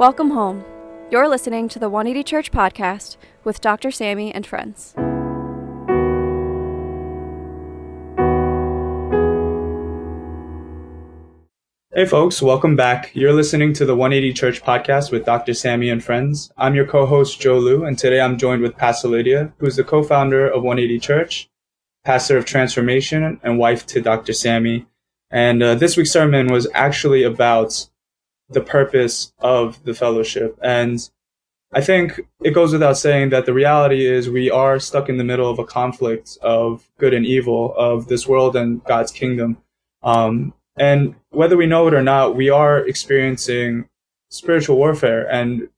Welcome home. You're listening to the 180 Church podcast with Dr. Sammy and friends. Hey folks, welcome back. You're listening to the 180 Church podcast with Dr. Sammy and friends. I'm your co-host Joe Lu, and today I'm joined with Pastor Lydia, who's the co-founder of 180 Church, pastor of transformation, and wife to Dr. Sammy. And uh, this week's sermon was actually about the purpose of the fellowship. And I think it goes without saying that the reality is we are stuck in the middle of a conflict of good and evil, of this world and God's kingdom. Um, and whether we know it or not, we are experiencing spiritual warfare. And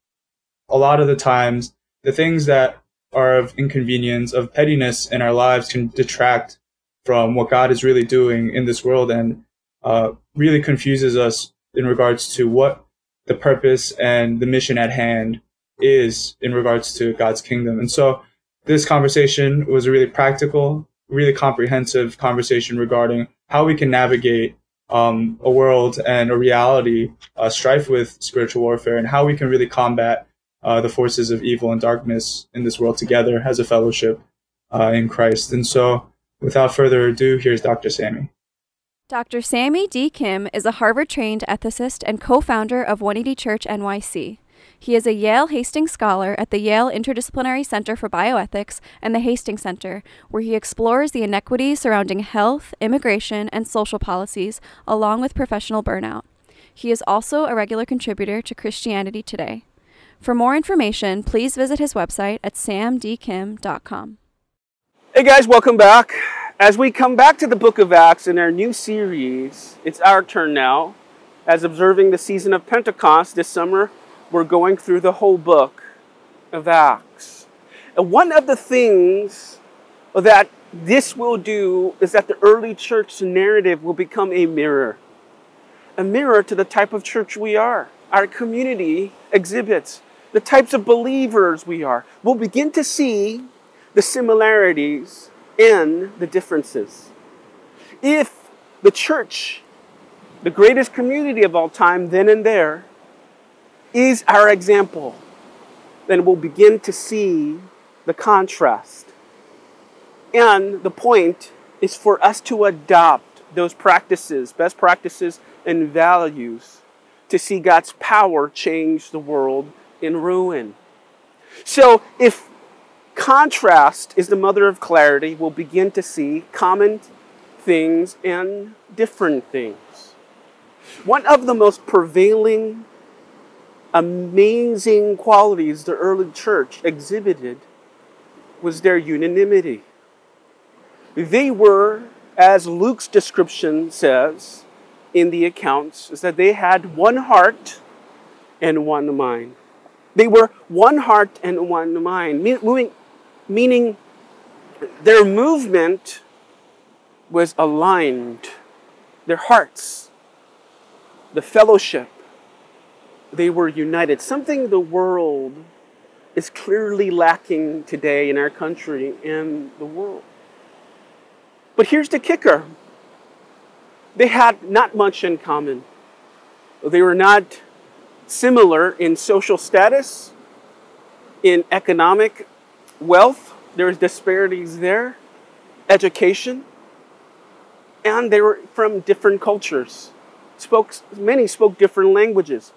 a lot of the times, the things that are of inconvenience, of pettiness in our lives can detract from what God is really doing in this world and uh, really confuses us in regards to what the purpose and the mission at hand is in regards to God's kingdom. And so this conversation was a really practical, really comprehensive conversation regarding how we can navigate um, a world and a reality uh, strife with spiritual warfare and how we can really combat uh, the forces of evil and darkness in this world together as a fellowship uh, in Christ. And so, without further ado, here's Dr. Sammy. Dr. Sammy D. Kim is a Harvard trained ethicist and co founder of 180 Church NYC. He is a Yale Hastings Scholar at the Yale Interdisciplinary Center for Bioethics and the Hastings Center, where he explores the inequities surrounding health, immigration, and social policies, along with professional burnout. He is also a regular contributor to Christianity Today. For more information, please visit his website at samdkim.com. Hey guys, welcome back. As we come back to the book of Acts in our new series, it's our turn now. As observing the season of Pentecost this summer, we're going through the whole book of Acts. And one of the things that this will do is that the early church narrative will become a mirror. A mirror to the type of church we are. Our community exhibits the types of believers we are. We'll begin to see the similarities and the differences. If the church, the greatest community of all time, then and there, is our example, then we'll begin to see the contrast. And the point is for us to adopt those practices, best practices, and values to see God's power change the world in ruin. So, if contrast is the mother of clarity, we'll begin to see common things and different things. One of the most prevailing amazing qualities the early church exhibited was their unanimity. They were, as Luke's description says in the accounts, is that they had one heart and one mind. They were one heart and one mind, meaning their movement was aligned, their hearts, the fellowship, they were united. Something the world is clearly lacking today in our country and the world. But here's the kicker they had not much in common. They were not similar in social status, in economic wealth, there was disparities there, education, and they were from different cultures. Spoke, many spoke different languages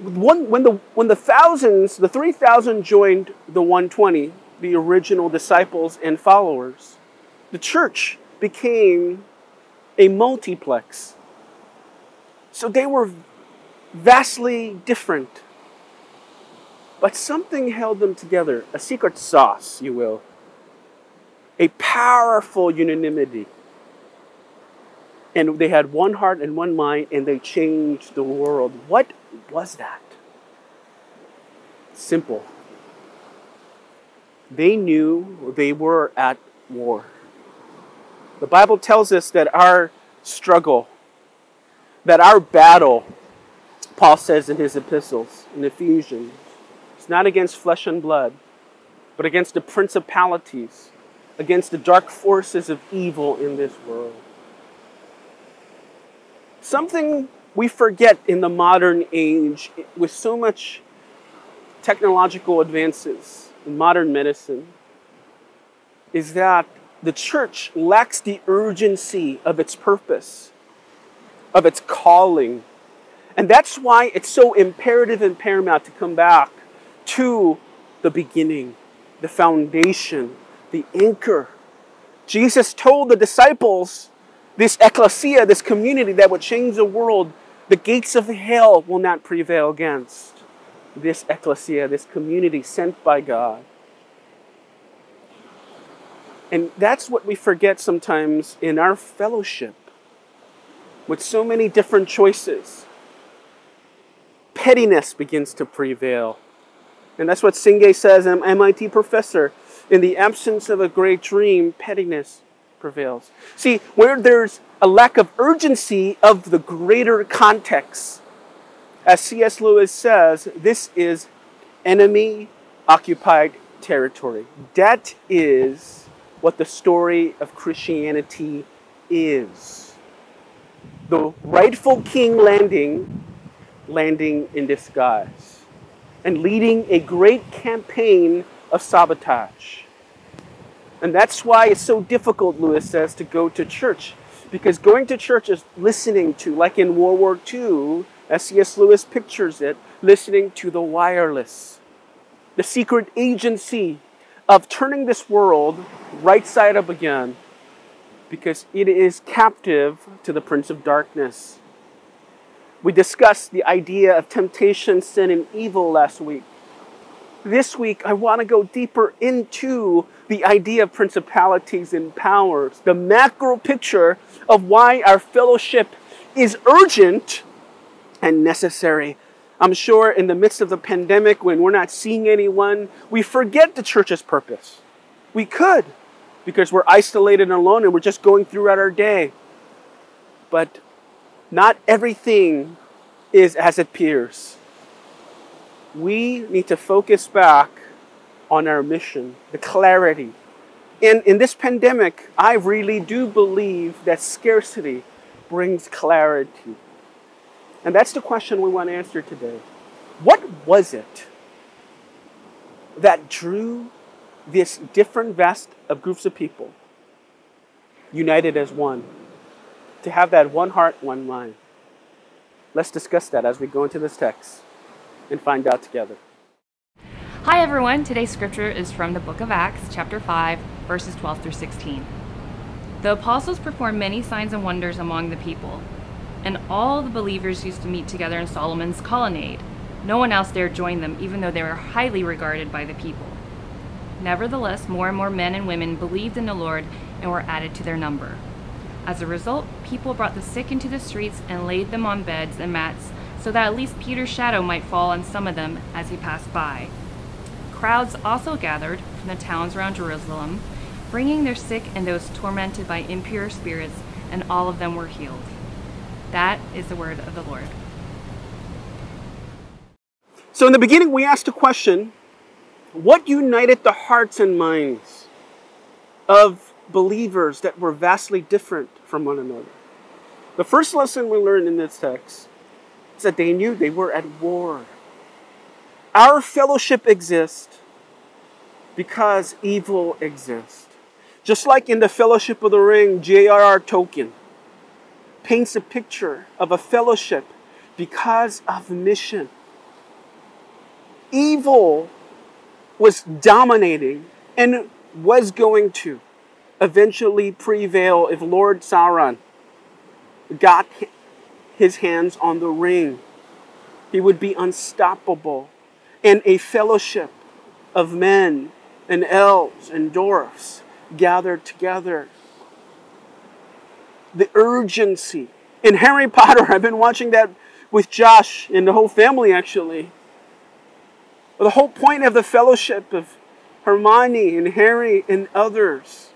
one, when, the, when the thousands, the 3,000 joined the 120, the original disciples and followers, the church became a multiplex. So they were vastly different. But something held them together, a secret sauce, you will, a powerful unanimity. And they had one heart and one mind, and they changed the world. What was that? Simple. They knew they were at war. The Bible tells us that our struggle, that our battle, Paul says in his epistles in Ephesians, it's not against flesh and blood, but against the principalities, against the dark forces of evil in this world. Something we forget in the modern age, with so much technological advances in modern medicine, is that the church lacks the urgency of its purpose, of its calling. And that's why it's so imperative and paramount to come back to the beginning, the foundation, the anchor. Jesus told the disciples, this ecclesia, this community that would change the world, the gates of hell will not prevail against this ecclesia, this community sent by God. And that's what we forget sometimes in our fellowship with so many different choices. Pettiness begins to prevail. And that's what Senge says, an MIT professor. In the absence of a great dream, pettiness prevails. See, where there's a lack of urgency of the greater context, as C.S. Lewis says, this is enemy occupied territory. That is what the story of Christianity is. The rightful king landing, landing in disguise, and leading a great campaign of sabotage. And that's why it's so difficult, Lewis says, to go to church. Because going to church is listening to, like in World War II, as C.S. Lewis pictures it, listening to the wireless, the secret agency of turning this world right side up again because it is captive to the Prince of Darkness. We discussed the idea of temptation, sin, and evil last week. This week, I want to go deeper into the idea of principalities and powers, the macro picture of why our fellowship is urgent and necessary. I'm sure in the midst of the pandemic, when we're not seeing anyone, we forget the church's purpose. We could, because we're isolated and alone and we're just going throughout our day. But not everything is as it appears. We need to focus back on our mission, the clarity. And in this pandemic, I really do believe that scarcity brings clarity. And that's the question we want to answer today. What was it that drew this different vast of groups of people united as one to have that one heart, one mind? Let's discuss that as we go into this text and find out together. Hi everyone, today's scripture is from the book of Acts, chapter 5, verses 12 through 16. The apostles performed many signs and wonders among the people and all the believers used to meet together in Solomon's colonnade. No one else dared join them, even though they were highly regarded by the people. Nevertheless, more and more men and women believed in the Lord and were added to their number. As a result, people brought the sick into the streets and laid them on beds and mats so that at least Peter's shadow might fall on some of them as he passed by. Crowds also gathered from the towns around Jerusalem, bringing their sick and those tormented by impure spirits, and all of them were healed. That is the word of the Lord. So, in the beginning, we asked a question what united the hearts and minds of believers that were vastly different from one another? The first lesson we learn in this text is that they knew they were at war. Our fellowship exists because evil exists. Just like in the Fellowship of the Ring, J.R.R. Tolkien paints a picture of a fellowship because of mission. Evil was dominating and was going to eventually prevail if Lord Sauron got his hands on the ring. He would be unstoppable. And a fellowship of men and elves and dwarfs gathered together the urgency. In Harry Potter, I've been watching that with Josh and the whole family actually. The whole point of the fellowship of Hermione and Harry and others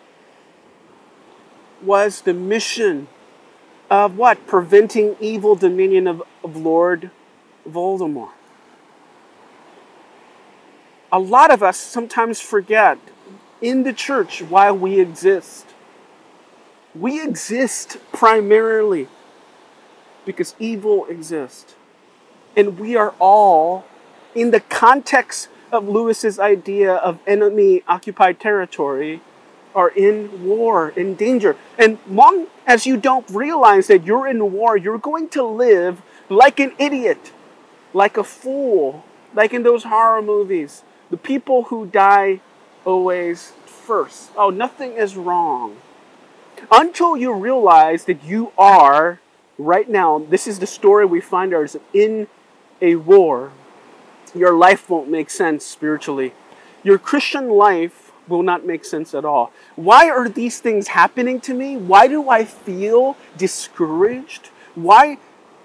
was the mission of what? Preventing evil dominion of, of Lord Voldemort. A lot of us sometimes forget in the church why we exist. We exist primarily because evil exists. And we are all, in the context of Lewis's idea of enemy occupied territory, are in war, in danger. And long as you don't realize that you're in war, you're going to live like an idiot, like a fool, like in those horror movies. The people who die always first. Oh, nothing is wrong. Until you realize that you are, right now, this is the story we find ourselves in a war, your life won't make sense spiritually. Your Christian life will not make sense at all. Why are these things happening to me? Why do I feel discouraged? Why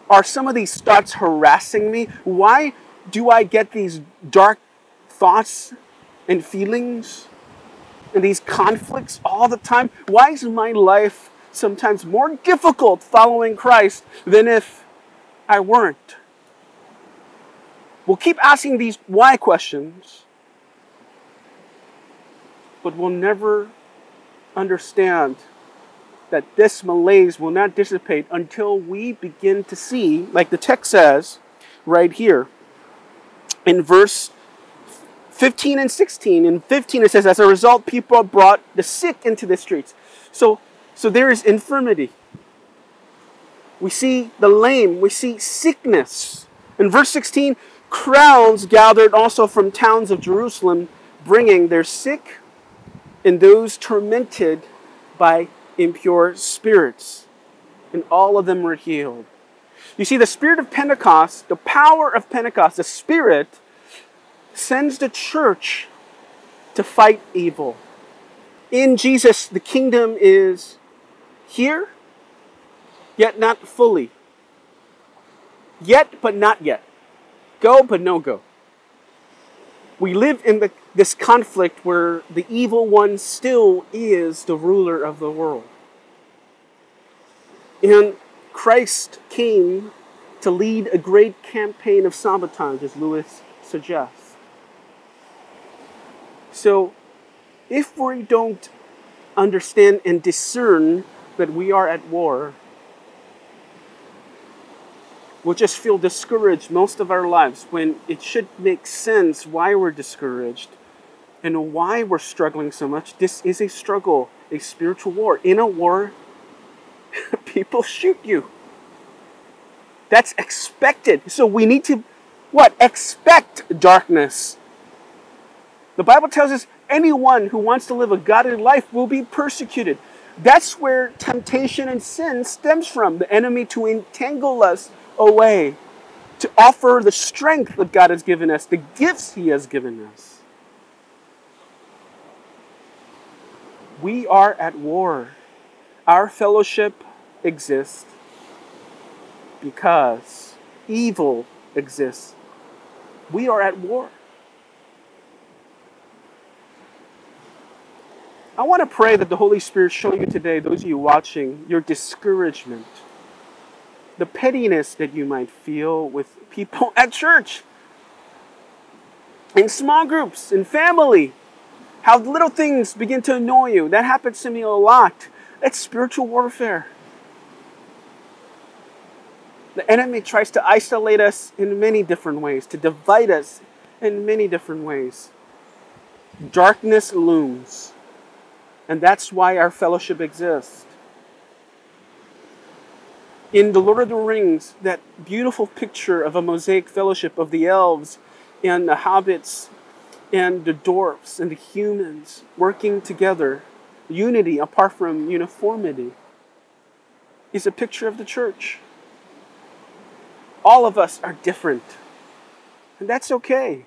are some of these thoughts harassing me? Why do I get these dark thoughts and feelings and these conflicts all the time? Why is my life sometimes more difficult following Christ than if I weren't? We'll keep asking these why questions, but we'll never understand that this malaise will not dissipate until we begin to see, like the text says right here in verse 15 and 16. In 15 it says, as a result, people brought the sick into the streets. So, so there is infirmity. We see the lame, we see sickness. In verse 16, crowds gathered also from towns of Jerusalem, bringing their sick and those tormented by impure spirits. And all of them were healed. You see, the spirit of Pentecost, the power of Pentecost, the spirit sends the church to fight evil. In Jesus, the kingdom is here, yet not fully. Yet, but not yet. Go, but no go. We live in the, this conflict where the evil one still is the ruler of the world. And Christ came to lead a great campaign of sabotage, as Lewis suggests. So, if we don't understand and discern that we are at war, we'll just feel discouraged most of our lives when it should make sense why we're discouraged and why we're struggling so much. This is a struggle, a spiritual war. In a war, people shoot you. That's expected. So we need to what? Expect darkness. The Bible tells us anyone who wants to live a godly life will be persecuted. That's where temptation and sin stems from. The enemy to entangle us away, to offer the strength that God has given us, the gifts He has given us. We are at war. Our fellowship exists because evil exists. We are at war. I want to pray that the Holy Spirit show you today, those of you watching, your discouragement, the pettiness that you might feel with people at church, in small groups, in family, how little things begin to annoy you. That happens to me a lot. That's spiritual warfare. The enemy tries to isolate us in many different ways, to divide us in many different ways. Darkness looms. And that's why our fellowship exists. In The Lord of the Rings, that beautiful picture of a mosaic fellowship of the elves and the hobbits and the dwarfs and the humans working together, unity apart from uniformity, is a picture of the church. All of us are different. And that's okay.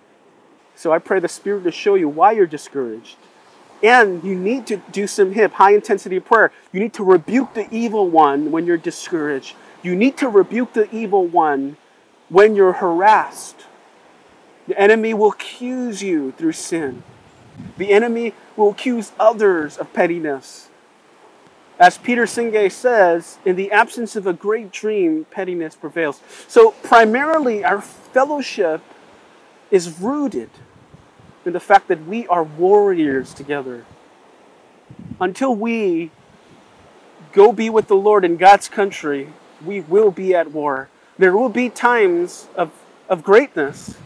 So I pray the Spirit to show you why you're discouraged. And you need to do some hip, high intensity prayer. You need to rebuke the evil one when you're discouraged. You need to rebuke the evil one when you're harassed. The enemy will accuse you through sin. The enemy will accuse others of pettiness. As Peter Senge says, in the absence of a great dream, pettiness prevails. So, primarily, our fellowship is rooted in the fact that we are warriors together. Until we go be with the Lord in God's country, we will be at war. There will be times of, of greatness.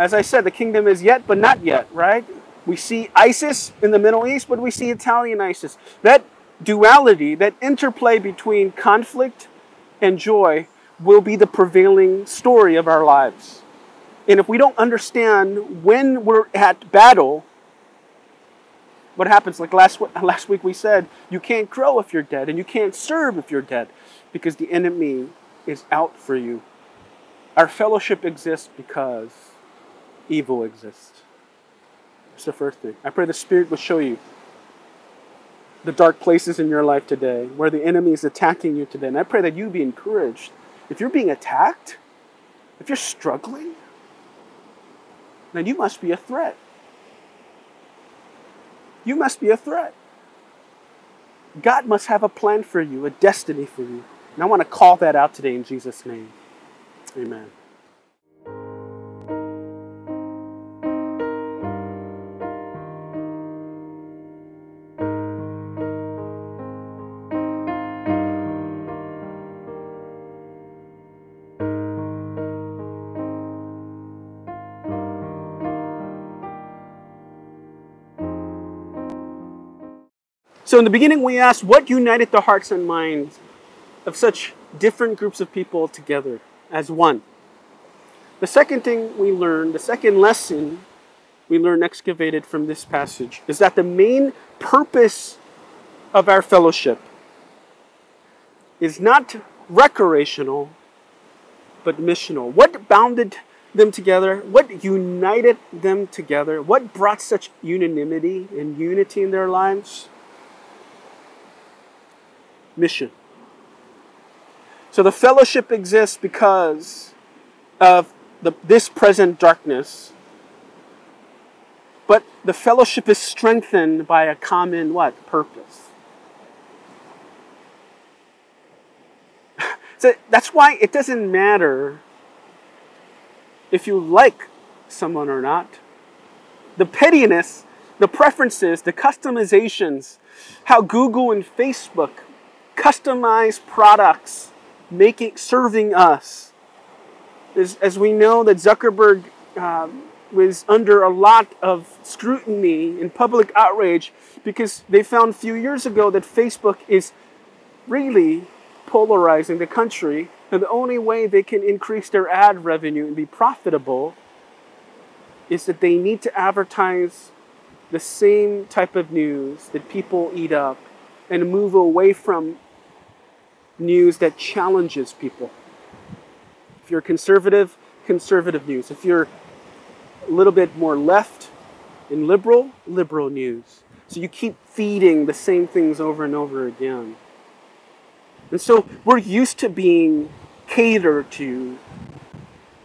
As I said, the kingdom is yet, but not yet, right? We see ISIS in the Middle East, but we see Italian ISIS. That duality, that interplay between conflict and joy, will be the prevailing story of our lives. And if we don't understand when we're at battle, what happens? Like last, last week we said, you can't grow if you're dead, and you can't serve if you're dead, because the enemy is out for you. Our fellowship exists because evil exists. That's the first thing. I pray the Spirit will show you the dark places in your life today where the enemy is attacking you today. And I pray that you be encouraged. If you're being attacked, if you're struggling, then you must be a threat. You must be a threat. God must have a plan for you, a destiny for you. And I want to call that out today in Jesus' name. Amen. So, in the beginning, we asked what united the hearts and minds of such different groups of people together as one. The second thing we learned, the second lesson we learned excavated from this passage, is that the main purpose of our fellowship is not recreational, but missional. What bounded them together? What united them together? What brought such unanimity and unity in their lives? Mission. So the fellowship exists because of the, this present darkness. But the fellowship is strengthened by a common what? Purpose. so that's why it doesn't matter if you like someone or not. The pettiness, the preferences, the customizations, how Google and Facebook customized products making serving us. As, as we know that Zuckerberg um, was under a lot of scrutiny and public outrage because they found a few years ago that Facebook is really polarizing the country, and the only way they can increase their ad revenue and be profitable is that they need to advertise the same type of news that people eat up and move away from news that challenges people. If you're conservative, conservative news. If you're a little bit more left and liberal, liberal news. So you keep feeding the same things over and over again. And so we're used to being catered to.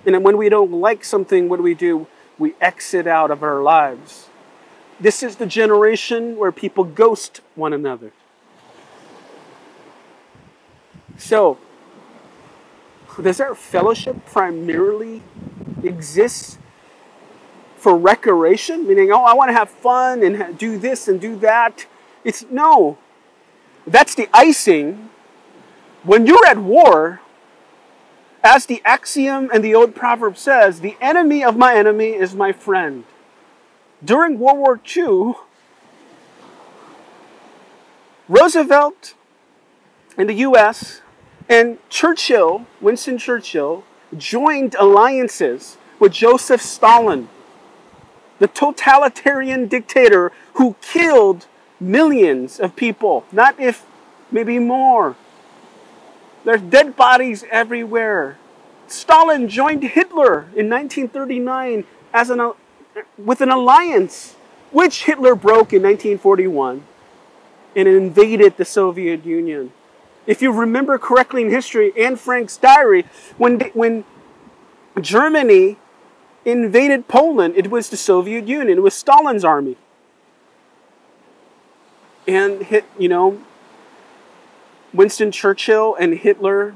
And when we don't like something, what do we do? We exit out of our lives. This is the generation where people ghost one another. So, does our fellowship primarily exist for recreation? Meaning, oh, I want to have fun and do this and do that. It's no. That's the icing. When you're at war, as the axiom and the old proverb says, the enemy of my enemy is my friend. During World War II, Roosevelt in the US and Churchill, Winston Churchill, joined alliances with Joseph Stalin, the totalitarian dictator who killed millions of people, not if maybe more. There's dead bodies everywhere. Stalin joined Hitler in 1939 as an, with an alliance, which Hitler broke in 1941 and invaded the Soviet Union. If you remember correctly in history, Anne Frank's diary, when, when Germany invaded Poland, it was the Soviet Union, it was Stalin's army. And you know, Winston Churchill and Hitler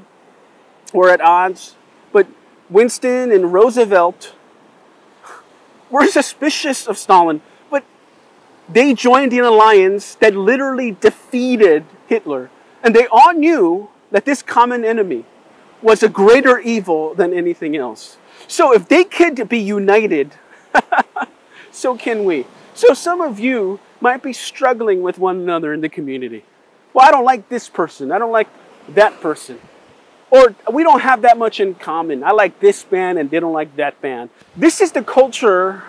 were at odds, but Winston and Roosevelt were suspicious of Stalin, but they joined an alliance that literally defeated Hitler and they all knew that this common enemy was a greater evil than anything else. So if they could be united, so can we. So some of you might be struggling with one another in the community. Well, I don't like this person. I don't like that person. Or we don't have that much in common. I like this band and they don't like that band. This is the culture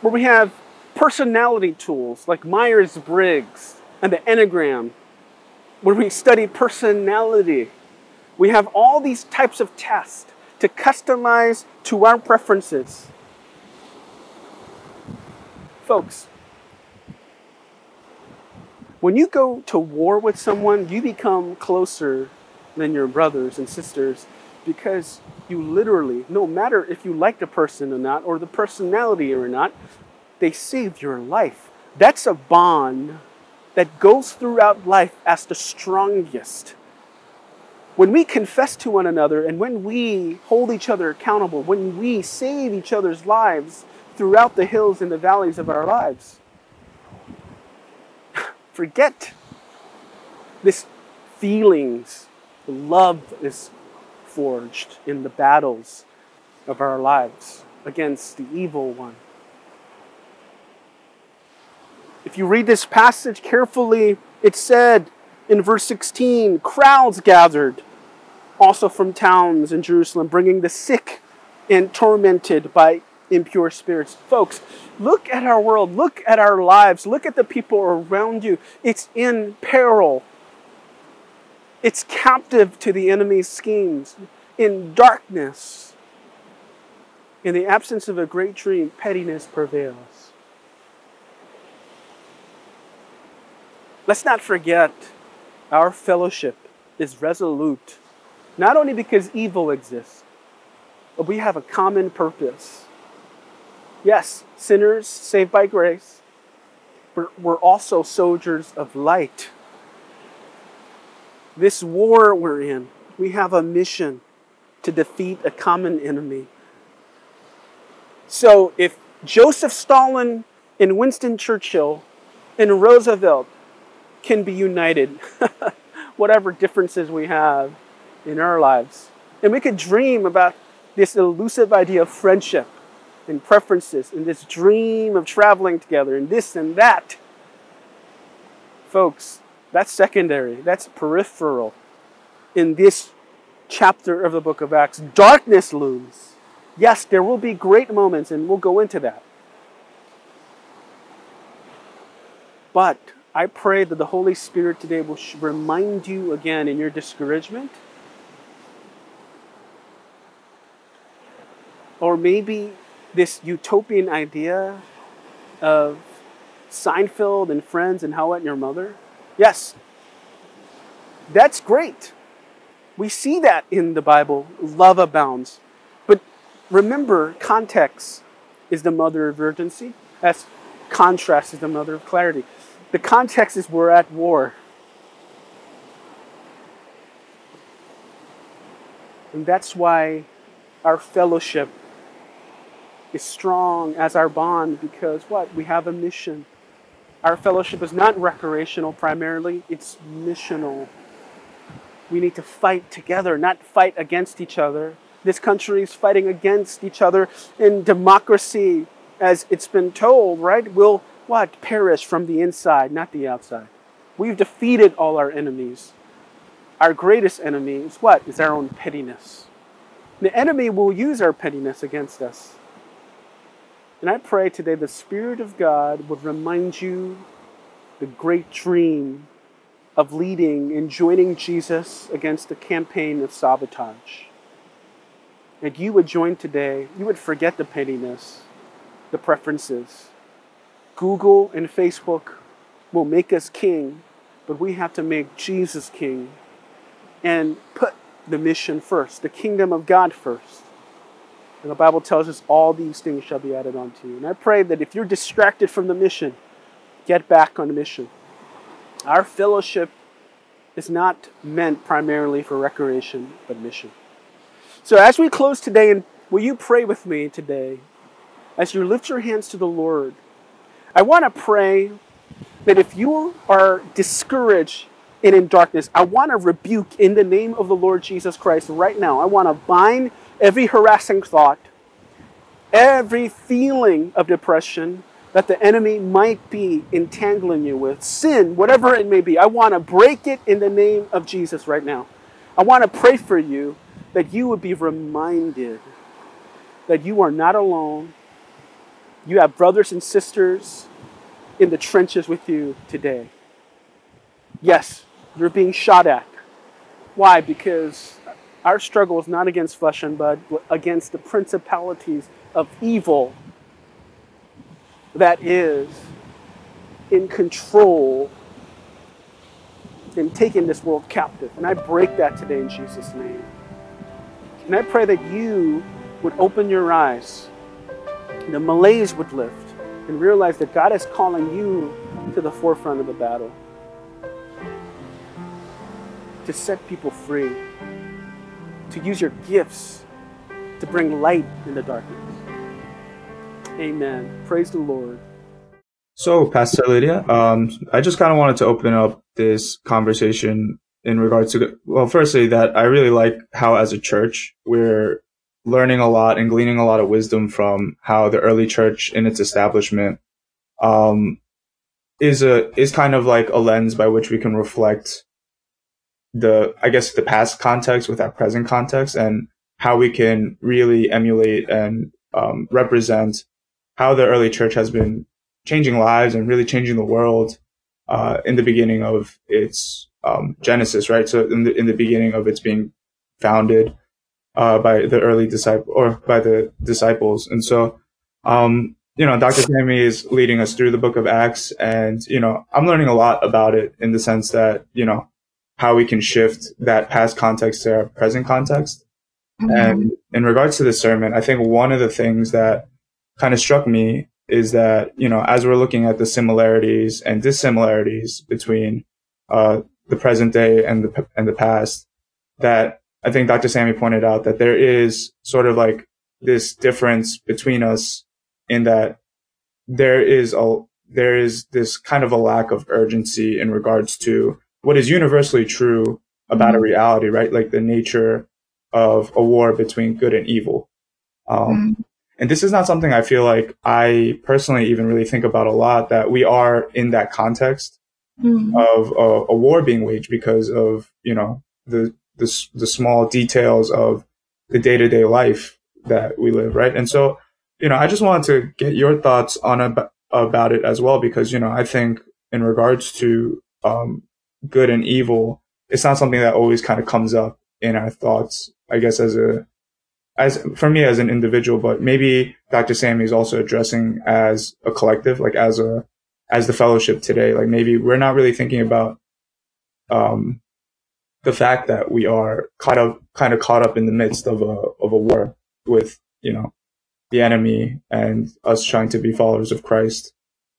where we have personality tools like Myers Briggs and the Enneagram, where we study personality. We have all these types of tests to customize to our preferences. Folks, when you go to war with someone, you become closer than your brothers and sisters because you literally, no matter if you like the person or not, or the personality or not, they saved your life. That's a bond that goes throughout life as the strongest. When we confess to one another and when we hold each other accountable, when we save each other's lives throughout the hills and the valleys of our lives, forget this feelings. Love is forged in the battles of our lives against the evil one. If you read this passage carefully, it said in verse 16 crowds gathered also from towns in Jerusalem, bringing the sick and tormented by impure spirits. Folks, look at our world, look at our lives, look at the people around you. It's in peril, it's captive to the enemy's schemes, in darkness. In the absence of a great dream, pettiness prevails. Let's not forget our fellowship is resolute, not only because evil exists, but we have a common purpose. Yes, sinners saved by grace, but we're also soldiers of light. This war we're in, we have a mission to defeat a common enemy. So if Joseph Stalin and Winston Churchill and Roosevelt can be united, whatever differences we have in our lives. And we could dream about this elusive idea of friendship and preferences and this dream of traveling together and this and that. Folks, that's secondary, that's peripheral. In this chapter of the book of Acts, darkness looms. Yes, there will be great moments, and we'll go into that. But I pray that the Holy Spirit today will remind you again in your discouragement. Or maybe this utopian idea of Seinfeld and Friends and How Met Your Mother. Yes, that's great. We see that in the Bible. Love abounds. But remember, context is the mother of urgency, as contrast is the mother of clarity. The context is we're at war. And that's why our fellowship is strong as our bond because what? We have a mission. Our fellowship is not recreational primarily, it's missional. We need to fight together, not fight against each other. This country is fighting against each other in democracy, as it's been told, right? Will what? Perish from the inside, not the outside. We've defeated all our enemies. Our greatest enemy is what? Is our own pettiness. The enemy will use our pettiness against us. And I pray today the Spirit of God would remind you the great dream of leading and joining Jesus against the campaign of sabotage. And you would join today, you would forget the pettiness, the preferences, Google and Facebook will make us king, but we have to make Jesus king and put the mission first, the kingdom of God first. And the Bible tells us all these things shall be added unto you. And I pray that if you're distracted from the mission, get back on the mission. Our fellowship is not meant primarily for recreation, but mission. So as we close today, and will you pray with me today? As you lift your hands to the Lord, I want to pray that if you are discouraged and in darkness. I want to rebuke in the name of the Lord Jesus Christ right now. I want to bind every harassing thought, every feeling of depression that the enemy might be entangling you with, sin, whatever it may be. I want to break it in the name of Jesus right now. I want to pray for you that you would be reminded that you are not alone. You have brothers and sisters in the trenches with you today. Yes, you're being shot at. Why? Because our struggle is not against flesh and blood, but against the principalities of evil that is in control and taking this world captive. And I break that today in Jesus' name. And I pray that you would open your eyes, the malaise would lift, and realize that God is calling you to the forefront of the battle to set people free, to use your gifts to bring light in the darkness. Amen. Praise the Lord. So, Pastor Lydia, um, I just kind of wanted to open up this conversation in regards to, well, firstly, that I really like how as a church, we're learning a lot and gleaning a lot of wisdom from how the early church in its establishment, um, is a, is kind of like a lens by which we can reflect the, I guess, the past context with our present context and how we can really emulate and um, represent how the early church has been changing lives and really changing the world uh, in the beginning of its um, genesis, right? So in the in the beginning of its being founded uh, by the early disciple or by the disciples, and so um, you know, Dr. Sammy is leading us through the Book of Acts, and you know, I'm learning a lot about it in the sense that you know how we can shift that past context to our present context. Mm-hmm. And in regards to the sermon, I think one of the things that kind of struck me is that, you know, as we're looking at the similarities and dissimilarities between uh, the present day and the, and the past, that I think Dr. Sammy pointed out that there is sort of like this difference between us in that there is a, there is this kind of a lack of urgency in regards to what is universally true about mm-hmm. a reality, right? Like the nature of a war between good and evil. Um, mm-hmm. And this is not something I feel like I personally even really think about a lot that we are in that context mm-hmm. of a, a, war being waged because of, you know, the, the, the small details of the day to day life that we live, right? And so, you know, I just wanted to get your thoughts on ab- about it as well, because, you know, I think in regards to, um, good and evil, it's not something that always kind of comes up in our thoughts, I guess, as a, as for me as an individual, but maybe Dr. Sammy is also addressing as a collective, like as a, as the fellowship today. Like maybe we're not really thinking about, um, the fact that we are caught up, kind of caught up in the midst of a, of a war with, you know, the enemy and us trying to be followers of Christ,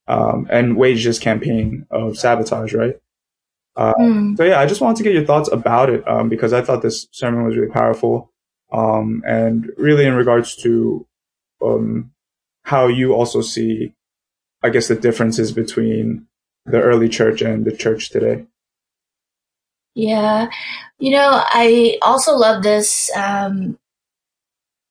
um, and wage this campaign of sabotage, right? Uh, mm. So yeah, I just wanted to get your thoughts about it um, because I thought this sermon was really powerful, um, and really in regards to um, how you also see, I guess, the differences between the early church and the church today. Yeah, you know, I also love this. Um,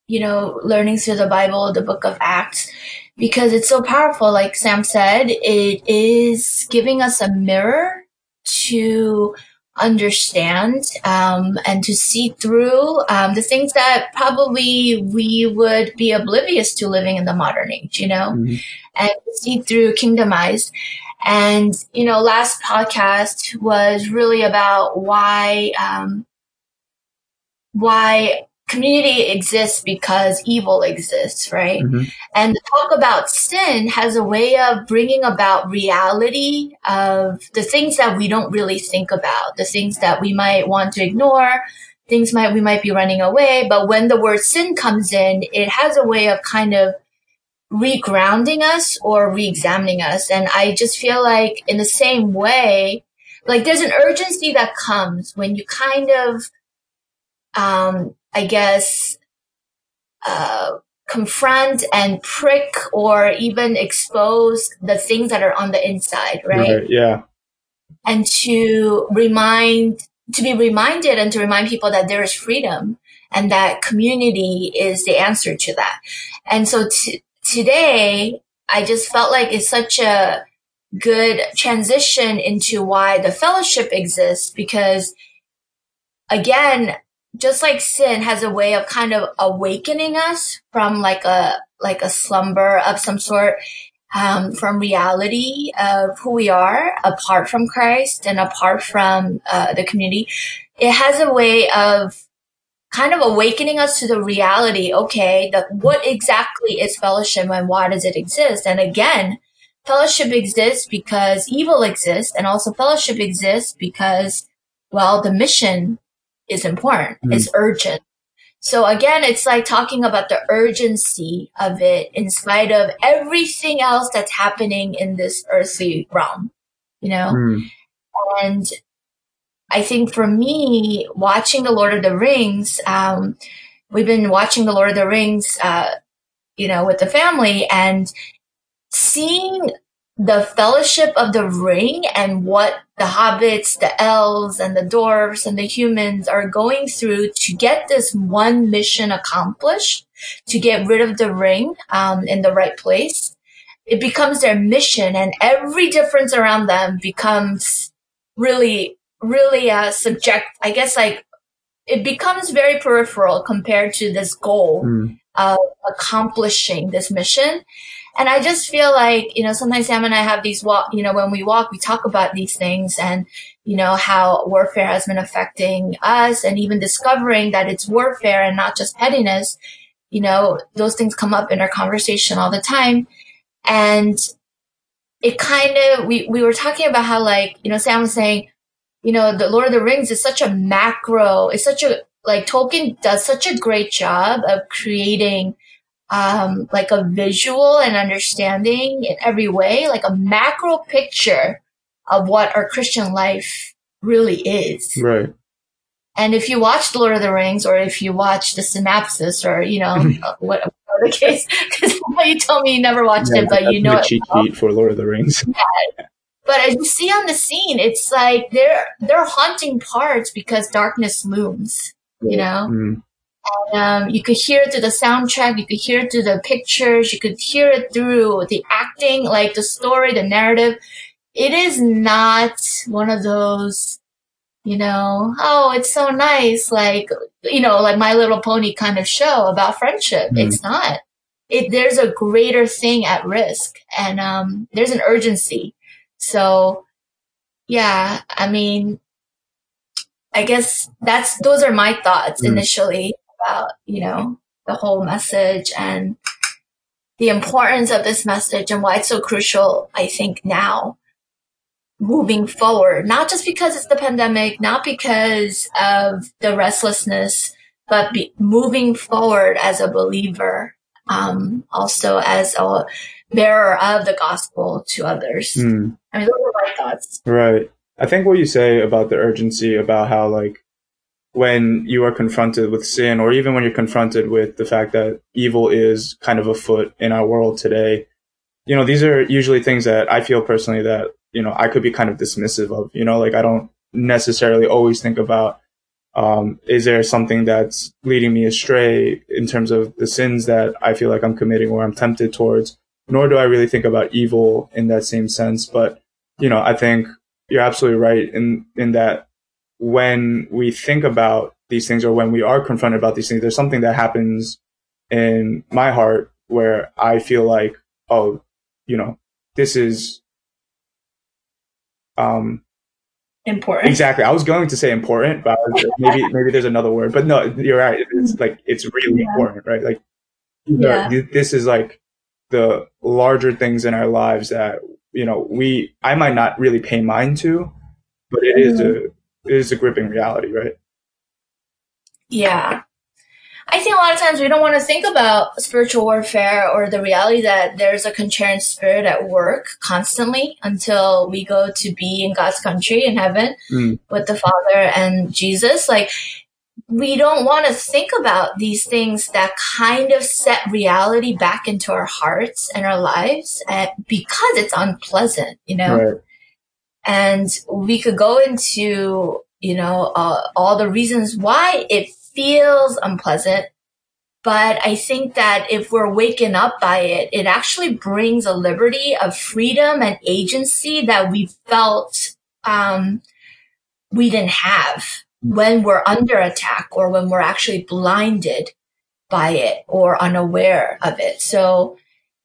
you know, learning through the Bible, the Book of Acts, because it's so powerful. Like Sam said, it is giving us a mirror to understand um, and to see through um, the things that probably we would be oblivious to living in the modern age, you know, mm-hmm. and see through kingdom eyes. And, you know, last podcast was really about why, um, why community exists because evil exists, right? Mm-hmm. And talk about sin has a way of bringing about reality of the things that we don't really think about, the things that we might want to ignore, things might we might be running away. But when the word sin comes in, it has a way of kind of regrounding us or re-examining us. And I just feel like in the same way, like there's an urgency that comes when you kind of um, I guess, uh, confront and prick or even expose the things that are on the inside, right? right yeah. and to remind, to be reminded and to remind people that there is freedom and that community is the answer to that. And so t- today, I just felt like it's such a good transition into why the fellowship exists because again, just like sin has a way of kind of awakening us from like a like a slumber of some sort um, from reality of who we are apart from Christ and apart from uh, the community. It has a way of kind of awakening us to the reality. Okay, that what exactly is fellowship and why does it exist? And again, fellowship exists because evil exists, and also fellowship exists because well, the mission is important. Mm. It's urgent. So again, it's like talking about the urgency of it in spite of everything else that's happening in this earthly realm, you know? Mm. And I think for me, watching the Lord of the Rings, um, we've been watching the Lord of the Rings, uh, you know, with the family and seeing the fellowship of the ring and what the hobbits, the elves and the dwarves and the humans are going through to get this one mission accomplished, to get rid of the ring um, in the right place. It becomes their mission and every difference around them becomes really, really uh, subject, I guess like it becomes very peripheral compared to this goal mm. of accomplishing this mission. And I just feel like, you know, sometimes Sam and I have these walk, you know, when we walk, we talk about these things and, you know, how warfare has been affecting us and even discovering that it's warfare and not just pettiness. You know, those things come up in our conversation all the time. And it kind of, we, we were talking about how like, you know, Sam was saying, you know, the Lord of the Rings is such a macro, it's such a, like Tolkien does such a great job of creating um, like a visual and understanding in every way, like a macro picture of what our Christian life really is. Right. And if you watch The Lord of the Rings or if you watch the synopsis or, you know, uh, what, the case, because you told me you never watched yeah, it, but you know cheat sheet for Lord of the Rings. Yeah. But as you see on the scene, it's like they're, they're haunting parts because darkness looms, you know? Mm. Um, you could hear it through the soundtrack, you could hear it through the pictures, you could hear it through the acting, like the story, the narrative. It is not one of those, you know, oh, it's so nice, like, you know, like My Little Pony kind of show about friendship. Mm. It's not. It, there's a greater thing at risk and, um, there's an urgency. So, yeah, I mean, I guess that's, those are my thoughts mm. initially about, you know, the whole message and the importance of this message and why it's so crucial, I think now moving forward, not just because it's the pandemic, not because of the restlessness, but moving forward as a believer, um, also as a bearer of the gospel to others. Mm. I mean, those are my thoughts. Right. I think what you say about the urgency about how like when you are confronted with sin or even when you're confronted with the fact that evil is kind of afoot in our world today, you know, these are usually things that I feel personally that, you know, I could be kind of dismissive of, you know, like I don't necessarily always think about, um, is there something that's leading me astray in terms of the sins that I feel like I'm committing or I'm tempted towards, nor do I really think about evil in that same sense. But, you know, I think you're absolutely right in, in that when we think about these things or when we are confronted about these things, there's something that happens in my heart where I feel like, oh, you know, this is um important. Exactly. I was going to say important, but maybe maybe there's another word. But no, you're right. It's like it's really yeah. important, right? Like yeah. this is like the larger things in our lives that you know we I might not really pay mind to, but it is mm-hmm. a it is a gripping reality, right? Yeah. I think a lot of times we don't want to think about spiritual warfare or the reality that there's a contrarian spirit at work constantly until we go to be in God's country in heaven mm. with the Father and Jesus. Like, we don't want to think about these things that kind of set reality back into our hearts and our lives and because it's unpleasant, you know? Right. And we could go into, you know, uh, all the reasons why it feels unpleasant. But I think that if we're waking up by it, it actually brings a liberty of freedom and agency that we felt, um, we didn't have when we're under attack or when we're actually blinded by it or unaware of it. So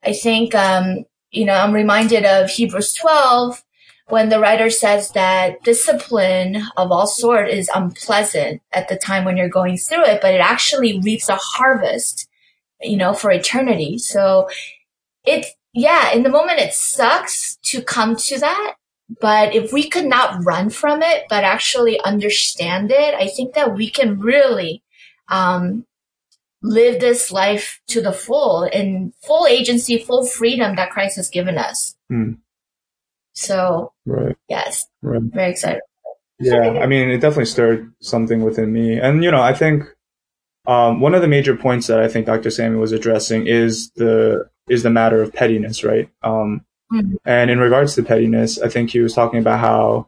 I think, um, you know, I'm reminded of Hebrews 12 when the writer says that discipline of all sort is unpleasant at the time when you're going through it, but it actually reaps a harvest, you know, for eternity. So it, yeah, in the moment it sucks to come to that. But if we could not run from it, but actually understand it, I think that we can really, um, live this life to the full in full agency, full freedom that Christ has given us. Mm. So, right. yes, right. very excited. Yeah, I mean, it definitely stirred something within me. And, you know, I think um, one of the major points that I think Dr. Sammy was addressing is the is the matter of pettiness, right? Um, mm-hmm. And in regards to pettiness, I think he was talking about how,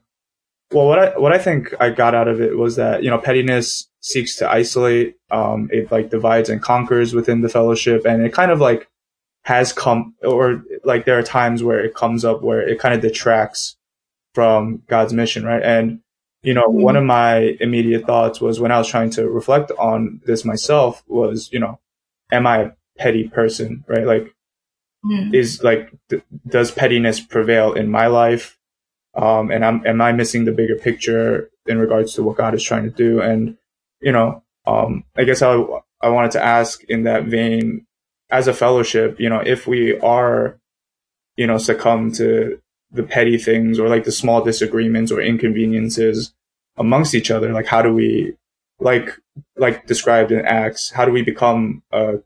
well, what I what I think I got out of it was that you know pettiness seeks to isolate, um, it like divides and conquers within the fellowship, and it kind of like has come or like there are times where it comes up where it kind of detracts from God's mission, right? And you know, mm-hmm. one of my immediate thoughts was when I was trying to reflect on this myself was, you know, am I a petty person, right? Like, mm-hmm. is like, th- does pettiness prevail in my life? Um, and I'm, am I missing the bigger picture in regards to what God is trying to do? And, you know, um, I guess I, I wanted to ask in that vein, as a fellowship, you know, if we are, you know, succumb to the petty things or like the small disagreements or inconveniences amongst each other, like how do we, like, like described in Acts, how do we become a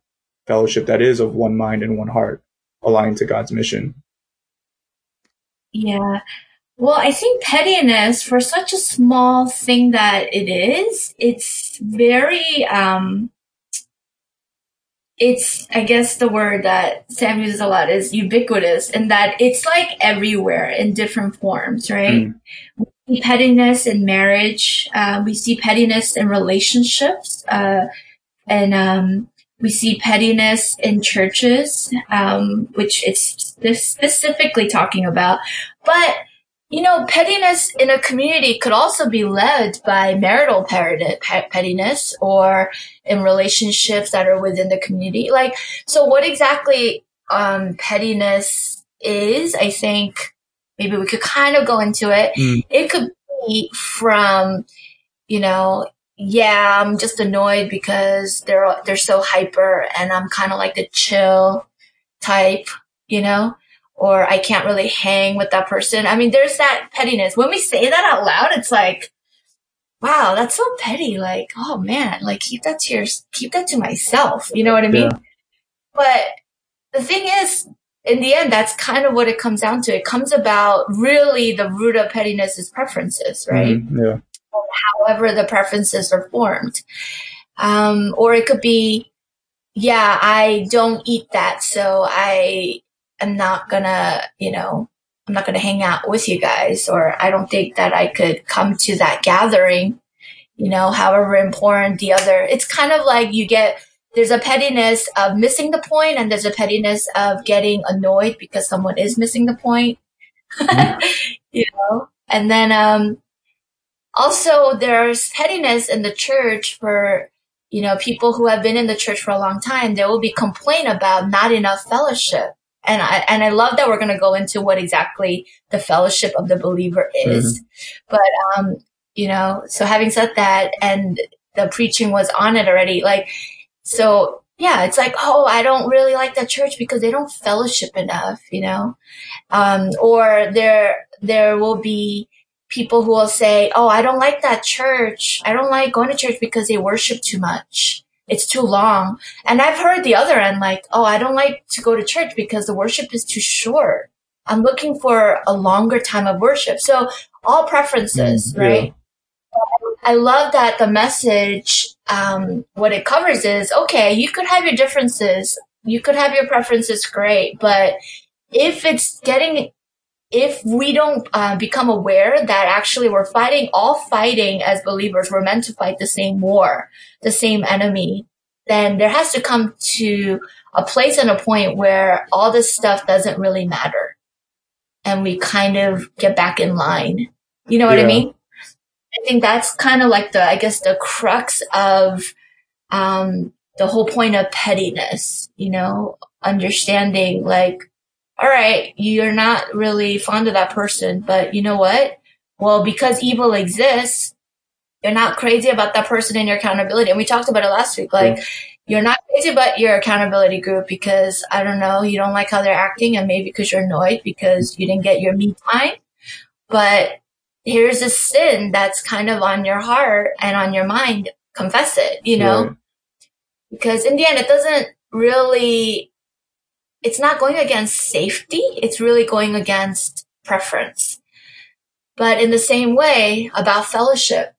fellowship that is of one mind and one heart, aligned to God's mission? Yeah. Well, I think pettiness for such a small thing that it is, it's very, um, it's I guess the word that Sam uses a lot is ubiquitous and that it's like everywhere in different forms, right? Mm. We see pettiness in marriage, uh, we see pettiness in relationships, uh, and um, we see pettiness in churches, um, which it's specifically talking about, but you know, pettiness in a community could also be led by marital pettiness or in relationships that are within the community. Like, so what exactly um, pettiness is, I think maybe we could kind of go into it. Mm. It could be from, you know, yeah, I'm just annoyed because they're they're so hyper and I'm kind of like the chill type, you know? or I can't really hang with that person. I mean, there's that pettiness. When we say that out loud, it's like, wow, that's so petty. Like, oh man, like keep that to your, keep that to myself. You know what I mean? Yeah. But the thing is, in the end, that's kind of what it comes down to. It comes about really the root of pettiness is preferences, right? Mm-hmm, yeah. However, the preferences are formed. Um, or it could be, yeah, I don't eat that. So I, am not gonna, you know, I'm not gonna hang out with you guys, or I don't think that I could come to that gathering, you know, however important the other. It's kind of like you get, there's a pettiness of missing the point and there's a pettiness of getting annoyed because someone is missing the point. Mm-hmm. you know? And then, um, also there's pettiness in the church for, you know, people who have been in the church for a long time. There will be complaint about not enough fellowship and I, and I love that we're going to go into what exactly the fellowship of the believer is. Mm-hmm. But, um, you know, so having said that, and the preaching was on it already, like, so yeah, it's like, oh, I don't really like that church because they don't fellowship enough, you know? Um, or there, there will be people who will say, oh, I don't like that church. I don't like going to church because they worship too much it's too long. And I've heard the other end like, oh, I don't like to go to church because the worship is too short. I'm looking for a longer time of worship. So all preferences, mm, right? I love that the message, um, what it covers is, okay, you could have your differences. You could have your preferences, great. But if it's getting if we don't uh, become aware that actually we're fighting, all fighting as believers, we're meant to fight the same war, the same enemy, then there has to come to a place and a point where all this stuff doesn't really matter. And we kind of get back in line. You know what yeah. I mean? I think that's kind of like the, I guess, the crux of um, the whole point of pettiness, you know, understanding like, all right, you're not really fond of that person, but you know what? Well, because evil exists, you're not crazy about that person in your accountability. And we talked about it last week. Like, yeah. you're not crazy about your accountability group because I don't know, you don't like how they're acting and maybe because you're annoyed because you didn't get your me time. But here's a sin that's kind of on your heart and on your mind. Confess it, you know? Because in the end, it doesn't really, it's not going against safety. It's really going against preference. But in the same way about fellowship,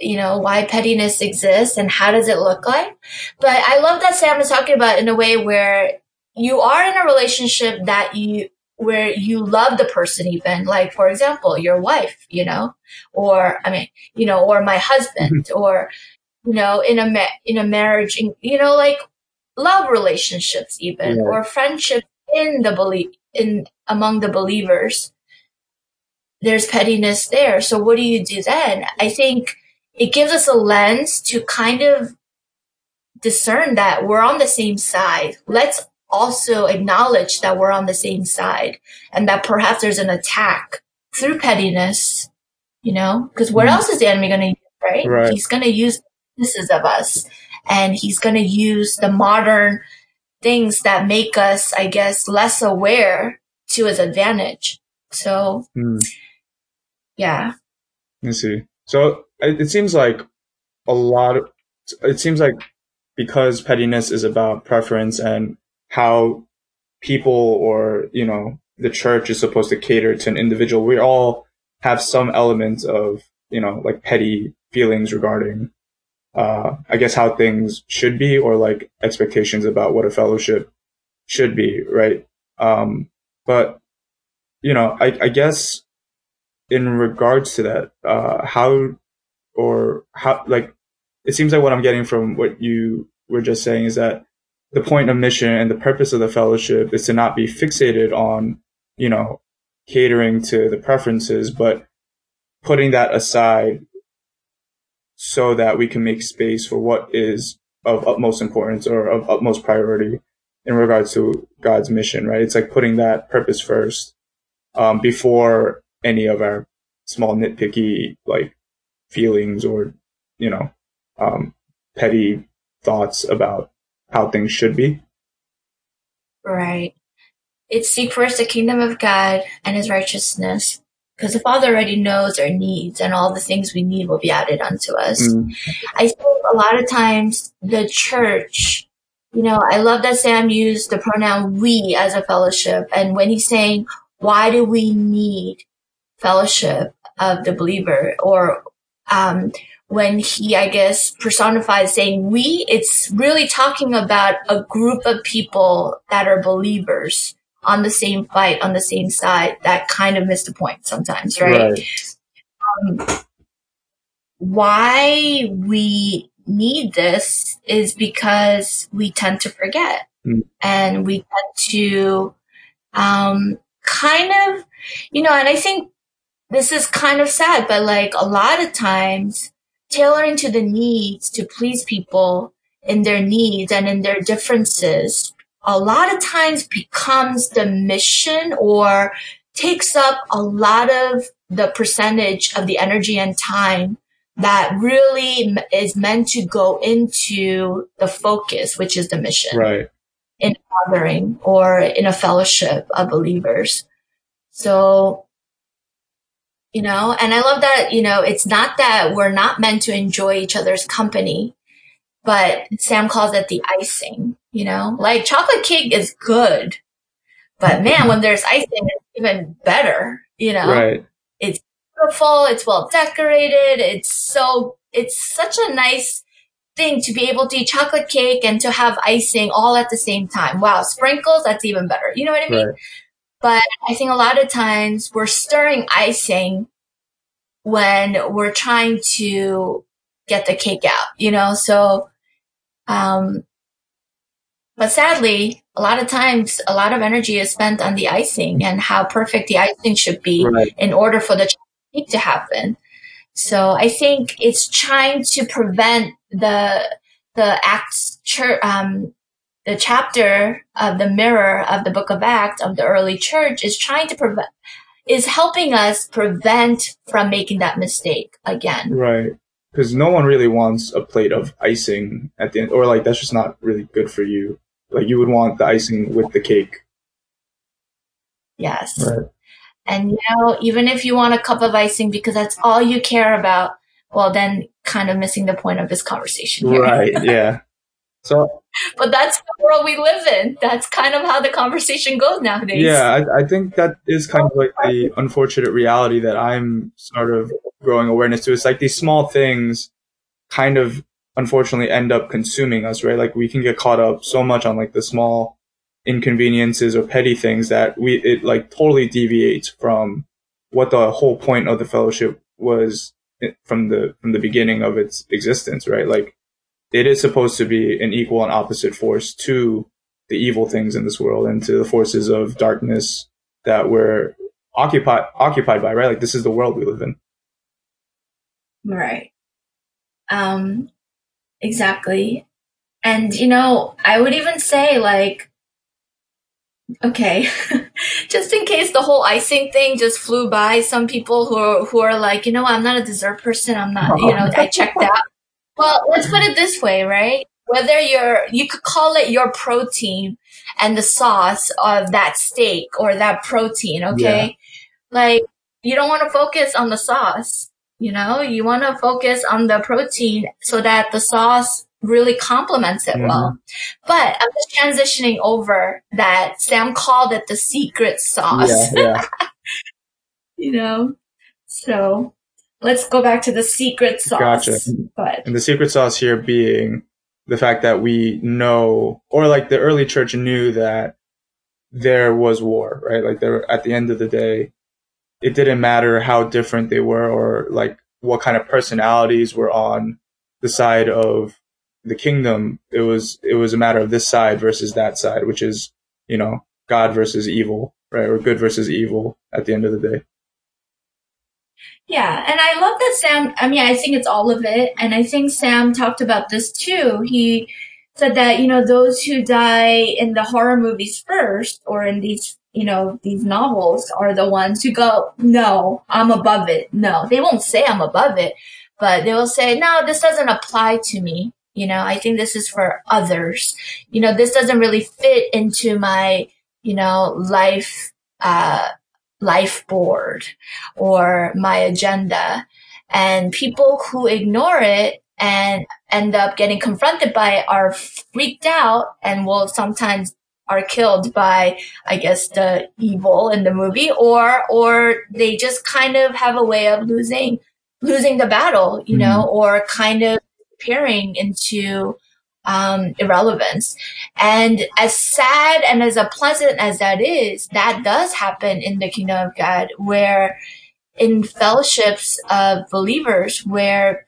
you know, why pettiness exists and how does it look like. But I love that Sam is talking about in a way where you are in a relationship that you, where you love the person even, like, for example, your wife, you know, or, I mean, you know, or my husband, mm-hmm. or, you know, in a, ma- in a marriage, you know, like love relationships even, yeah. or friendship in the belief, in, among the believers. There's pettiness there. So what do you do then? I think it gives us a lens to kind of discern that we're on the same side. Let's also acknowledge that we're on the same side and that perhaps there's an attack through pettiness, you know, because what mm. else is the enemy going to use, right? right? He's going to use pieces of us and he's going to use the modern things that make us, I guess, less aware to his advantage. So, mm. yeah. I see. So it seems like a lot of, it seems like because pettiness is about preference and how people or, you know, the church is supposed to cater to an individual. We all have some element of, you know, like petty feelings regarding, uh, I guess how things should be or like expectations about what a fellowship should be. Right. Um, but, you know, I, I guess in regards to that, uh, how or how, like, it seems like what I'm getting from what you were just saying is that the point of mission and the purpose of the fellowship is to not be fixated on, you know, catering to the preferences, but putting that aside so that we can make space for what is of utmost importance or of utmost priority in regards to God's mission, right? It's like putting that purpose first, um, before any of our small nitpicky, like, feelings or, you know, um, petty thoughts about how things should be. Right. It's seek first the kingdom of God and his righteousness. Because the Father already knows our needs and all the things we need will be added unto us. Mm. I think a lot of times the church, you know, I love that Sam used the pronoun we as a fellowship. And when he's saying, why do we need fellowship of the believer or um, when he, I guess, personifies saying we, it's really talking about a group of people that are believers on the same fight, on the same side, that kind of missed a point sometimes, right? right. Um, why we need this is because we tend to forget mm. and we tend to, um, kind of, you know, and I think this is kind of sad, but like a lot of times tailoring to the needs to please people in their needs and in their differences a lot of times becomes the mission or takes up a lot of the percentage of the energy and time that really is meant to go into the focus, which is the mission. Right. In gathering or in a fellowship of believers. So you know, and I love that, you know, it's not that we're not meant to enjoy each other's company, but Sam calls it the icing, you know, like chocolate cake is good, but man, when there's icing, it's even better, you know, right. it's beautiful. It's well decorated. It's so, it's such a nice thing to be able to eat chocolate cake and to have icing all at the same time. Wow. Sprinkles, that's even better. You know what I mean? Right. But I think a lot of times we're stirring icing when we're trying to get the cake out, you know? So, um, but sadly, a lot of times, a lot of energy is spent on the icing and how perfect the icing should be right. in order for the cake to happen. So I think it's trying to prevent the the Acts church, um, the chapter of the mirror of the Book of Acts of the early church is trying to prevent is helping us prevent from making that mistake again. Right. Because no one really wants a plate of icing at the end, or like that's just not really good for you. Like you would want the icing with the cake. Yes. Right. And you know, even if you want a cup of icing because that's all you care about, well, then kind of missing the point of this conversation. Here. Right. Yeah. So, but that's the world we live in. That's kind of how the conversation goes nowadays. Yeah, I, I, think that is kind of like the unfortunate reality that I'm sort of growing awareness to. It's like these small things kind of unfortunately end up consuming us, right? Like we can get caught up so much on like the small inconveniences or petty things that we, it like totally deviates from what the whole point of the fellowship was from the, from the beginning of its existence, right? Like it is supposed to be an equal and opposite force to the evil things in this world and to the forces of darkness that we're occupied occupied by, right? Like this is the world we live in. Right. Um exactly. And you know, I would even say like okay, just in case the whole icing thing just flew by, some people who are, who are like, you know, I'm not a dessert person. I'm not, you know, I checked out. Well, let's put it this way, right? Whether you're, you could call it your protein and the sauce of that steak or that protein, okay? Yeah. Like, you don't want to focus on the sauce, you know? You want to focus on the protein so that the sauce really complements it mm-hmm. well. But I'm just transitioning over that Sam called it the secret sauce. Yeah, yeah. you know? So let's go back to the secret sauce. Gotcha. But and the secret sauce here being the fact that we know, or like the early church knew that there was war, right? Like there, at the end of the day, it didn't matter how different they were or like what kind of personalities were on the side of the kingdom. It was, it was a matter of this side versus that side, which is, you know, God versus evil, right? Or good versus evil at the end of the day. Yeah, and I love that Sam. I mean, I think it's all of it, and I think Sam talked about this too. He said that you know those who die in the horror movies first, or in these you know these novels, are the ones who go, "No, I'm above it." No, they won't say I'm above it, but they will say, "No, this doesn't apply to me." You know, I think this is for others. You know, this doesn't really fit into my you know life. Uh, life board or my agenda. And people who ignore it and end up getting confronted by it are freaked out and will sometimes are killed by, I guess, the evil in the movie or, or they just kind of have a way of losing, losing the battle, you mm-hmm. know, or kind of appearing into, um, irrelevance. And as sad and as unpleasant as that is, that does happen in the kingdom of God, where in fellowships of believers, where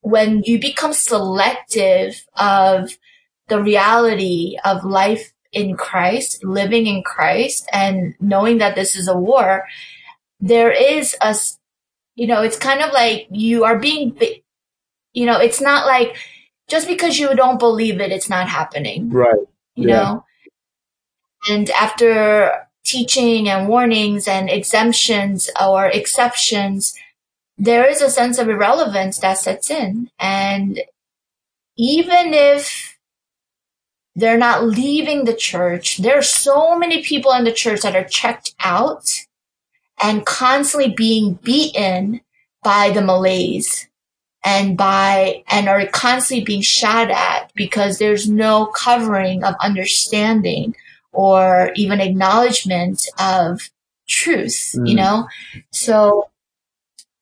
when you become selective of the reality of life in Christ, living in Christ, and knowing that this is a war, there is a, you know, it's kind of like you are being, you know, it's not like, just because you don't believe it, it's not happening. Right. You yeah. know? And after teaching and warnings and exemptions or exceptions, there is a sense of irrelevance that sets in. And even if they're not leaving the church, there are so many people in the church that are checked out and constantly being beaten by the malaise and by and are constantly being shot at because there's no covering of understanding or even acknowledgement of truth, mm. you know? So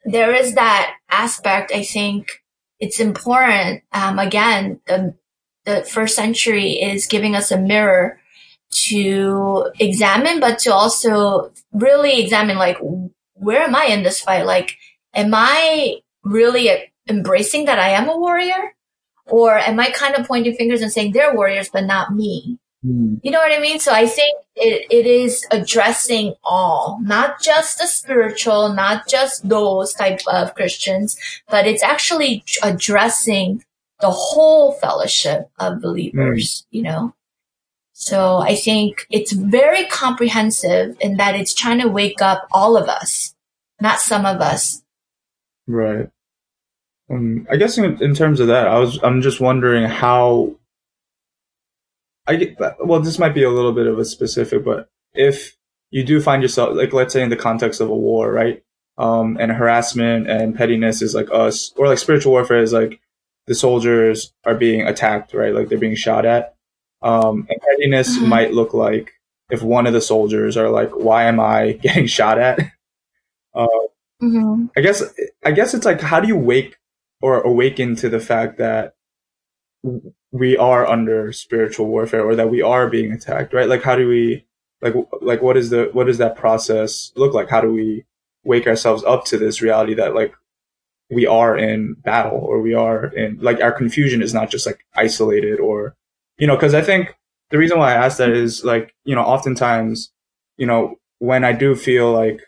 there is that aspect. I think it's important. Um, again, the, the first century is giving us a mirror to examine, but to also really examine like, where am I in this fight? Like, am I really embracing that I am a warrior? Or am I kind of pointing fingers and saying they're warriors, but not me? Mm. You know what I mean? So I think it, it is addressing all, not just the spiritual, not just those type of Christians, but it's actually addressing the whole fellowship of believers, mm. you know? So I think it's very comprehensive in that it's trying to wake up all of us, not some of us. Right. Um, I guess in, in terms of that, I was I'm just wondering how. I get well. This might be a little bit of a specific, but if you do find yourself like let's say in the context of a war, right? Um, and harassment and pettiness is like us, or like spiritual warfare is like the soldiers are being attacked, right? Like they're being shot at. Um, and pettiness mm-hmm. might look like if one of the soldiers are like, "Why am I getting shot at?" Uh, mm-hmm. I guess I guess it's like, how do you wake or awaken to the fact that we are under spiritual warfare or that we are being attacked, right? Like, how do we, like, like, what is the, what does that process look like? How do we wake ourselves up to this reality that, like, we are in battle or we are in, like, our confusion is not just like isolated or, you know, cause I think the reason why I ask that is like, you know, oftentimes, you know, when I do feel like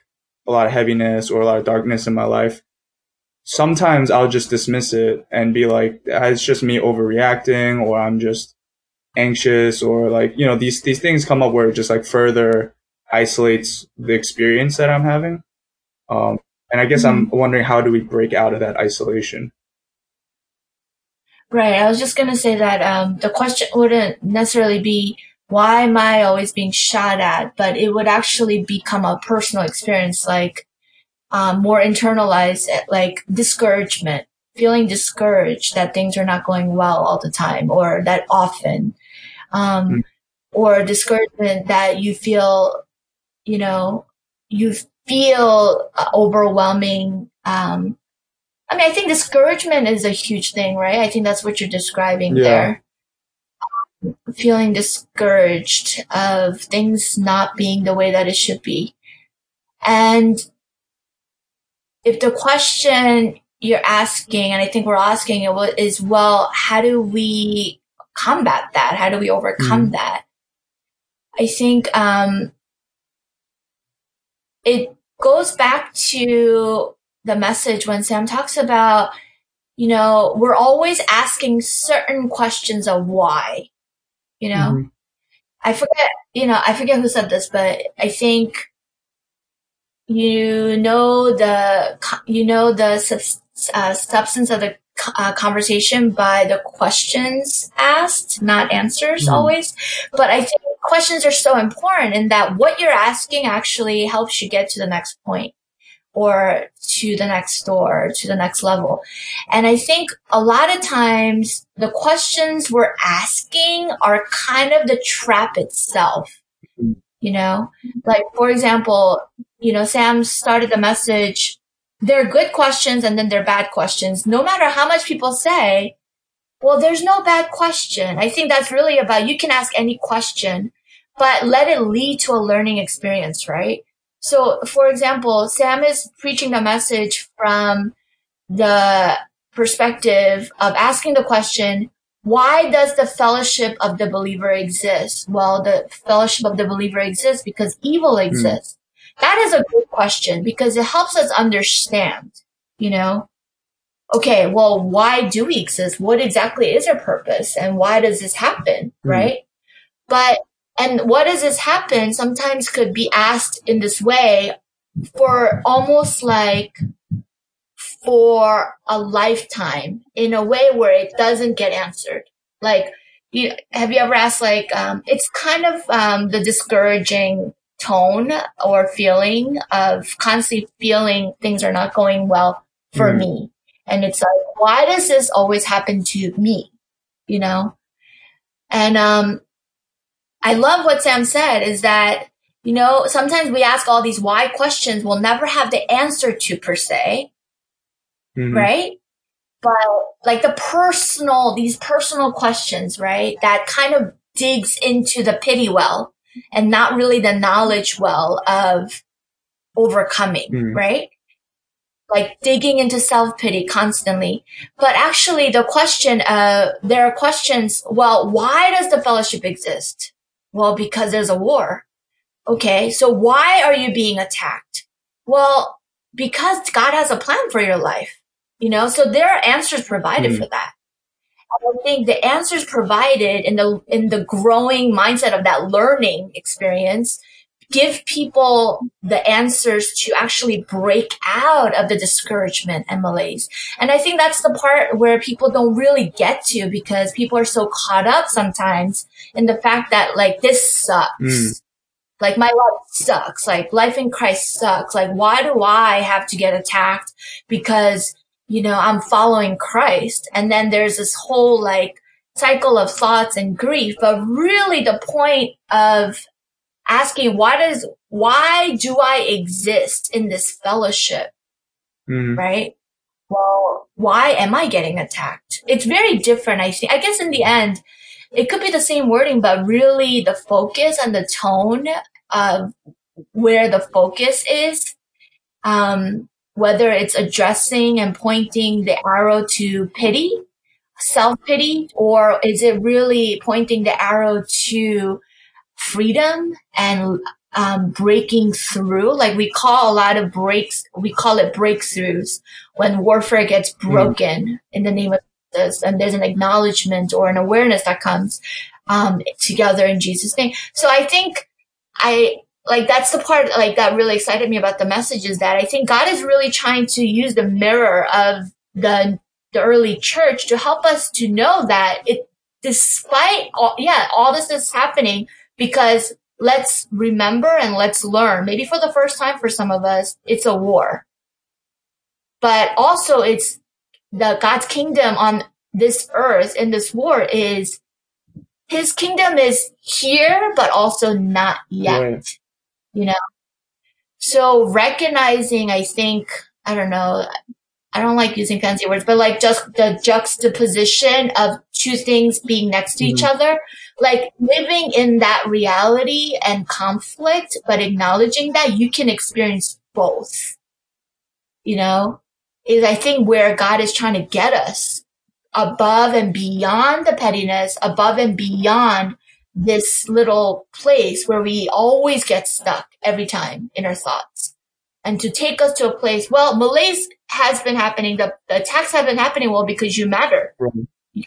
a lot of heaviness or a lot of darkness in my life, sometimes I'll just dismiss it and be like, ah, it's just me overreacting or I'm just anxious or like, you know, these, these things come up where it just like further isolates the experience that I'm having. Um, and I guess mm-hmm. I'm wondering how do we break out of that isolation? Right. I was just going to say that, um, the question wouldn't necessarily be, why am I always being shot at? But it would actually become a personal experience. Like, um, more internalized, like discouragement, feeling discouraged that things are not going well all the time or that often, um, mm. or discouragement that you feel, you know, you feel uh, overwhelming. Um, I mean, I think discouragement is a huge thing, right? I think that's what you're describing yeah. there. feeling discouraged of things not being the way that it should be. And if the question you're asking, and I think we're asking it is, well, how do we combat that? How do we overcome mm. that? I think, um, it goes back to the message when Sam talks about, you know, we're always asking certain questions of why, you know, mm. I forget, you know, I forget who said this, but I think you know the you know the uh, substance of the uh, conversation by the questions asked, not answers mm. always. But I think questions are so important in that what you're asking actually helps you get to the next point or to the next door, to the next level. And I think a lot of times the questions we're asking are kind of the trap itself. You know, like for example, you know, Sam started the message. They're good questions and then they're bad questions. No matter how much people say, well, there's no bad question. I think that's really about you can ask any question, but let it lead to a learning experience, right? So, for example, Sam is preaching the message from the perspective of asking the question, why does the fellowship of the believer exist? Well, the fellowship of the believer exists because evil hmm. exists. Mm. That is a good question because it helps us understand, you know, okay, well, why do we exist? What exactly is our purpose? And why does this happen? Mm. Right. But, and what does this happen sometimes could be asked in this way for almost like for a lifetime in a way where it doesn't get answered. Like, you, have you ever asked like, um, it's kind of, um, the discouraging tone or feeling of constantly feeling things are not going well for mm. me. And it's like, why does this always happen to me? You know? And, um, I love what Sam said is that, you know, sometimes we ask all these why questions we'll never have the answer to per se. Mm-hmm. Right? But like the personal, these personal questions, right? That kind of digs into the pity well and not really the knowledge well of overcoming, mm. right? Like digging into self pity constantly. But actually the question, uh, there are questions, well, why does the fellowship exist? Well, because there's a war. Okay. So why are you being attacked? Well, because God has a plan for your life, you know, so there are answers provided mm. for that. I think the answers provided in the in the growing mindset of that learning experience give people the answers to actually break out of the discouragement and malaise. And I think that's the part where people don't really get to because people are so caught up sometimes in the fact that like this sucks. Mm. Like my life sucks. Like life in Christ sucks. Like why do I have to get attacked because you know, I'm following Christ. And then there's this whole like cycle of thoughts and grief. But really the point of asking why does, why do I exist in this fellowship? Mm. Right? Well, why am I getting attacked? It's very different. I think, I guess in the end, it could be the same wording, but really the focus and the tone of where the focus is, um, whether it's addressing and pointing the arrow to pity, self pity, or is it really pointing the arrow to freedom and um, breaking through? Like we call a lot of breaks, we call it breakthroughs when warfare gets mm. broken mm. in the name of Jesus, and there's an acknowledgement or an awareness that comes um, together in Jesus' name. So I think I like that's the part like that really excited me about the message is that I think God is really trying to use the mirror of the the early church to help us to know that it despite all yeah all this is happening because let's remember and let's learn maybe for the first time for some of us it's a war but also it's the God's kingdom on this earth in this war is his kingdom is here but also not yet you know? So recognizing, I think, I don't know, I don't like using fancy words, but like just the juxtaposition of two things being next to mm-hmm. each other, like living in that reality and conflict, but acknowledging that you can experience both, you know, is I think where God is trying to get us above and beyond the pettiness, above and beyond this little place where we always get stuck every time in our thoughts. And to take us to a place, well, malaise has been happening. The, the attacks have been happening. Well, because you matter. Right.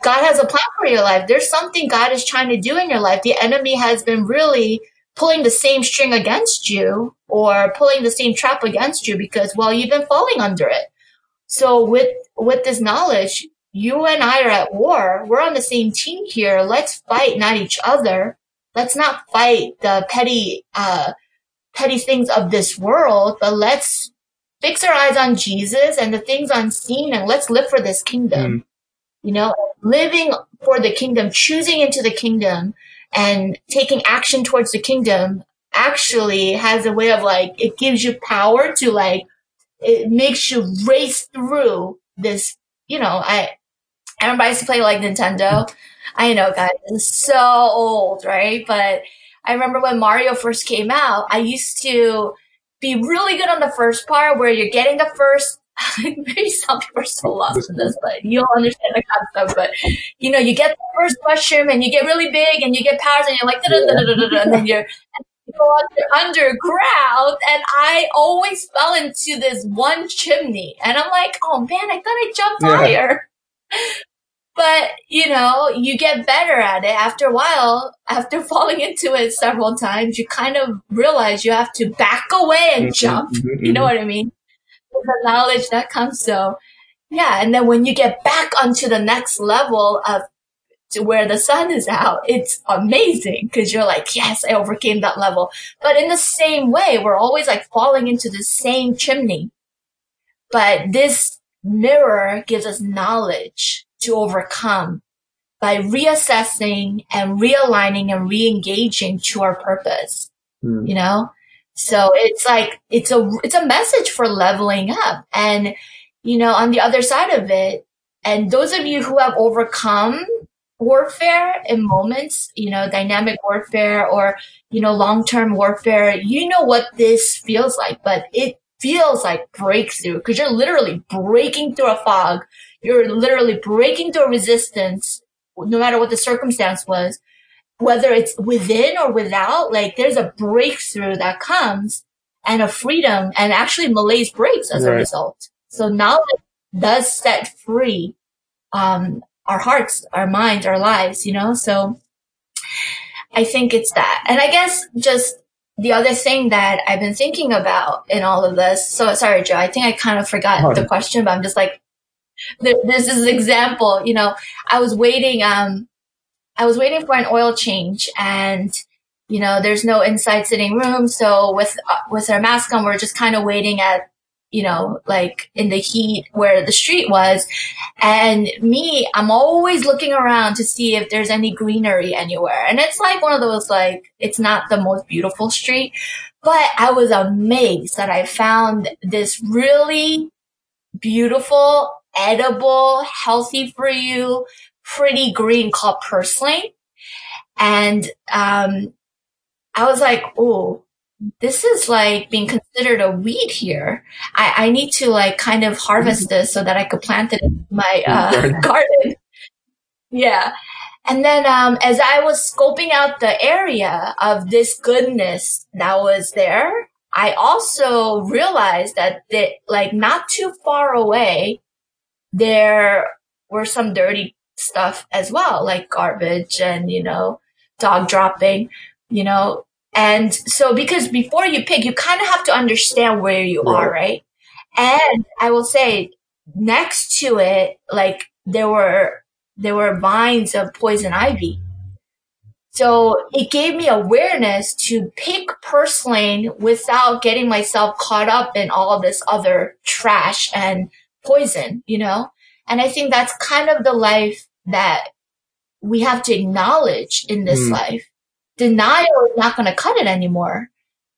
God has a plan for your life. There's something God is trying to do in your life. The enemy has been really pulling the same string against you or pulling the same trap against you because, well, you've been falling under it. So with, with this knowledge, you and I are at war. We're on the same team here. Let's fight, not each other. Let's not fight the petty, uh, petty things of this world, but let's fix our eyes on Jesus and the things unseen and let's live for this kingdom. Mm. You know, living for the kingdom, choosing into the kingdom and taking action towards the kingdom actually has a way of like, it gives you power to like, it makes you race through this, you know, I, Everybody used to play like Nintendo. I know, guys, it's so old, right? But I remember when Mario first came out, I used to be really good on the first part where you're getting the first maybe some people are so lost in this, but you'll understand the concept. But you know, you get the first mushroom and you get really big and you get powers and you're like, and then you're go underground. And I always fell into this one chimney, and I'm like, oh man, I thought I jumped yeah. higher. But, you know, you get better at it after a while. After falling into it several times, you kind of realize you have to back away and mm-hmm, jump. Mm-hmm, you know mm-hmm. what I mean? The knowledge that comes. So, yeah. And then when you get back onto the next level of to where the sun is out, it's amazing because you're like, yes, I overcame that level. But in the same way, we're always like falling into the same chimney. But this mirror gives us knowledge to overcome by reassessing and realigning and re-engaging to our purpose. Mm. You know? So it's like, it's a, it's a message for leveling up. And, you know, on the other side of it, and those of you who have overcome warfare in moments, you know, dynamic warfare or, you know, long-term warfare, you know what this feels like, but it feels like breakthrough because you're literally breaking through a fog. You're literally breaking through resistance, no matter what the circumstance was, whether it's within or without, like there's a breakthrough that comes and a freedom and actually malaise breaks as right. a result. So knowledge does set free, um, our hearts, our minds, our lives, you know? So I think it's that. And I guess just the other thing that I've been thinking about in all of this. So sorry, Joe, I think I kind of forgot oh, the question, but I'm just like, this is an example, you know, I was waiting, um, I was waiting for an oil change and, you know, there's no inside sitting room. So with, uh, with our mask on, we're just kind of waiting at you know, like in the heat where the street was. And me, I'm always looking around to see if there's any greenery anywhere. And it's like one of those, like, it's not the most beautiful street, but I was amazed that I found this really beautiful, edible, healthy for you, pretty green called purslane. And, um, I was like, oh, this is like being considered a weed here. I, I need to like kind of harvest mm-hmm. this so that I could plant it in my uh, garden. Yeah. And then um, as I was scoping out the area of this goodness that was there, I also realized that that like not too far away, there were some dirty stuff as well, like garbage and, you know, dog dropping, you know, and so because before you pick, you kind of have to understand where you right. are, right? And I will say next to it, like there were, there were vines of poison ivy. So it gave me awareness to pick purslane without getting myself caught up in all this other trash and poison, you know? And I think that's kind of the life that we have to acknowledge in this mm. life denial is not going to cut it anymore.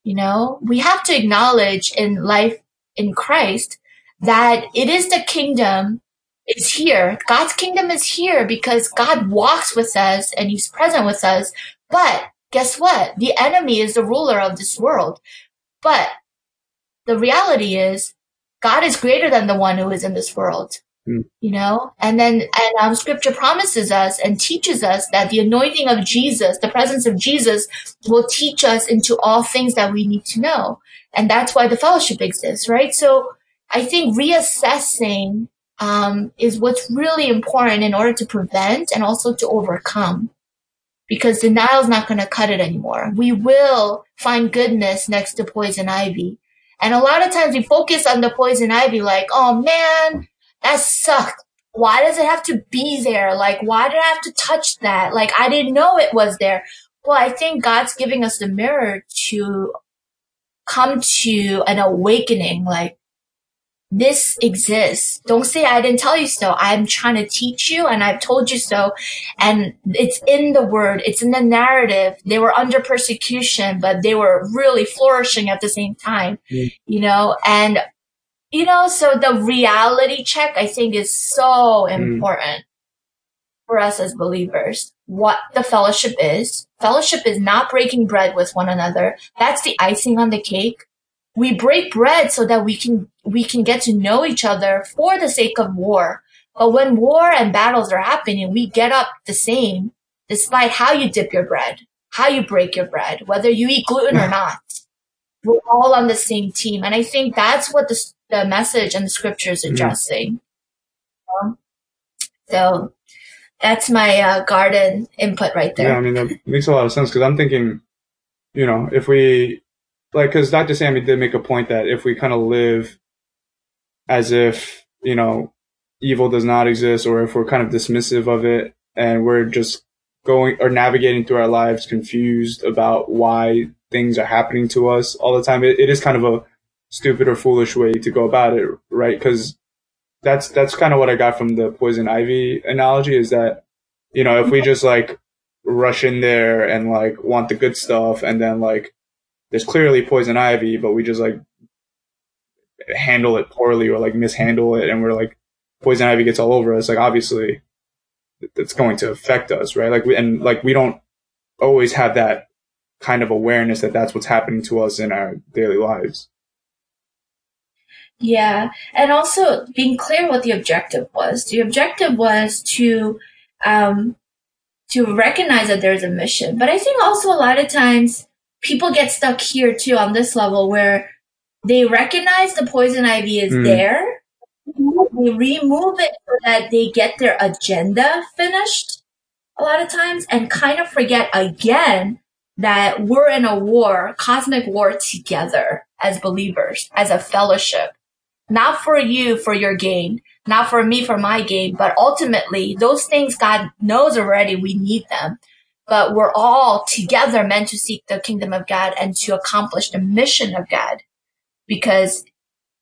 You know, we have to acknowledge in life in Christ that it is the kingdom is here. God's kingdom is here because God walks with us and he's present with us. But guess what? The enemy is the ruler of this world. But the reality is God is greater than the one who is in this world. Mm. You know, and then, and um, scripture promises us and teaches us that the anointing of Jesus, the presence of Jesus will teach us into all things that we need to know. And that's why the fellowship exists, right? So I think reassessing, um, is what's really important in order to prevent and also to overcome. Because denial is not going to cut it anymore. We will find goodness next to poison ivy. And a lot of times we focus on the poison ivy like, oh man, that sucked. Why does it have to be there? Like, why did I have to touch that? Like, I didn't know it was there. Well, I think God's giving us the mirror to come to an awakening. Like, this exists. Don't say I didn't tell you so. I'm trying to teach you and I've told you so. And it's in the word. It's in the narrative. They were under persecution, but they were really flourishing at the same time, mm. you know, and you know, so the reality check, I think, is so mm. important mm. for us as believers. What the fellowship is. Fellowship is not breaking bread with one another. That's the icing on the cake. We break bread so that we can, we can get to know each other for the sake of war. But when war and battles are happening, we get up the same despite how you dip your bread, how you break your bread, whether you eat gluten or not. We're all on the same team. And I think that's what the the message and the scriptures addressing. Mm-hmm. So that's my uh, garden input right there. Yeah, I mean that makes a lot of sense because I'm thinking, you know, if we like, because Dr. Sammy did make a point that if we kind of live as if you know evil does not exist, or if we're kind of dismissive of it, and we're just going or navigating through our lives confused about why things are happening to us all the time, it, it is kind of a stupid or foolish way to go about it, right? Because that's that's kind of what I got from the poison ivy analogy is that you know if we just like rush in there and like want the good stuff and then like there's clearly poison ivy but we just like handle it poorly or like mishandle it and we're like poison ivy gets all over us like obviously that's going to affect us, right? Like, we, and like we don't always have that kind of awareness that that's what's happening to us in our daily lives. Yeah, and also being clear what the objective was. The objective was to um, to recognize that there's a mission. But I think also a lot of times people get stuck here too on this level where they recognize the poison ivy is mm. there. They remove it so that they get their agenda finished a lot of times and kind of forget again that we're in a war, cosmic war together as believers, as a fellowship not for you for your gain, not for me for my gain, but ultimately those things God knows already we need them. But we're all together meant to seek the kingdom of God and to accomplish the mission of God. Because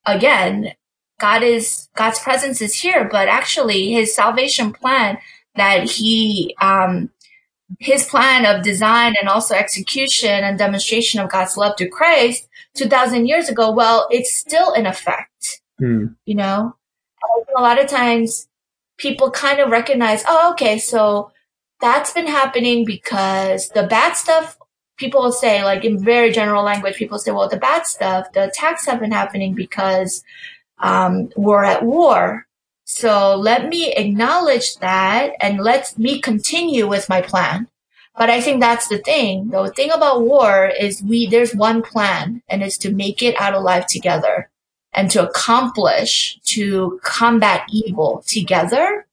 again, God is, God's presence is here, but actually his salvation plan that he, um, his plan of design and also execution and demonstration of God's love to Christ 2000 years ago, well, it's still in effect. Mm. You know, a lot of times people kind of recognize, oh, okay, so that's been happening because the bad stuff people say, like in very general language, people say, well, the bad stuff, the attacks have been happening because um, we're at war. So let me acknowledge that and let me continue with my plan. But I think that's the thing. The thing about war is we, there's one plan and it's to make it out alive together and to accomplish, to combat evil together.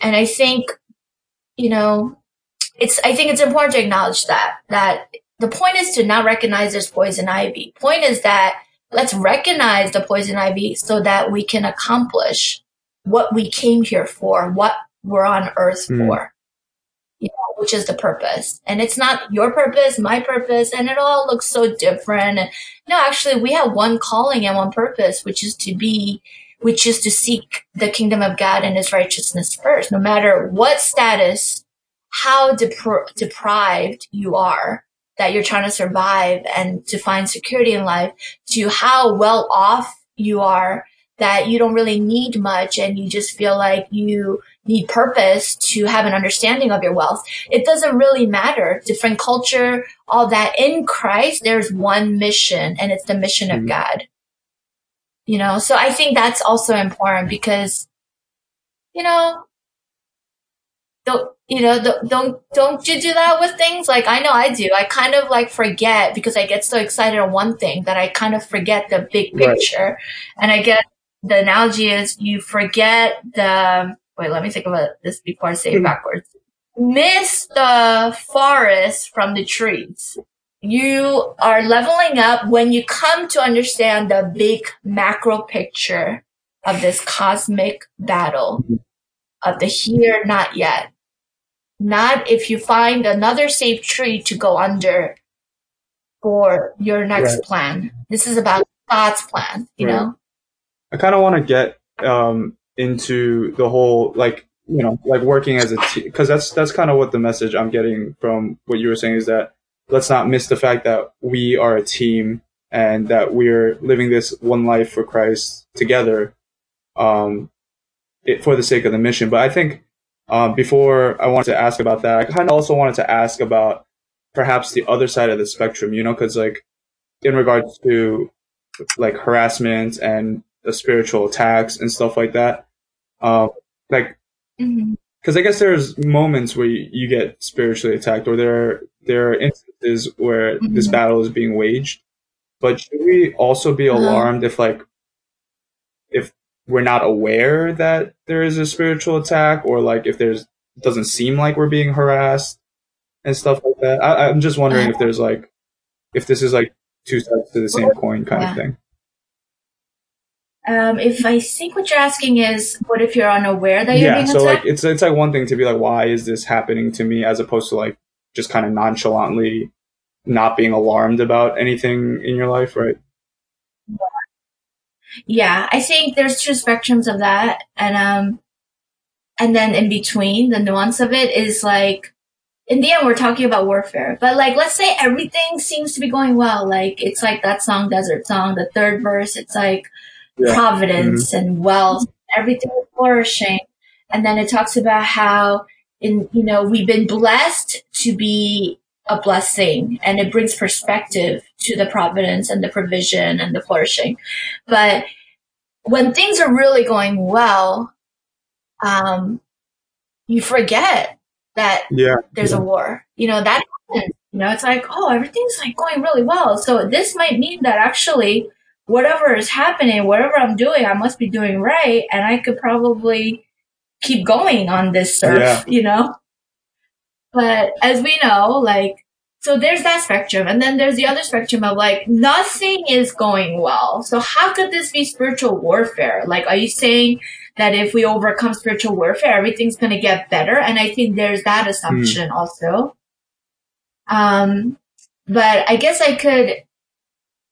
And I think, you know, it's, I think it's important to acknowledge that, that the point is to not recognize there's poison ivy. Point is that let's recognize the poison ivy so that we can accomplish what we came here for, what we're on earth mm. for you know, which is the purpose. And it's not your purpose, my purpose, and it all looks so different. No, actually, we have one calling and one purpose, which is to be, which is to seek the kingdom of God and his righteousness first, no matter what status, how depri- deprived you are that you're trying to survive and to find security in life to how well off you are that you don't really need much and you just feel like you need purpose to have an understanding of your wealth. It doesn't really matter. Different culture, all that. In Christ, there's one mission and it's the mission mm-hmm. of God. You know, so I think that's also important because, you know, don't, you know, don't, don't, don't you do that with things? Like I know I do. I kind of like forget because I get so excited on one thing that I kind of forget the big picture. Right. And I get the analogy is you forget the wait, let me think about this before I say it hmm. backwards. Miss the forest from the trees. You are leveling up when you come to understand the big macro picture of this cosmic battle of the here, not yet. Not if you find another safe tree to go under for your next right. plan. This is about God's plan, you right. know? I kind of want to get um, into the whole like you know like working as a team because that's that's kind of what the message I'm getting from what you were saying is that let's not miss the fact that we are a team and that we're living this one life for Christ together um it, for the sake of the mission. But I think um, before I wanted to ask about that I kind of also wanted to ask about perhaps the other side of the spectrum you know because like in regards to like harassment and the spiritual attacks and stuff like that uh, like, because mm-hmm. I guess there's moments where you, you, get spiritually attacked, or there are, there are instances where mm-hmm. this battle is being waged. But should we also be uh-huh. alarmed if, like, if we're not aware that there is a spiritual attack, or like if there's doesn't seem like we're being harassed and stuff like that? I, am just wondering uh-huh. if there's like, if this is like two sides to the same coin kind yeah. of thing. Um, if I think what you're asking is, what if you're unaware that you're yeah, being attacked? Yeah, so like it's it's like one thing to be like, why is this happening to me, as opposed to like just kind of nonchalantly not being alarmed about anything in your life, right? Yeah, I think there's two spectrums of that, and um, and then in between, the nuance of it is like, in the end, we're talking about warfare. But like, let's say everything seems to be going well. Like, it's like that song, Desert Song, the third verse. It's like, yeah. providence mm-hmm. and wealth, everything is flourishing. And then it talks about how in, you know, we've been blessed to be a blessing and it brings perspective to the providence and the provision and the flourishing. But when things are really going well, um, you forget that yeah, there's yeah. a war. You know, that happens. You know, it's like, oh, everything's like going really well. So this might mean that actually whatever is happening, whatever I'm doing, I must be doing right. And I could probably keep going on this surf, Yeah. you know? But as we know, like, so there's that spectrum. And then there's the other spectrum of like, nothing is going well. So how could this be spiritual warfare? Like, are you saying that if we overcome spiritual warfare, everything's going to get better? And I think there's that assumption also. Um, but I guess I could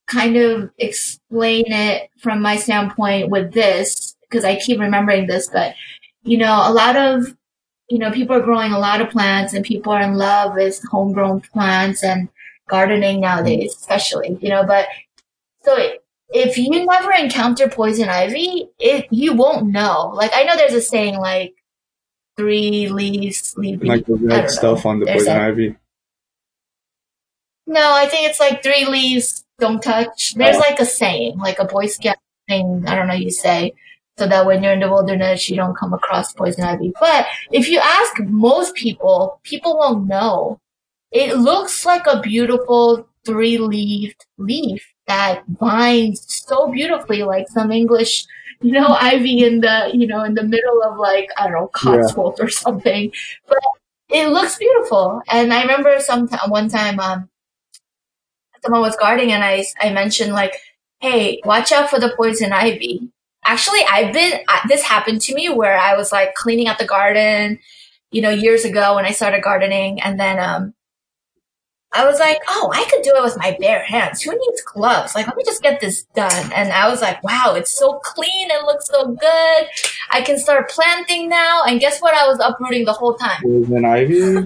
kind of explain it from my standpoint with this because I keep remembering this, but you know, a lot of, you know, people are growing a lot of plants and people are in love with homegrown plants and gardening nowadays, especially, you know, but so if you never encounter poison ivy, it, you won't know. Like, I know there's a saying like three leaves leave like the red stuff know. on the There's poison ivy. No, I think it's like three leaves don't touch. There's like a saying, like a Boy Scout thing. I don't know. You say so that when you're in the wilderness, you don't come across poison ivy. But if you ask most people, people won't know. It looks like a beautiful three-leaved leaf that binds so beautifully, like some English, you know, ivy in the, you know, in the middle of like I don't know, Cotswold or something. But it looks beautiful. And I remember some time, one time, um, someone was guarding and I, I mentioned like, Hey, watch out for the poison ivy. Actually, I've been, this happened to me where I was like cleaning out the garden, you know, years ago when I started gardening. And then, um, I was like, oh, I could do it with my bare hands. Who needs gloves? Like, let me just get this done. And I was like, wow, it's so clean. It looks so good. I can start planting now. And guess what? I was uprooting the whole time. Poison ivy.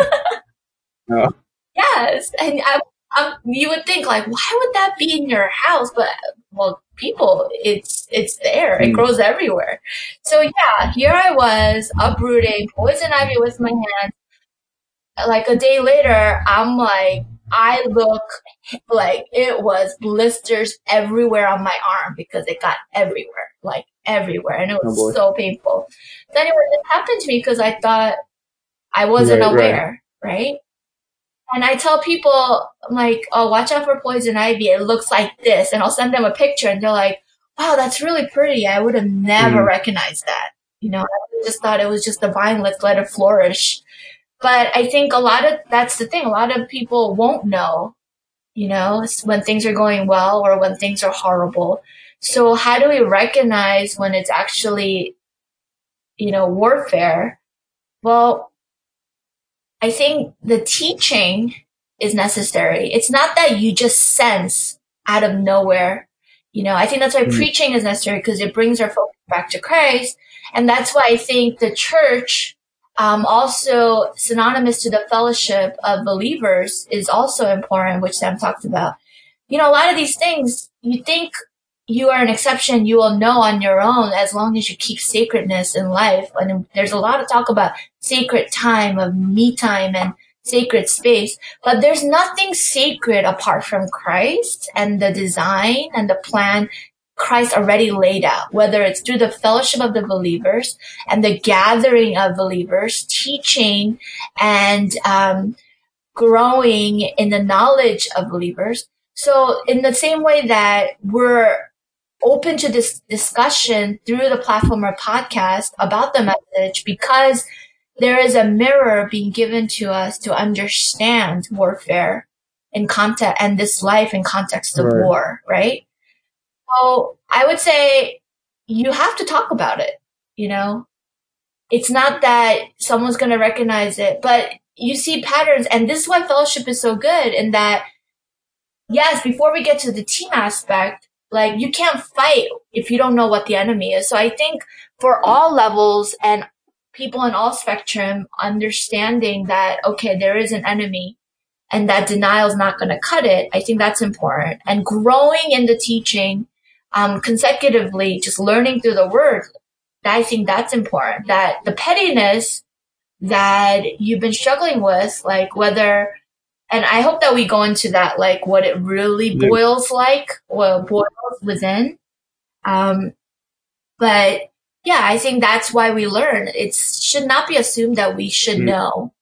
no. Yes, and I, um, you would think like, why would that be in your house? But well, people, it's it's there. It Mm. grows everywhere. So yeah, here I was uprooting poison ivy with my hands. Like a day later, I'm like, I look like it was blisters everywhere on my arm because it got everywhere, like everywhere, and it was Oh, so painful. So anyway, this happened to me because I thought I wasn't Right, right. aware, right? And I tell people, I'm like, oh, watch out for poison ivy. It looks like this. And I'll send them a picture and they're like, wow, that's really pretty. I would have never Mm. recognized that. You know, I just thought it was just a vine. Let's let it flourish. But I think a lot of, that's the thing. A lot of people won't know, you know, when things are going well or when things are horrible. So how do we recognize when it's actually, you know, warfare? Well, I think the teaching is necessary. It's not that you just sense out of nowhere. You know, I think that's why Mm. preaching is necessary because it brings our focus back to Christ. And that's why I think the church, um, also synonymous to the fellowship of believers is also important, which Sam talked about. You know, a lot of these things, you think you are an exception, you will know on your own as long as you keep sacredness in life. And there's a lot of talk about sacred time of me time and sacred space, but there's nothing sacred apart from Christ and the design and the plan Christ already laid out, whether it's through the fellowship of the believers and the gathering of believers, teaching and um, growing in the knowledge of believers. So in the same way that we're open to this discussion through the platform or podcast about the message because there is a mirror being given to us to understand warfare in context and this life in context of Right. war, right? So I would say you have to talk about it, you know? It's not that someone's going to recognize it, but you see patterns and this is why fellowship is so good in that yes, before we get to the team aspect, like you can't fight if you don't know what the enemy is. So I think for all levels and people in all spectrum understanding that, okay, there is an enemy and that denial is not going to cut it. I think that's important and growing in the teaching, um, consecutively, just learning through the word. I think that's important that the pettiness that you've been struggling with, like whether, and I hope that we go into that, like what it really boils like, what boils within. Um, but yeah, I think that's why we learn. It should not be assumed that we should mm. know,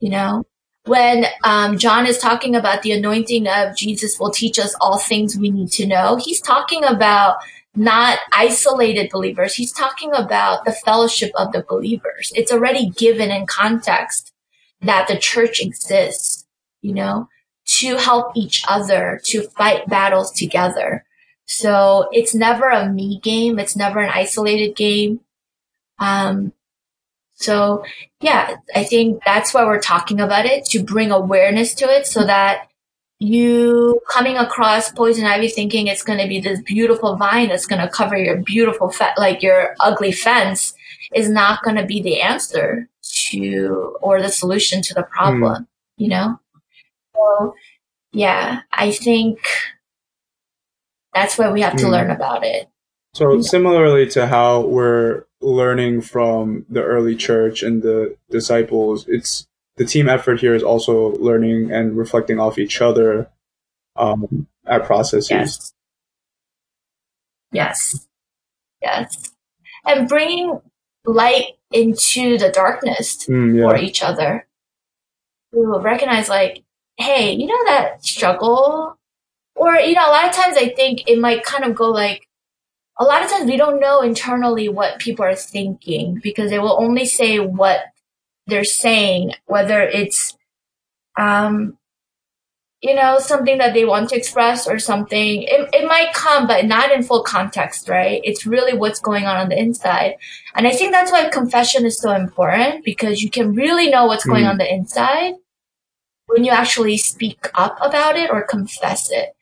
you know? When um, John is talking about the anointing of Jesus will teach us all things we need to know, he's talking about not isolated believers. He's talking about the fellowship of the believers. It's already given in context that the church exists, you know, to help each other, to fight battles together. So it's never a me game. It's never an isolated game. Um, so yeah, I think that's why we're talking about it to bring awareness to it so that you coming across poison ivy thinking it's going to be this beautiful vine that's going to cover your beautiful fe- like your ugly fence is not going to be the answer to or the solution to the problem, mm. you know? So yeah, I think that's where we have to mm. learn about it. So similarly to how we're learning from the early church and the disciples, it's the team effort here is also learning and reflecting off each other um, at processes. Yes. Yes. Yes. And bringing light into the darkness mm, yeah. for each other. We will recognize like, hey, you know that struggle or, you know, a lot of times I think it might kind of go like, a lot of times we don't know internally what people are thinking because they will only say what they're saying, whether it's, um, you know, something that they want to express or something. It, it might come, but not in full context, right? It's really what's going on on the inside. And I think that's why confession is so important because you can really know what's mm. going on the inside when you actually speak up about it or confess it.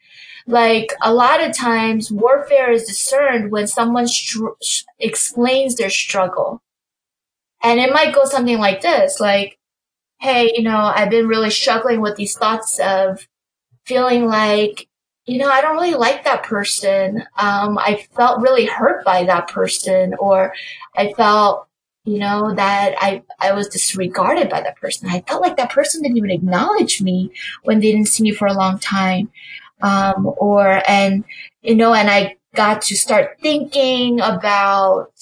Like a lot of times warfare is discerned when someone str- explains their struggle. And it might go something like this, like, Hey, you know, I've been really struggling with these thoughts of feeling like, you know, I don't really like that person. Um, I felt really hurt by that person or I felt, you know, that I, I was disregarded by that person. I felt like that person didn't even acknowledge me when they didn't see me for a long time um, or and you know, and I got to start thinking about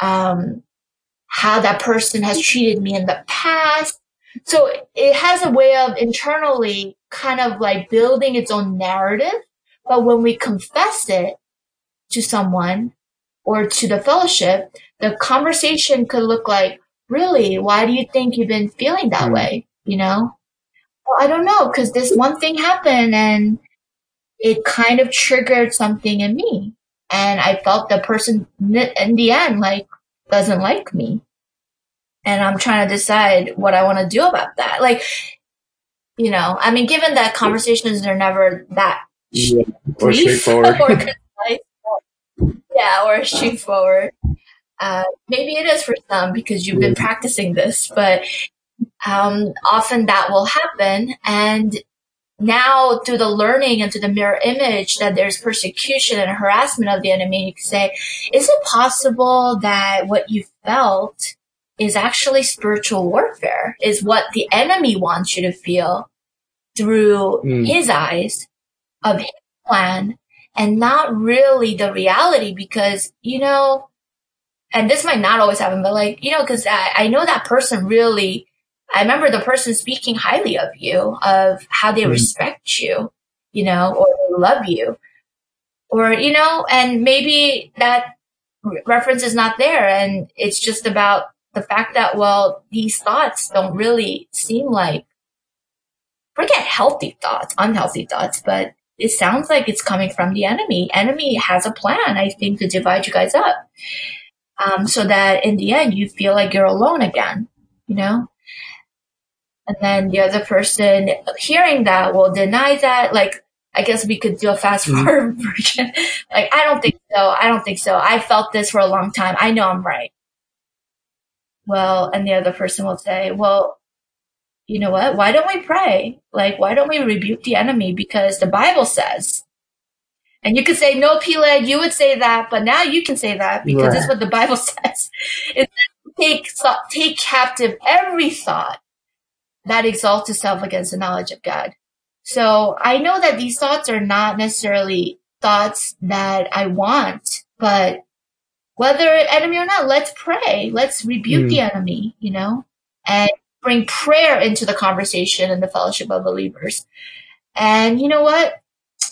um, how that person has treated me in the past. So it has a way of internally kind of like building its own narrative. But when we confess it to someone or to the fellowship, the conversation could look like, really, why do you think you've been feeling that mm. way? You know? I don't know, because this one thing happened and it kind of triggered something in me. And I felt the person in the end, like, doesn't like me. And I'm trying to decide what I want to do about that. Like, you know, I mean, given that conversations are never that yeah, or straightforward. or yeah, or straightforward. Uh, maybe it is for some because you've been practicing this, but um, often that will happen. And now through the learning and through the mirror image that there's persecution and harassment of the enemy, you can say, is it possible that what you felt is actually spiritual warfare, is what the enemy wants you to feel through mm. his eyes of his plan and not really the reality because, you know, and this might not always happen, but like, you know, cause I, I know that person really I remember the person speaking highly of you, of how they mm respect you, you know, or they love you. Or, you know, and maybe that reference is not there and it's just about the fact that, well, these thoughts don't really seem like, forget healthy thoughts, unhealthy thoughts, but it sounds like it's coming from the enemy. Enemy has a plan, I think, to divide you guys up. Um, so that in the end, you feel like you're alone again, you know? And then the other person hearing that will deny that. Like, I guess we could do a fast mm-hmm. forward mm-hmm. version. like, I don't think so. I don't think so. I felt this for a long time. I know I'm right. Well, and the other person will say, well, you know what? Why don't we pray? Like, why don't we rebuke the enemy? Because the Bible says, And you could say, no, Peleg, you would say that, but now you can say that because right. it's what the Bible says. It take, take captive every thought that exalts itself against the knowledge of God. So I know that these thoughts are not necessarily thoughts that I want, but whether enemy or not, let's pray. Let's rebuke mm. the enemy, you know, and bring prayer into the conversation and the fellowship of believers. And you know what?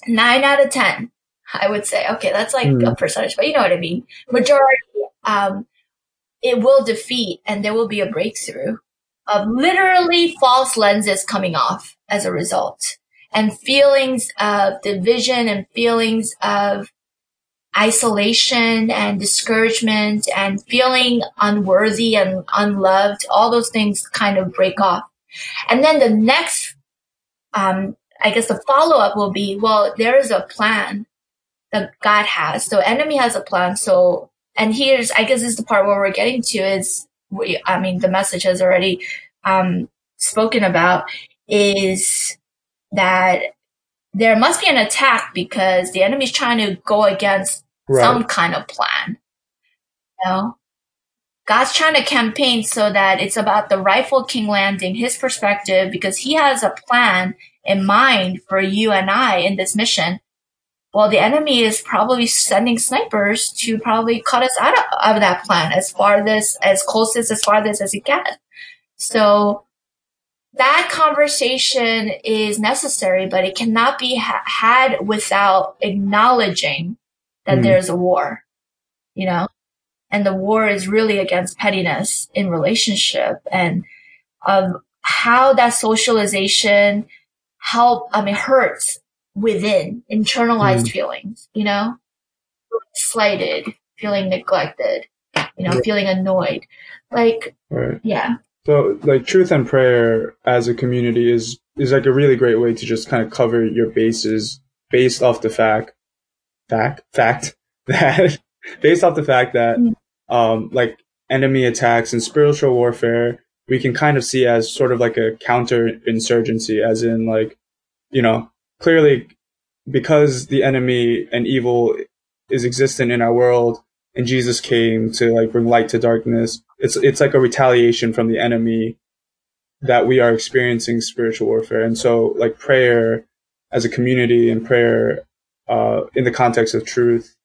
Nine out of 10, I would say, okay, that's like mm. a percentage, but you know what I mean? Majority, um, it will defeat and there will be a breakthrough of literally false lenses coming off as a result and feelings of division and feelings of isolation and discouragement and feeling unworthy and unloved, all those things kind of break off. And then the next, um, I guess the follow up will be, well, there is a plan that God has. So enemy has a plan. So, and here's, I guess this is the part where we're getting to is, we, I mean, the message has already, um, spoken about is that there must be an attack because the enemy is trying to go against right. some kind of plan. You know? God's trying to campaign so that it's about the rightful king landing, his perspective, because he has a plan in mind for you and I in this mission. Well, the enemy is probably sending snipers to probably cut us out of, of that plan as far as, as closest as far as, as he can. So that conversation is necessary, but it cannot be ha- had without acknowledging that mm. there's a war, you know, and the war is really against pettiness in relationship and of how that socialization help, I mean, hurts within internalized mm. feelings, you know, slighted, feeling neglected, you know, yeah. feeling annoyed. Like, right. yeah. So like truth and prayer as a community is is like a really great way to just kind of cover your bases based off the fact fact fact that based off the fact that mm. um like enemy attacks and spiritual warfare we can kind of see as sort of like a counter insurgency as in like you know clearly because the enemy and evil is existent in our world and Jesus came to like bring light to darkness. It's it's like a retaliation from the enemy that we are experiencing spiritual warfare. And so like prayer as a community and prayer uh, in the context of truth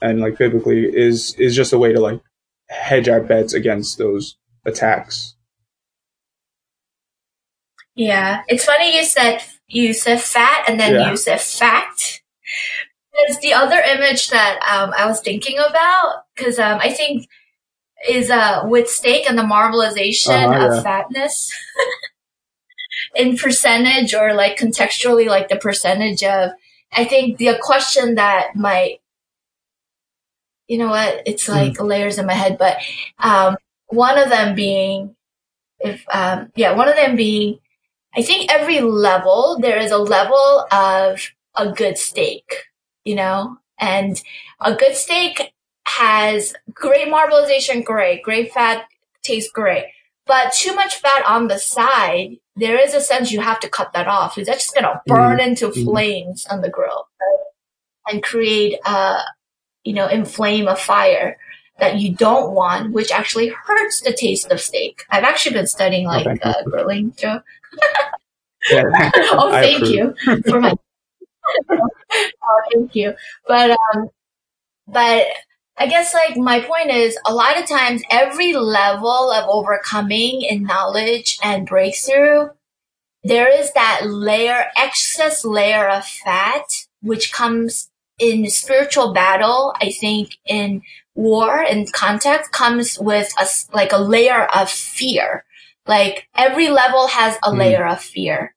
and like biblically is is just a way to like hedge our bets against those attacks. Yeah, it's funny you said you said fat and then yeah. you said fact is the other image that um, I was thinking about because um, I think is uh, with steak and the marbleization uh-huh, of yeah. fatness in percentage or like contextually, like the percentage of. I think the question that might, you know what, it's hmm. like mm. layers in my head, but um, one of them being, if um, yeah, one of them being, I think every level there is a level of a good steak you know, and a good steak has great marbleization, great, great fat tastes great. But too much fat on the side, there is a sense you have to cut that off. It's just gonna burn mm-hmm. into mm-hmm. flames on the grill and create a, you know, inflame a fire that you don't want, which actually hurts the taste of steak. I've actually been studying like oh, uh, grilling, Joe. oh, thank you for my oh, thank you. But um, but I guess like my point is a lot of times every level of overcoming in knowledge and breakthrough, there is that layer, excess layer of fat, which comes in spiritual battle. I think in war and context comes with a, like a layer of fear. Like every level has a mm. layer of fear.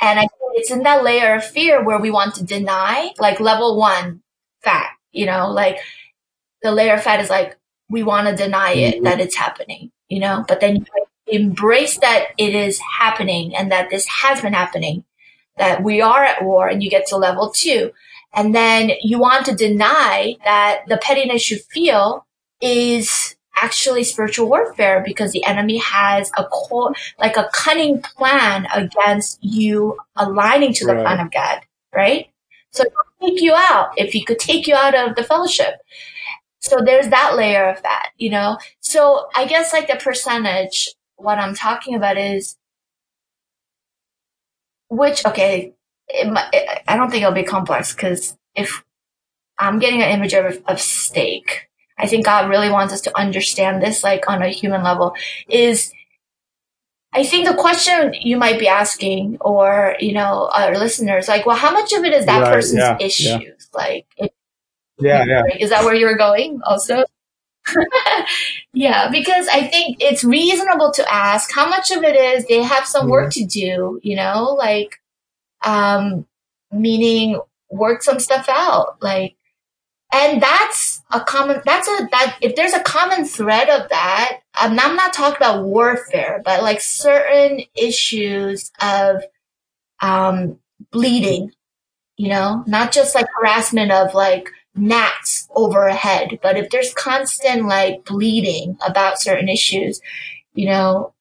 And I think it's in that layer of fear where we want to deny, like level one fat, you know, like the layer of fat is like, we want to deny it mm-hmm. that it's happening, you know, but then you embrace that it is happening and that this has been happening, that we are at war and you get to level two. And then you want to deny that the pettiness you feel is actually spiritual warfare because the enemy has a core, like a cunning plan against you aligning to the right. plan of God, right? So take you out if he could take you out of the fellowship. So there's that layer of that, you know? So I guess like the percentage, what I'm talking about is which, okay, it, I don't think it'll be complex because if I'm getting an image of, of steak, I think God really wants us to understand this, like on a human level, is I think the question you might be asking, or you know, our listeners, like, well, how much of it is that right, person's yeah, issues? Yeah. Like, it, yeah, yeah, is that where you were going? Also, yeah, because I think it's reasonable to ask how much of it is they have some mm-hmm. work to do. You know, like, um, meaning work some stuff out, like and that's a common that's a that if there's a common thread of that um, i'm not talking about warfare but like certain issues of um bleeding you know? Not just like harassment of like gnats over a head but if there's constant like bleeding about certain issues you know?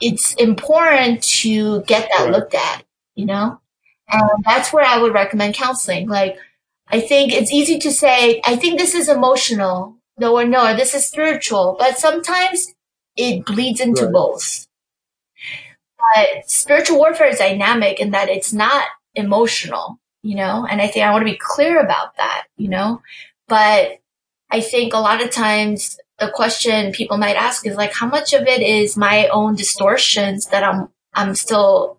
It's important to get that looked at you know? And that's where i would recommend counseling like I think it's easy to say, I think this is emotional, no or no, or this is spiritual, but sometimes it bleeds into right. both. But spiritual warfare is dynamic in that it's not emotional, you know, and I think I want to be clear about that, you know, but I think a lot of times the question people might ask is like, how much of it is my own distortions that I'm, I'm still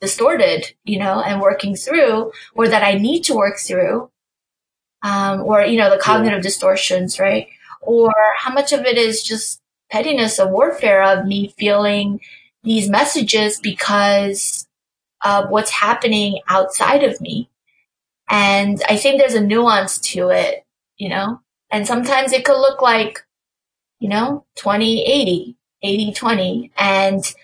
distorted, you know, and working through or that I need to work through um, or you know the cognitive yeah. distortions, right? Or how much of it is just pettiness of warfare of me feeling these messages because of what's happening outside of me. And I think there's a nuance to it, you know, and sometimes it could look like, you know, 20, 80, 80, 20. And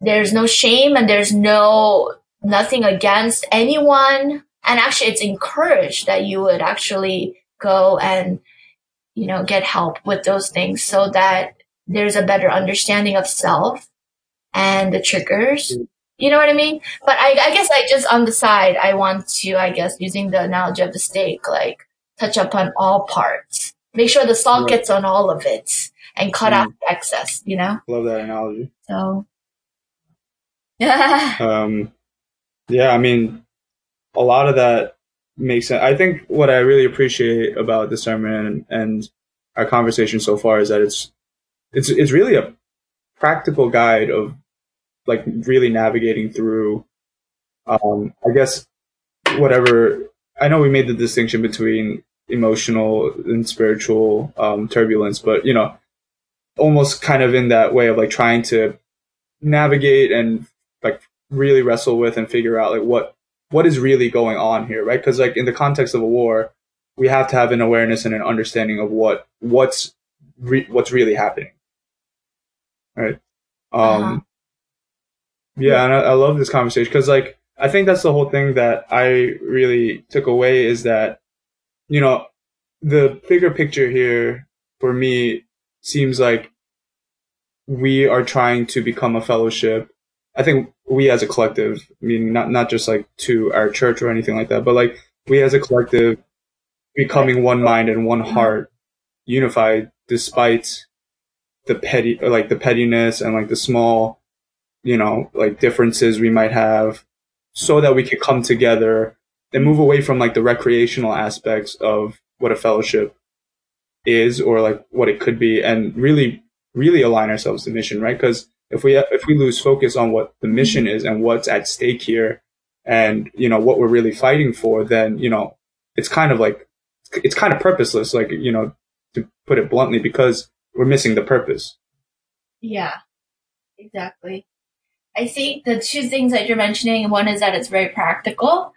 there's no shame and there's no, nothing against anyone and actually it's encouraged that you would actually go and, you know, get help with those things so that there's a better understanding of self and the triggers. Mm. You know what I mean? But I, I guess I just on the side, I want to, I guess, using the analogy of the steak, like touch upon all parts. Make sure the salt right. gets on all of it and cut mm. out excess, you know? Love that analogy. So, yeah. um, yeah, I mean, a lot of that makes sense. I think what I really appreciate about this sermon and, and our conversation so far is that it's it's it's really a practical guide of like really navigating through um I guess whatever I know we made the distinction between emotional and spiritual um turbulence, but you know, almost kind of in that way of like trying to navigate and like really wrestle with and figure out like what what is really going on here, right? Because like in the context of a war, we have to have an awareness and an understanding of what what's re- what's really happening, right? Um, uh-huh. yeah, and I, I love this conversation because like I think that's the whole thing that I really took away is that you know the bigger picture here for me seems like we are trying to become a fellowship I think we as a collective, meaning not not just like to our church or anything like that, but like we as a collective becoming one mind and one heart, unified despite the petty like the pettiness and like the small, you know, like differences we might have, so that we could come together and move away from like the recreational aspects of what a fellowship is or like what it could be and really really align ourselves to mission, right? Because if we if we lose focus on what the mission is and what's at stake here and you know what we're really fighting for then you know it's kind of like it's kind of purposeless like you know to put it bluntly because we're missing the purpose. Yeah. Exactly. I think the two things that you're mentioning one is that it's very practical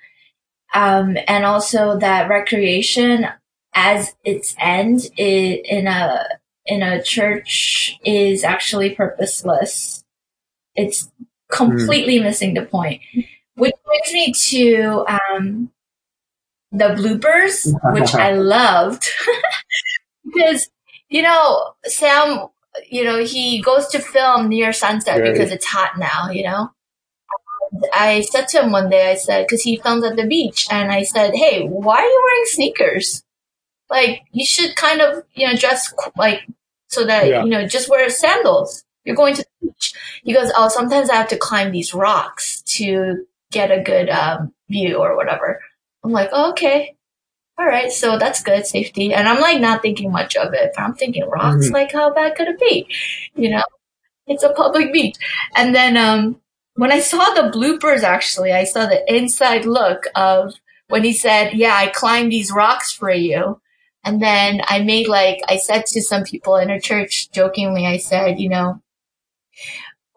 um, and also that recreation as its end in a in a church is actually purposeless. It's completely mm. missing the point. Which brings me to um, the bloopers, which I loved. because, you know, Sam, you know, he goes to film near sunset right. because it's hot now, you know? I said to him one day, I said, because he films at the beach, and I said, "Hey, why are you wearing sneakers? Like, you should kind of, you know, dress like so that yeah. you know, just wear sandals. You're going to the beach." He goes, "Oh, sometimes I have to climb these rocks to get a good um, view or whatever." I'm like, oh, "Okay." All right, so that's good safety, and I'm like not thinking much of it. But I'm thinking rocks, mm-hmm. like how bad could it be? You know, it's a public beach. And then um, when I saw the bloopers, actually, I saw the inside look of when he said, "Yeah, I climbed these rocks for you." And then I made like I said to some people in a church jokingly, I said, you know,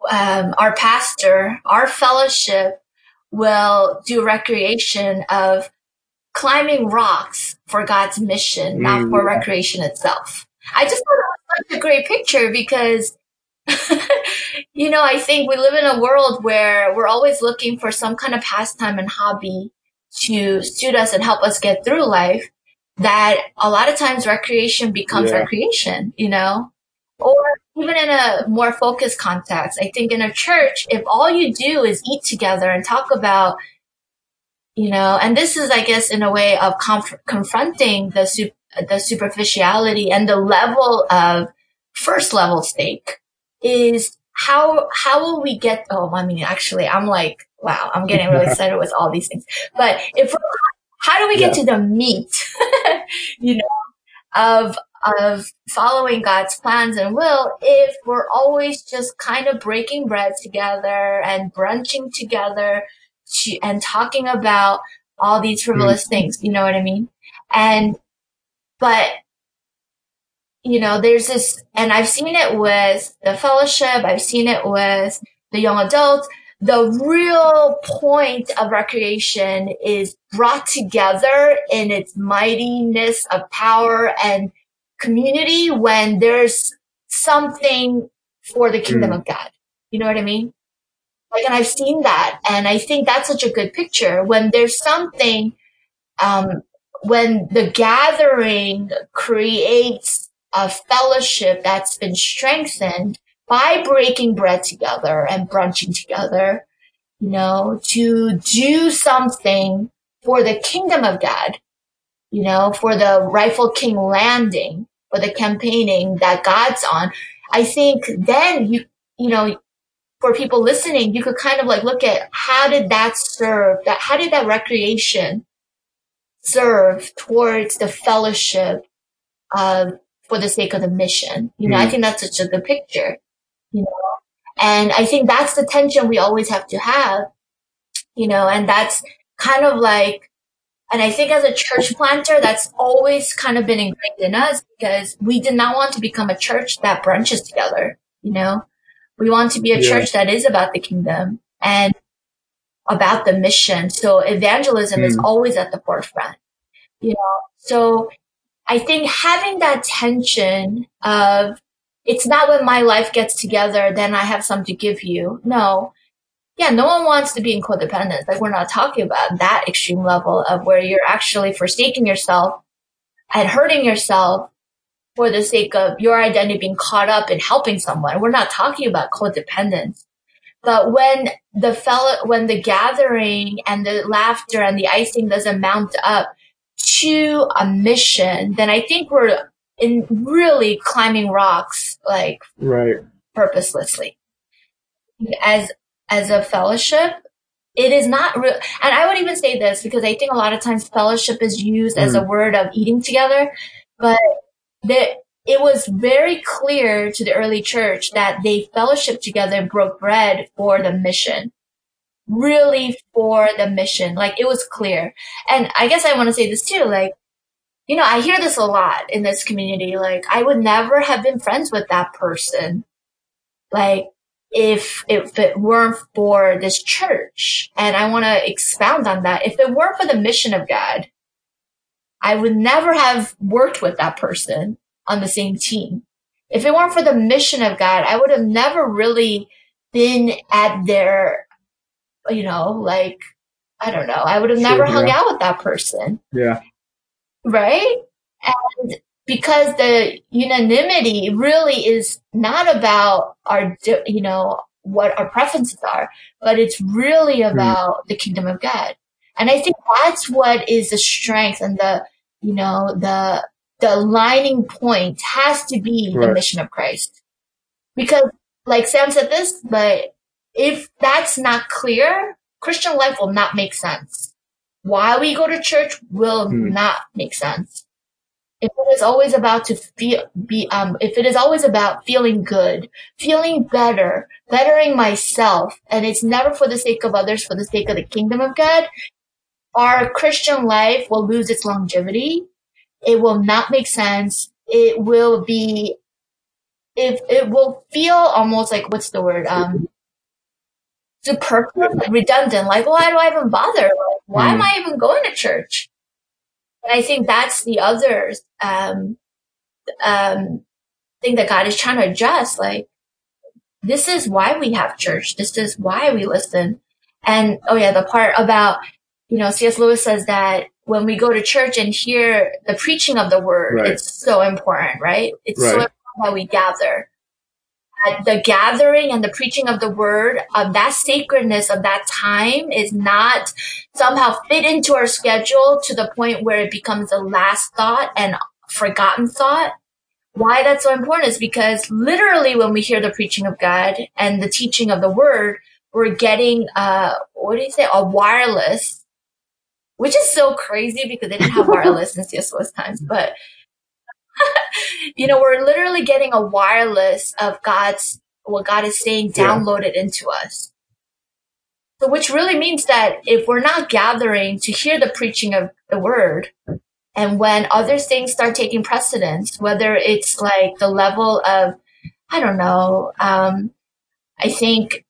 um, our pastor, our fellowship will do recreation of climbing rocks for God's mission, mm. not for recreation itself. I just thought it was such a great picture because you know, I think we live in a world where we're always looking for some kind of pastime and hobby to suit us and help us get through life. That a lot of times recreation becomes yeah. recreation, you know, or even in a more focused context. I think in a church, if all you do is eat together and talk about, you know, and this is, I guess, in a way of conf- confronting the, su- the superficiality and the level of first level stake is how how will we get oh i mean actually i'm like wow i'm getting really excited with all these things but if how do we get yeah. to the meat you know of of following god's plans and will if we're always just kind of breaking bread together and brunching together to, and talking about all these frivolous mm. things you know what i mean and but you know, there's this, and I've seen it with the fellowship, I've seen it with the young adults. The real point of recreation is brought together in its mightiness of power and community when there's something for the kingdom mm. of God. You know what I mean? Like, and I've seen that. And I think that's such a good picture when there's something, um, when the gathering creates a fellowship that's been strengthened by breaking bread together and brunching together, you know, to do something for the kingdom of God, you know, for the rightful king landing, for the campaigning that God's on. I think then you, you know, for people listening, you could kind of like look at how did that serve that, how did that recreation serve towards the fellowship of for the sake of the mission. You know, mm. I think that's such a good picture, you know, and I think that's the tension we always have to have, you know, and that's kind of like, and I think as a church planter, that's always kind of been ingrained in us because we did not want to become a church that brunches together, you know, we want to be a yeah. church that is about the kingdom and about the mission. So evangelism mm. is always at the forefront, you know, so I think having that tension of it's not when my life gets together, then I have some to give you. No. Yeah, no one wants to be in codependence. Like we're not talking about that extreme level of where you're actually forsaking yourself and hurting yourself for the sake of your identity being caught up in helping someone. We're not talking about codependence. But when the fellow, when the gathering and the laughter and the icing doesn't mount up to a mission, then I think we're in really climbing rocks, like right purposelessly. As as a fellowship, it is not real. And I would even say this because I think a lot of times fellowship is used mm. as a mm. word of eating together, but that it was very clear to the early church that they fellowshiped together and broke bread for the mission really for the mission. Like it was clear. And I guess I want to say this too. Like, you know, I hear this a lot in this community. Like, I would never have been friends with that person. Like, if, if it weren't for this church. And I want to expound on that. If it weren't for the mission of God, I would never have worked with that person on the same team. If it weren't for the mission of God, I would have never really been at their you know, like, I don't know, I would have sure, never yeah. hung out with that person. Yeah. Right? And because the unanimity really is not about our, you know, what our preferences are, but it's really hmm. about mm. the kingdom of God. And I think that's what is the strength and the, you know, the, the aligning point has to be right. the mission of Christ. Because like Sam said this, but if that's not clear, Christian life will not make sense. Why we go to church will mm. not make sense. If it is always about to feel, be, um, if it is always about feeling good, feeling better, bettering myself, and it's never for the sake of others, for the sake of the kingdom of God, our Christian life will lose its longevity. It will not make sense. It will be, if it will feel almost like, what's the word? Um, superfluous, redundant. Like, why do I even bother? Like, why mm. am I even going to church? And I think that's the other, um, um, thing that God is trying to adjust. Like, this is why we have church. This is why we listen. And, oh yeah, the part about you know, C.S. Lewis says that when we go to church and hear the preaching of the word, right. it's so important, right? It's right. so important that we gather. The gathering and the preaching of the word, of that sacredness of that time is not somehow fit into our schedule to the point where it becomes the last thought and forgotten thought. Why that's so important is because literally when we hear the preaching of God and the teaching of the word, we're getting, uh, what do you say, a wireless which is so crazy because they didn't have wireless in C.S. Lewis times. But you know, we're literally getting a wireless of God's what God is saying downloaded yeah. into us. So, which really means that if we're not gathering to hear the preaching of the word, and when other things start taking precedence, whether it's like the level of, I don't know, um, I think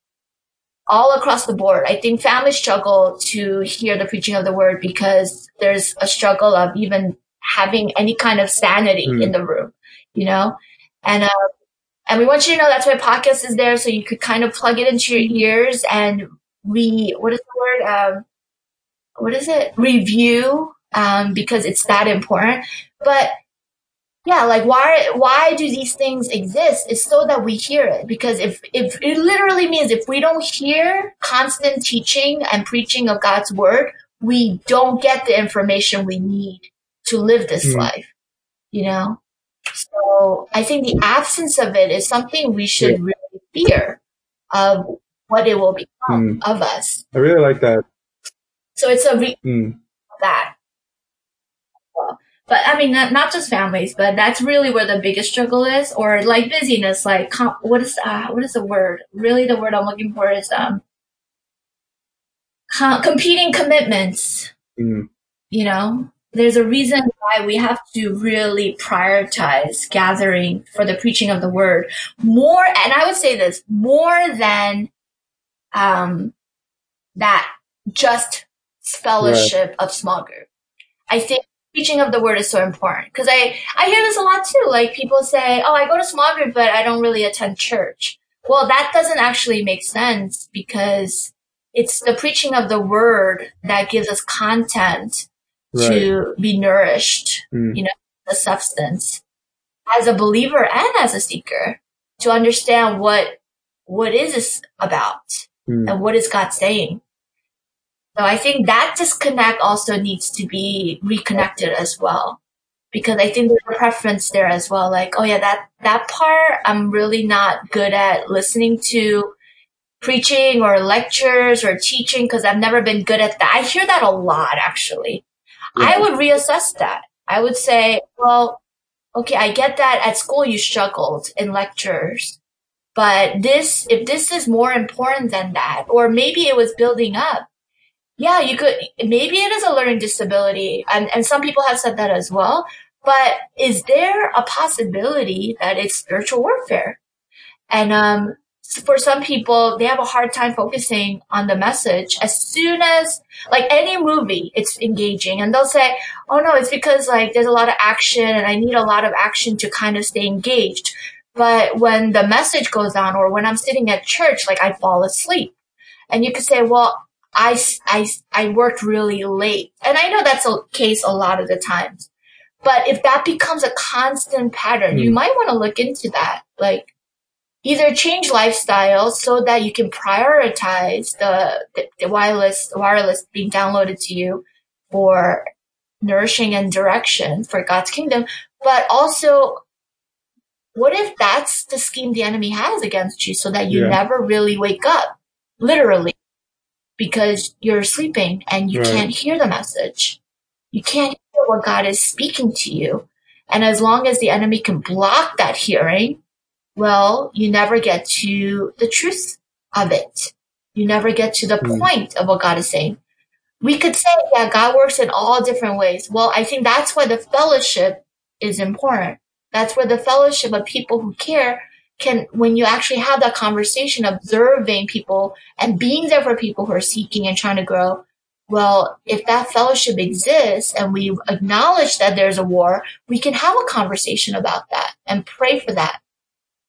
all across the board. I think families struggle to hear the preaching of the word because there's a struggle of even having any kind of sanity mm. in the room, you know? And, uh, and we want you to know that's why podcast is there. So you could kind of plug it into your ears and we, what is the word? Um, what is it? Review, um, because it's that important. But yeah, like why why do these things exist? It's so that we hear it. Because if if it literally means if we don't hear constant teaching and preaching of God's word, we don't get the information we need to live this mm. life. You know? So I think the absence of it is something we should yeah. really fear of what it will become mm. of us. I really like that. So it's a re- mm. that. But I mean, not, not just families, but that's really where the biggest struggle is, or like busyness. Like, com- what is uh, what is the word? Really, the word I'm looking for is um, com- competing commitments. Mm. You know, there's a reason why we have to really prioritize gathering for the preaching of the word more, and I would say this more than um, that just fellowship right. of small group. I think preaching of the word is so important because I, I hear this a lot too. Like people say, Oh, I go to small group, but I don't really attend church. Well, that doesn't actually make sense because it's the preaching of the word that gives us content right. to be nourished, mm. you know, the substance as a believer and as a seeker to understand what, what is this about mm. and what is God saying. So I think that disconnect also needs to be reconnected as well. Because I think there's a preference there as well. Like, oh yeah, that, that part I'm really not good at listening to preaching or lectures or teaching because I've never been good at that. I hear that a lot actually. I would reassess that. I would say, well, okay, I get that at school you struggled in lectures. But this, if this is more important than that, or maybe it was building up, yeah, you could, maybe it is a learning disability. And, and some people have said that as well. But is there a possibility that it's spiritual warfare? And, um, for some people, they have a hard time focusing on the message. As soon as, like any movie, it's engaging and they'll say, Oh no, it's because like there's a lot of action and I need a lot of action to kind of stay engaged. But when the message goes on or when I'm sitting at church, like I fall asleep. And you could say, well, I, I, I worked really late. And I know that's a case a lot of the times. But if that becomes a constant pattern, mm. you hmm. might want to look into that. Like, either change lifestyle so that you can prioritize the, the, the wireless wireless being downloaded to you for nourishing and direction for God's kingdom, but also what if that's the scheme the enemy has against you so that you yeah. never really wake up, literally, because you're sleeping and you right. can't hear the message. You can't hear what God is speaking to you. And as long as the enemy can block that hearing, well, you never get to the truth of it. You never get to the mm. point of what God is saying. We could say, yeah, God works in all different ways. Well, I think that's why the fellowship is important. That's where the fellowship of people who care can, when you actually have that conversation, observing people and being there for people who are seeking and trying to grow. Well, if that fellowship exists and we acknowledge that there's a war, we can have a conversation about that and pray for that.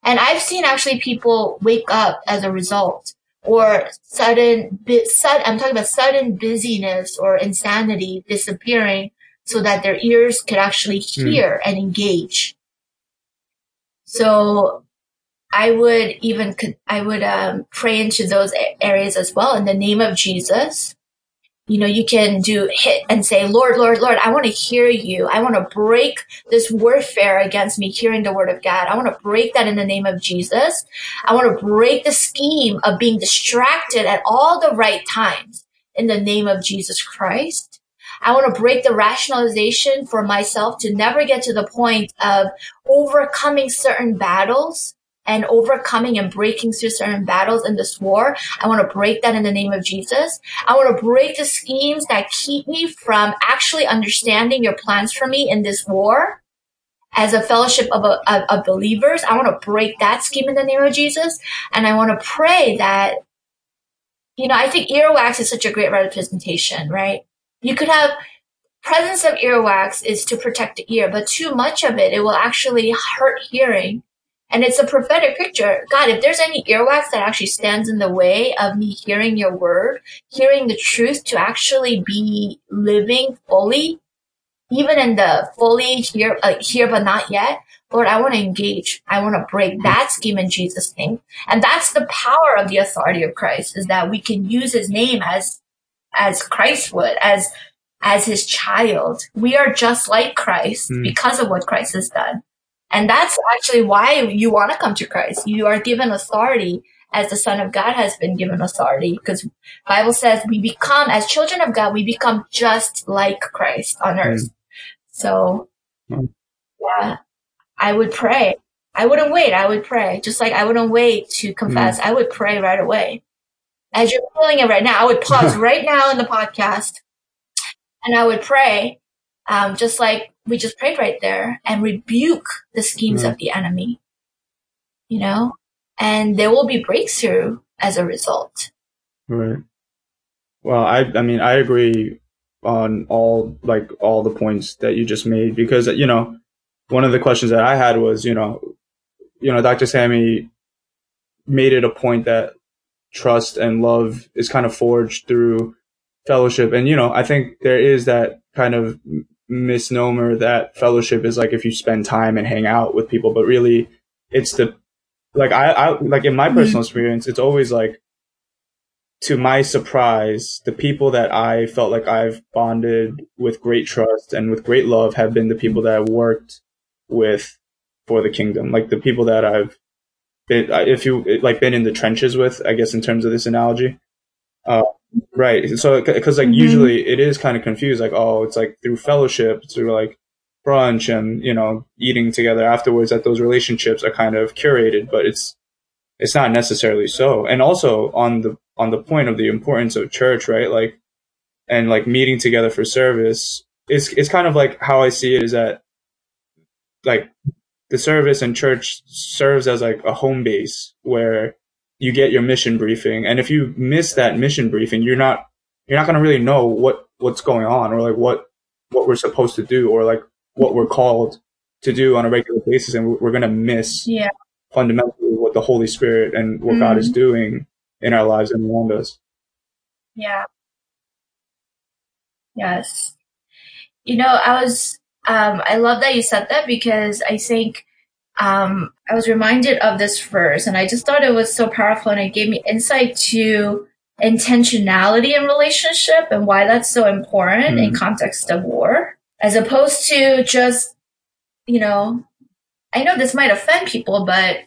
And I've seen actually people wake up as a result or sudden, sudden, I'm talking about sudden busyness or insanity disappearing so that their ears could actually hmm. hear mm. and engage. So I would even, I would um, pray into those areas as well in the name of Jesus you know, you can do hit and say, Lord, Lord, Lord, I want to hear you. I want to break this warfare against me hearing the word of God. I want to break that in the name of Jesus. I want to break the scheme of being distracted at all the right times in the name of Jesus Christ. I want to break the rationalization for myself to never get to the point of overcoming certain battles and overcoming and breaking through certain battles in this war. I want to break that in the name of Jesus. I want to break the schemes that keep me from actually understanding your plans for me in this war. As a fellowship of, a, of, of believers, I want to break that scheme in the name of Jesus. And I want to pray that, you know, I think earwax is such a great representation, right? You could have presence of earwax is to protect the ear, but too much of it, it will actually hurt hearing and it's a prophetic picture. God, if there's any earwax that actually stands in the way of me hearing your word, hearing the truth to actually be living fully, even in the fully here, uh, here but not yet, Lord, I want to engage. I want to break that scheme in Jesus' name. And that's the power of the authority of Christ is that we can use his name as, as Christ would, as, as his child. We are just like Christ mm. because of what Christ has done. And that's actually why you want to come to Christ. You are given authority as the Son of God has been given authority because Bible says we become, as children of God, we become just like Christ on earth. Mm. So, mm. yeah, I would pray. I wouldn't wait. I would pray. Just like I wouldn't wait to confess. Mm. I would pray right away. As you're feeling it right now, I would pause right now in the podcast and I would pray. Um, just like we just prayed right there and rebuke the schemes of mm. the enemy, you know, and there will be breakthrough as a result. Right. Well, I, I mean, I agree on all, like all the points that you just made because, you know, one of the questions that I had was, you know, you know, Dr. Sammy made it a point that trust and love is kind of forged through fellowship. And, you know, I think there is that kind of misnomer that fellowship is like if you spend time and hang out with people, but really it's the like I, I like in my mm-hmm. personal experience, it's always like to my surprise, the people that I felt like I've bonded with great trust and with great love have been the people that I worked with for the kingdom. Like the people that I've been, if you like been in the trenches with, I guess in terms of this analogy. Uh, Right. So, because like mm-hmm. usually it is kind of confused, like, oh, it's like through fellowship, through like brunch and, you know, eating together afterwards that those relationships are kind of curated, but it's, it's not necessarily so. And also on the, on the point of the importance of church, right? Like, and like meeting together for service, it's, it's kind of like how I see it is that like the service and church serves as like a home base where you get your mission briefing. And if you miss that mission briefing, you're not you're not going to really know what what's going on or like what what we're supposed to do or like what we're called to do on a regular basis and we're going to miss yeah. fundamentally what the holy spirit and what mm-hmm. god is mm-hmm. doing in our lives and around us yeah yes you know i was um i love that you said that because i think um, I was reminded of this verse and I just thought it was so powerful and it gave me insight to intentionality in relationship and why that's so important mm. in context of war as opposed to just you know i know this might offend people but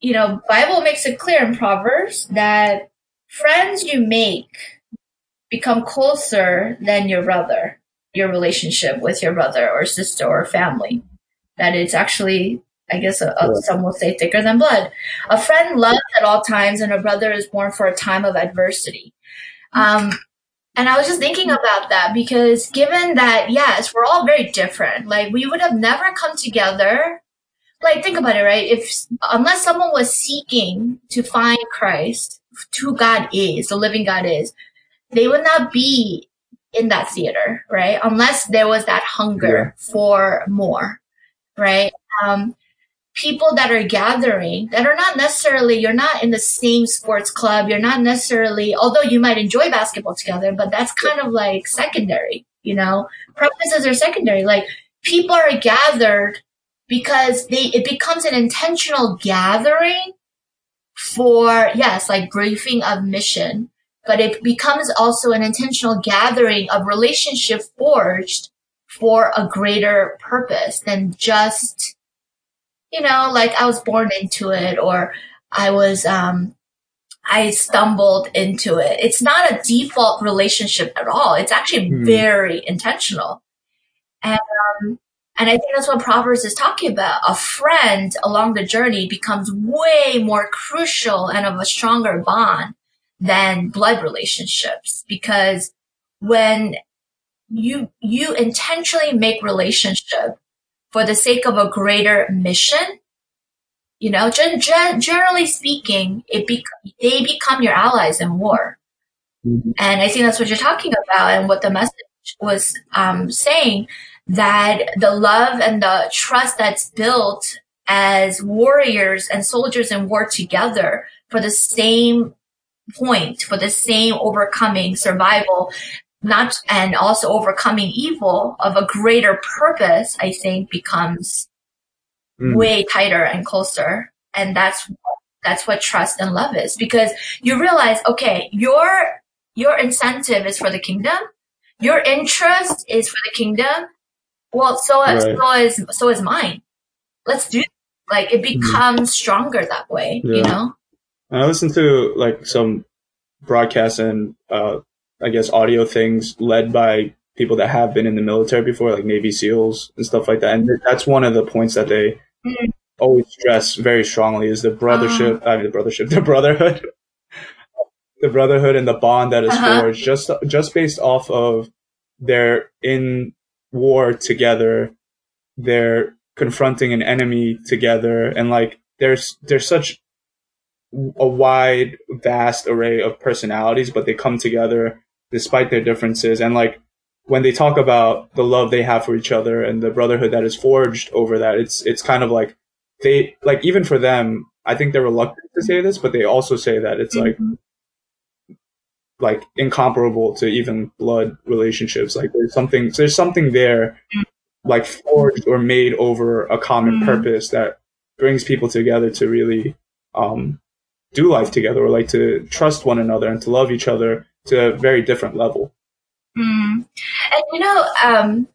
you know bible makes it clear in proverbs that friends you make become closer than your brother your relationship with your brother or sister or family that it's actually I guess a, a, some will say thicker than blood. A friend loves at all times, and a brother is born for a time of adversity. Um, and I was just thinking about that because given that, yes, we're all very different. Like we would have never come together. Like think about it, right? If unless someone was seeking to find Christ, who God is, the living God is, they would not be in that theater, right? Unless there was that hunger yeah. for more, right? Um, people that are gathering that are not necessarily you're not in the same sports club. You're not necessarily although you might enjoy basketball together but that's kind of like secondary you know? Purposes are secondary. Like people are gathered because they it becomes an intentional gathering for yes like briefing of mission but it becomes also an intentional gathering of relationship forged for a greater purpose than just you know, like I was born into it or I was, um, I stumbled into it. It's not a default relationship at all. It's actually mm. very intentional. And, um, and I think that's what Proverbs is talking about. A friend along the journey becomes way more crucial and of a stronger bond than blood relationships because when you, you intentionally make relationship for the sake of a greater mission, you know, gen- gen- generally speaking, it be- they become your allies in war. Mm-hmm. And I think that's what you're talking about and what the message was um, saying that the love and the trust that's built as warriors and soldiers in war together for the same point, for the same overcoming survival, not and also overcoming evil of a greater purpose, I think becomes mm. way tighter and closer. And that's that's what trust and love is because you realize, okay, your your incentive is for the kingdom, your interest is for the kingdom. Well, so right. so is so is mine. Let's do it. like it hmm. becomes mm. stronger that way, yeah. you know. I listened to like some broadcasts and uh, I guess, audio things led by people that have been in the military before, like Navy SEALs and stuff like that. And that's one of the points that they always stress very strongly is the brothership, uh, I mean, the brothership, the brotherhood, the brotherhood and the bond that is uh-huh. forged just, just based off of they're in war together. They're confronting an enemy together. And like, there's, there's such a wide, vast array of personalities, but they come together despite their differences. And like when they talk about the love they have for each other and the brotherhood that is forged over that, it's it's kind of like they like even for them, I think they're reluctant to say this, but they also say that it's mm-hmm. like like incomparable to even blood relationships. Like there's something there's something there like forged or made over a common mm-hmm. purpose that brings people together to really um do life together or like to trust one another and to love each other to a very different level. Mm. And you know, um,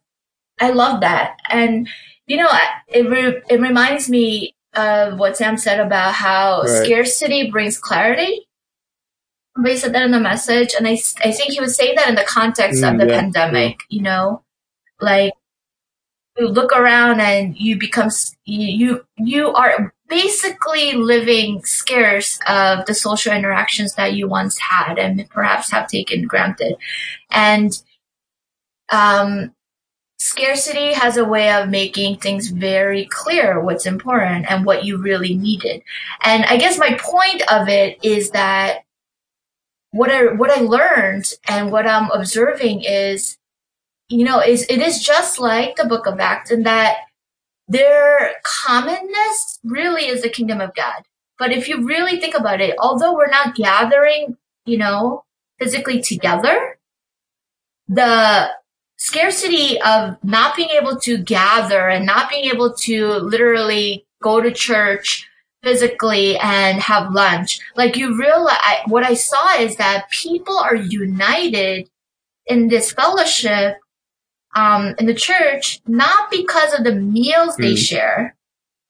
I love that. And you know, it re- it reminds me of what Sam said about how right. scarcity brings clarity. Somebody said that in the message, and I, I think he was saying that in the context mm, of the yeah, pandemic. Yeah. You know, like you look around and you become you you are basically living scarce of the social interactions that you once had and perhaps have taken granted. And um, scarcity has a way of making things very clear what's important and what you really needed. And i guess my point of it is that what i what i learned and what i'm observing is you know, is it is just like the book of Acts in that their commonness really is the kingdom of God. But if you really think about it, although we're not gathering, you know, physically together, the scarcity of not being able to gather and not being able to literally go to church physically and have lunch. Like you realize, what I saw is that people are united in this fellowship, um, in the church, not because of the meals mm. they share,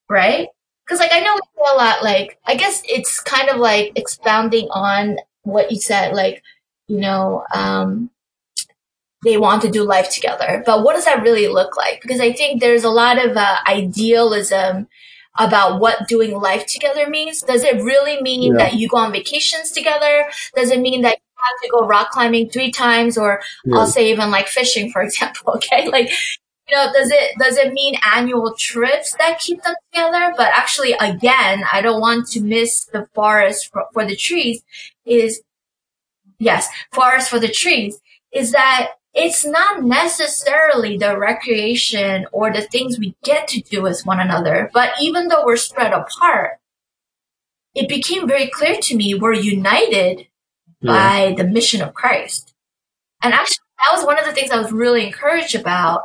right? Because like I know we say a lot, like I guess it's kind of like expounding on what you said, like you know, um, they want to do life together. But what does that really look like? Because I think there's a lot of uh, idealism about what doing life together means. Does it really mean yeah. that you go on vacations together? Does it mean that have to go rock climbing three times or yeah. I'll say even like fishing, for example? Okay. Like, you know, does it, does it mean annual trips that keep them together? But actually, again, I don't want to miss the forest for, for the trees is, yes, forest for the trees is that it's not necessarily the recreation or the things we get to do with one another, but even though we're spread apart, it became very clear to me we're united yeah. by the mission of Christ. And actually, that was one of the things I was really encouraged about,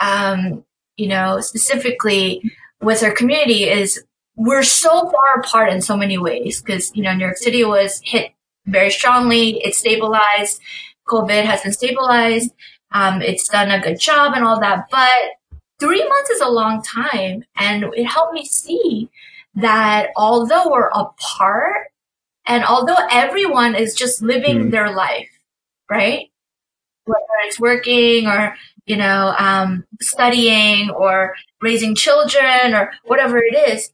um, you know, specifically with our community is we're so far apart in so many ways because, you know, New York City was hit very strongly. It stabilized. COVID has been stabilized. Um, it's done a good job and all that. But three months is a long time. And it helped me see that although we're apart and although everyone is just living mm. their life, right? Whether it's working or, you know, um, studying or raising children or whatever it is,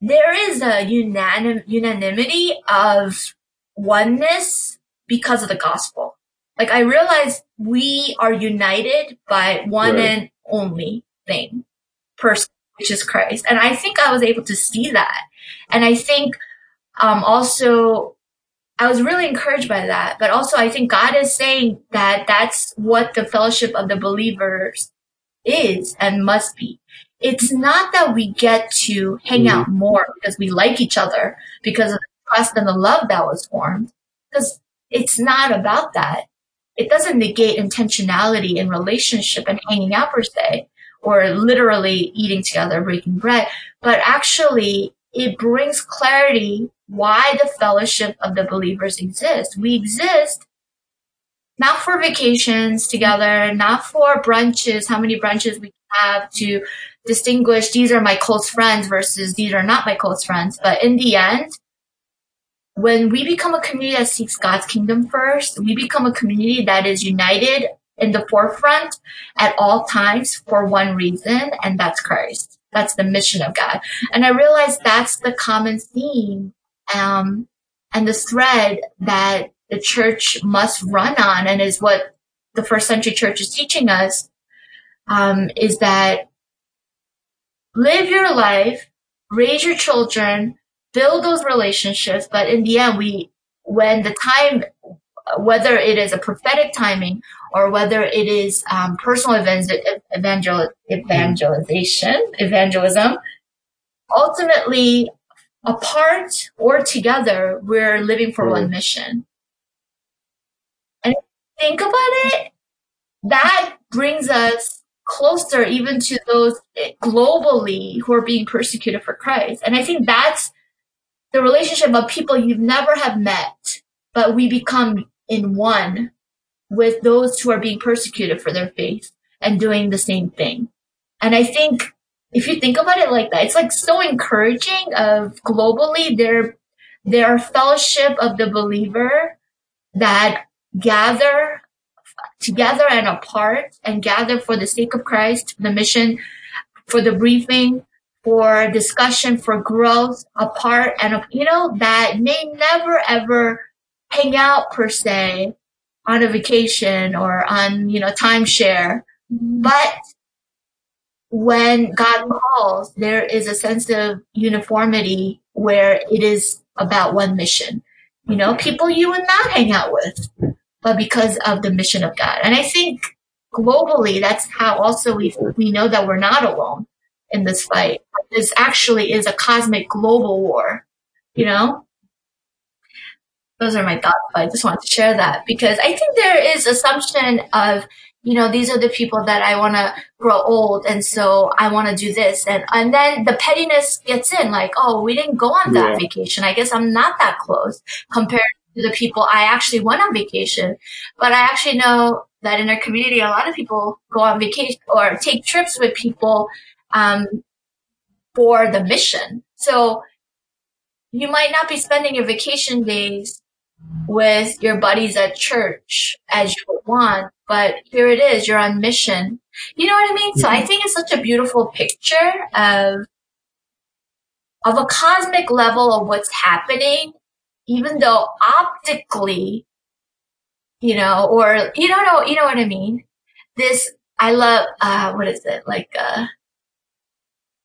there is a unanim- unanimity of oneness because of the gospel. Like I realize we are united by one right. and only thing, person, which is Christ. And I think I was able to see that. And I think, um, also I was really encouraged by that. But also I think God is saying that that's what the fellowship of the believers is and must be. It's not that we get to hang out mm-hmm. more because we like each other because of the trust and the love that was formed. Because it's not about that it doesn't negate intentionality in relationship and hanging out per se, or literally eating together, breaking bread, but actually it brings clarity why the fellowship of the believers exists. We exist not for vacations together, not for brunches, how many brunches we have to distinguish these are my close friends versus these are not my close friends. But in the end, when we become a community that seeks God's kingdom first, we become a community that is united in the forefront at all times for one reason, and that's Christ. That's the mission of God. And I realized that's the common theme, um, and the thread that the church must run on and is what the first century church is teaching us, um, is that live your life, raise your children, build those relationships. But in the end, we, when the time, whether it is a prophetic timing or whether it is um, personal evangel- evangelization, evangelism, ultimately, apart or together, we're living for one mission. And think about it, that brings us closer even to those eh, globally who are being persecuted for Christ. And I think that's the relationship of people you've never have met, but we become in one with those who are being persecuted for their faith and doing the same thing. And I think if you think about it like that, it's like so encouraging of globally there, there are fellowship of the believer that gather together and apart and gather for the sake of Christ, the mission, for the briefing, for discussion, for growth apart and, you know, that may never ever hang out per se on a vacation or on, you know, timeshare. Mm-hmm. But when God calls, there is a sense of uniformity where it is about one mission. You know, people you would not hang out with, but because of the mission of God. And I think globally, that's how also we, we know that we're not alone in this fight. This actually is a cosmic global war, you know? Those are my thoughts, but I just wanted to share that because I think there is assumption of you know, these are the people that I want to grow old. And so I want to do this. And, and then the pettiness gets in like, oh, we didn't go on that yeah. vacation. I guess I'm not that close compared to the people I actually went on vacation. But I actually know that in our community, a lot of people go on vacation or take trips with people, um, for the mission. So you might not be spending your vacation days with your buddies at church as you would want, but here it is, you're on mission. You know what I mean? Mm-hmm. So I mm-hmm. think it's such a beautiful picture of, of a cosmic level of what's happening, even though optically, you know, or you don't know, you know what I mean? This, I love, uh, what is it? Like, uh,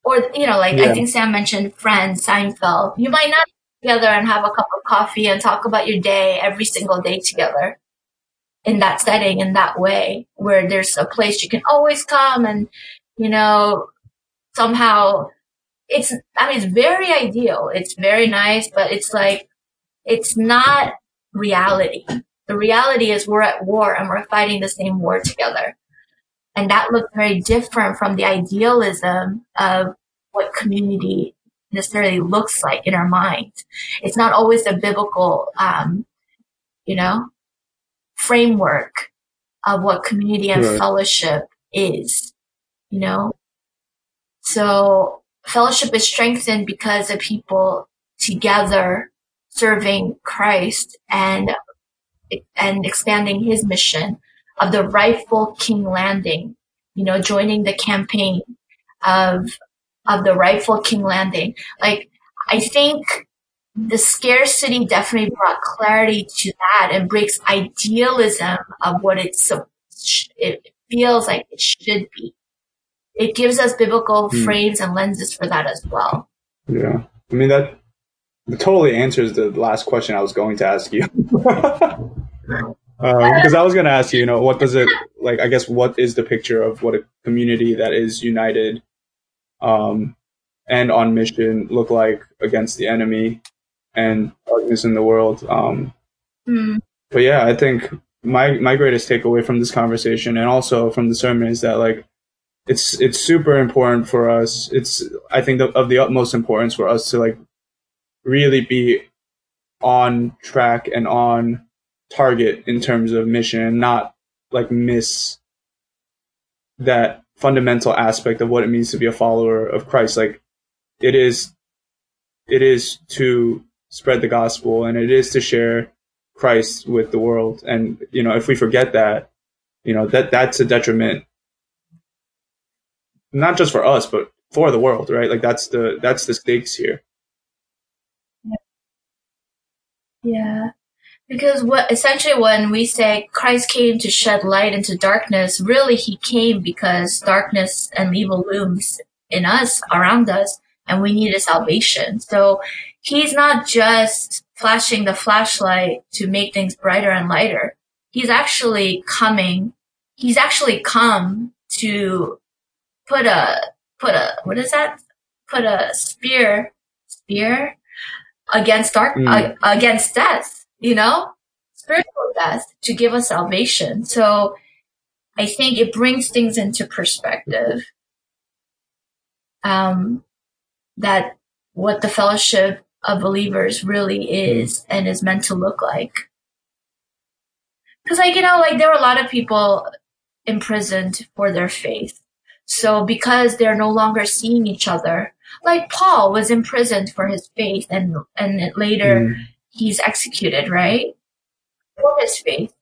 or, you know, like yeah. I think Sam mentioned Friends, Seinfeld. You might not be together and have a cup of coffee and talk about your day every single day together in that setting, in that way, where there's a place you can always come and, you know, somehow it's, I mean, it's very ideal. It's very nice, but it's like, it's not reality. The reality is we're at war and we're fighting the same war together. And that looks very different from the idealism of what community necessarily looks like in our minds. It's not always a biblical, um, you know, framework of what community and right. fellowship is, you know? So fellowship is strengthened because of people together serving Christ and, and expanding his mission of the rightful king landing, you know, joining the campaign of of the rightful king landing. Like, I think the scarcity definitely brought clarity to that and breaks idealism of what it's, it feels like it should be. It gives us biblical mm. frames and lenses for that as well. Yeah. I mean, that totally answers the last question I was going to ask you. Because um, I was going to ask you, you know, what does it, like, I guess, what is the picture of what a community that is united um, and on mission look like against the enemy and darkness in the world. Um, mm. But yeah, I think my my greatest takeaway from this conversation and also from the sermon is that like it's it's super important for us. It's I think the, of the utmost importance for us to like really be on track and on target in terms of mission and not like miss that fundamental aspect of what it means to be a follower of Christ. Like it is, it is to spread the gospel and it is to share Christ with the world. And, you know, if we forget that, you know, that, that's a detriment, not just for us, but for the world, right? Like that's the, that's the stakes here. Yeah. Because what essentially when we say Christ came to shed light into darkness, really he came because darkness and evil looms in us, around us, and we needed salvation. So he's not just flashing the flashlight to make things brighter and lighter. He's actually coming, he's actually come to put a, put a, what is that? Put a spear, spear against dark, mm. uh, against death you know, spiritual death to give us salvation. So I think it brings things into perspective. Um, that what the fellowship of believers really is and is meant to look like. Cause like, you know, like there are a lot of people imprisoned for their faith. So because they're no longer seeing each other, like Paul was imprisoned for his faith and, and later mm he's executed, right? For his faith.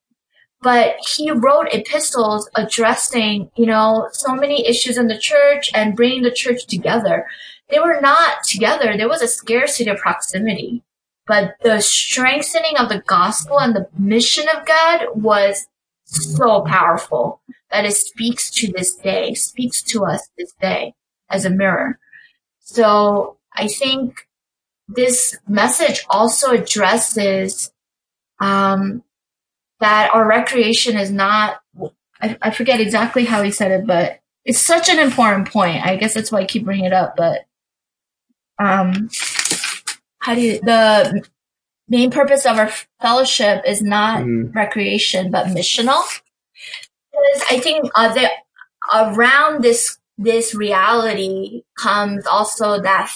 But he wrote epistles addressing, you know, so many issues in the church and bringing the church together. They were not together. There was a scarcity of proximity. But the strengthening of the gospel and the mission of God was so powerful that it speaks to this day, speaks to us this day as a mirror. So I think this message also addresses um, that our recreation is not. I, I forget exactly how he said it, but it's such an important point. I guess that's why I keep bringing it up. But um, how do you the main purpose of our fellowship is not mm. recreation but missional because I think uh, the, around this this reality comes also that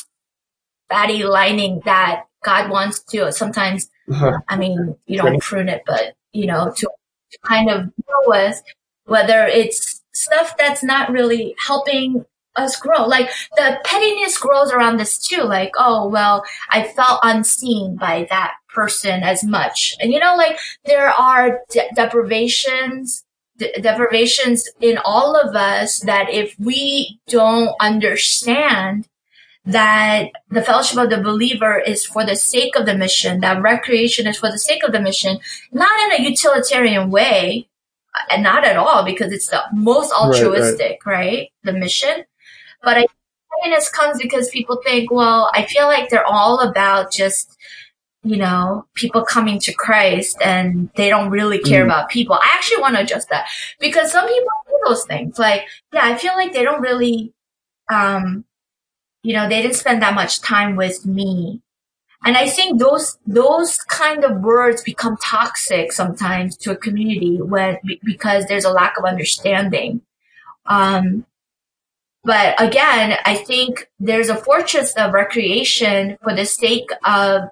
fatty lining that God wants to sometimes. Uh-huh. I mean, you don't prune it, but you know, to, to kind of deal with whether it's stuff that's not really helping us grow. Like the pettiness grows around this too. Like, oh, well, I felt unseen by that person as much. And you know, like there are de- deprivations, de- deprivations in all of us that if we don't understand that the fellowship of the believer is for the sake of the mission, that recreation is for the sake of the mission, not in a utilitarian way, and not at all because it's the most altruistic, right? right. right? The mission. But I happiness comes because people think, well, I feel like they're all about just, you know, people coming to Christ and they don't really care mm. about people. I actually want to adjust that because some people do those things. Like, yeah, I feel like they don't really, um, you know, they didn't spend that much time with me. And I think those, those kind of words become toxic sometimes to a community when, because there's a lack of understanding. Um, but again, I think there's a fortress of recreation for the sake of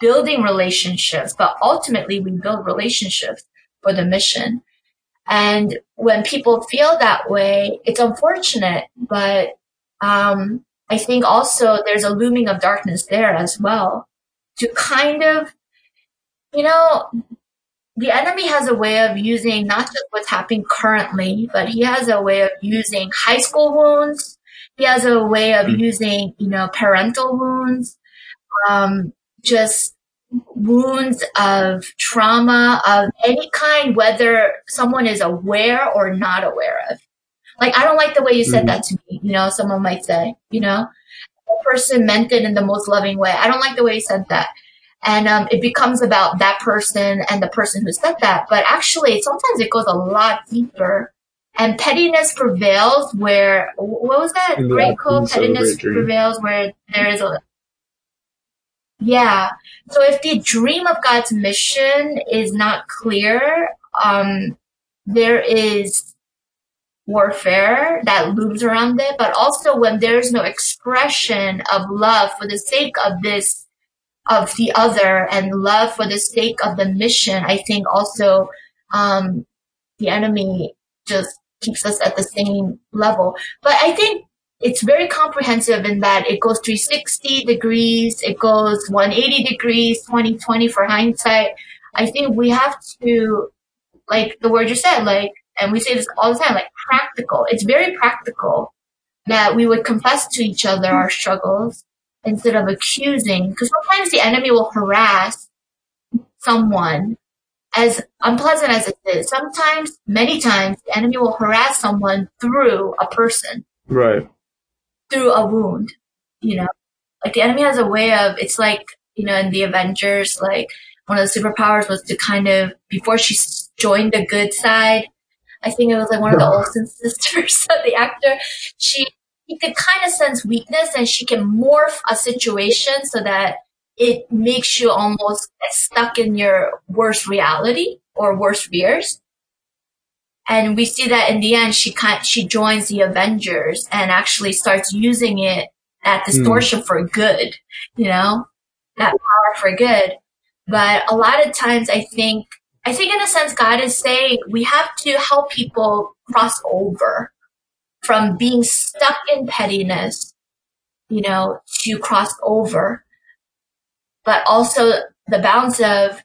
building relationships, but ultimately we build relationships for the mission. And when people feel that way, it's unfortunate, but um, I think also there's a looming of darkness there as well to kind of, you know, the enemy has a way of using not just what's happening currently, but he has a way of using high school wounds. He has a way of mm. using, you know, parental wounds, um, just wounds of trauma of any kind, whether someone is aware or not aware of. Like, I don't like the way you said mm-hmm. that to me. You know, someone might say, you know, the person meant it in the most loving way. I don't like the way you said that. And um, it becomes about that person and the person who said that. But actually, sometimes it goes a lot deeper. And pettiness prevails where, what was that great quote? Pettiness prevails where there is a, yeah. So if the dream of God's mission is not clear, um, there is warfare that looms around it, but also when there's no expression of love for the sake of this, of the other and love for the sake of the mission, I think also, um, the enemy just keeps us at the same level. But I think it's very comprehensive in that it goes 360 degrees, it goes 180 degrees, 2020 for hindsight. I think we have to, like the word you said, like and we say this all the time, like practical. It's very practical that we would confess to each other our struggles instead of accusing, because sometimes the enemy will harass someone as unpleasant as it is. Sometimes, many times, the enemy will harass someone through a person. Right. Through a wound, you know? Like the enemy has a way of, it's like, you know, in the Avengers, like one of the superpowers was to kind of, before she joined the good side, I think it was like one of the Olsen sisters, the actor. She he could kind of sense weakness and she can morph a situation so that it makes you almost stuck in your worst reality or worst fears. And we see that in the end, she kind she joins the Avengers and actually starts using it that hmm. distortion mm. for good, you know, that power for good. But a lot of times I think I think in a sense, God is saying we have to help people cross over from being stuck in pettiness, you know, to cross over, but also the balance of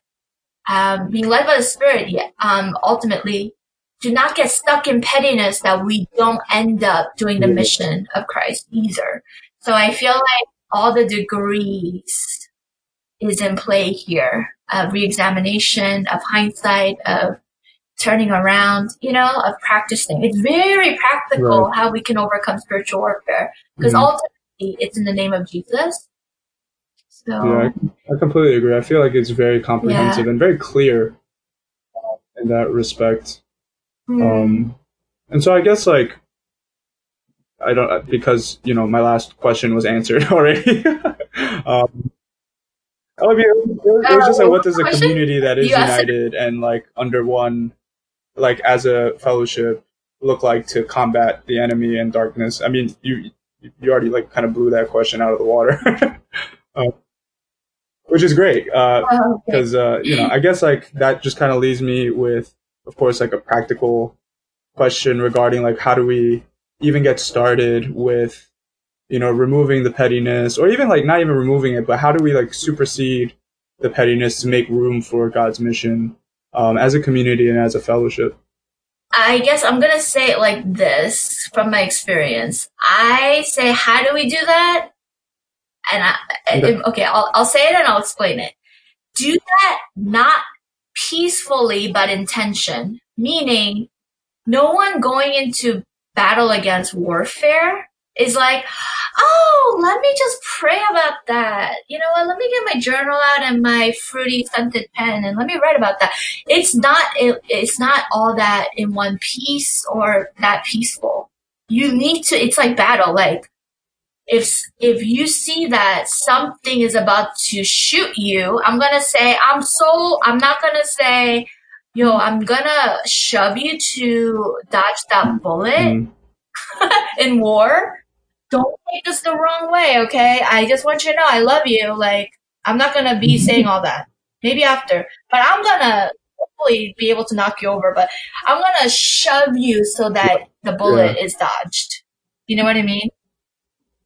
um, being led by the Spirit. Um, ultimately, to not get stuck in pettiness that we don't end up doing the mission of Christ either. So I feel like all the degrees is in play here of reexamination, of hindsight, of turning around, you know, of practicing. It's very practical right. how we can overcome spiritual warfare because mm-hmm. ultimately it's in the name of Jesus. So, yeah, I, I completely agree. I feel like it's very comprehensive yeah. and very clear in that respect. Mm. Um, and so I guess like I don't because you know my last question was answered already. um, I mean, it was, it was just like, what does a community that is united and like under one, like as a fellowship look like to combat the enemy and darkness? I mean, you you already like kind of blew that question out of the water, uh, which is great because uh, uh, you know I guess like that just kind of leaves me with, of course, like a practical question regarding like how do we even get started with you know removing the pettiness or even like not even removing it, but how do we like supersede the pettiness to make room for God's mission um, as a community and as a fellowship? I guess I'm gonna say it like this from my experience. I say, how do we do that? And I, okay, okay I'll, I'll say it and I'll explain it. Do that not peacefully but intention, meaning no one going into battle against warfare is like, oh, let me just pray about that. You know what? Let me get my journal out and my fruity scented pen and let me write about that. It's not, it, it's not all that in one piece or that peaceful. You need to, it's like battle. Like if, if you see that something is about to shoot you, I'm going to say, I'm so, I'm not going to say, yo, I'm going to shove you to dodge that bullet. Mm. in war don't take this the wrong way, okay? I just want you to know I love you. Like, I'm not gonna be mm-hmm. saying all that. Maybe after. But I'm gonna hopefully be able to knock you over, but I'm gonna shove you so that the bullet yeah. is dodged. You know what I mean?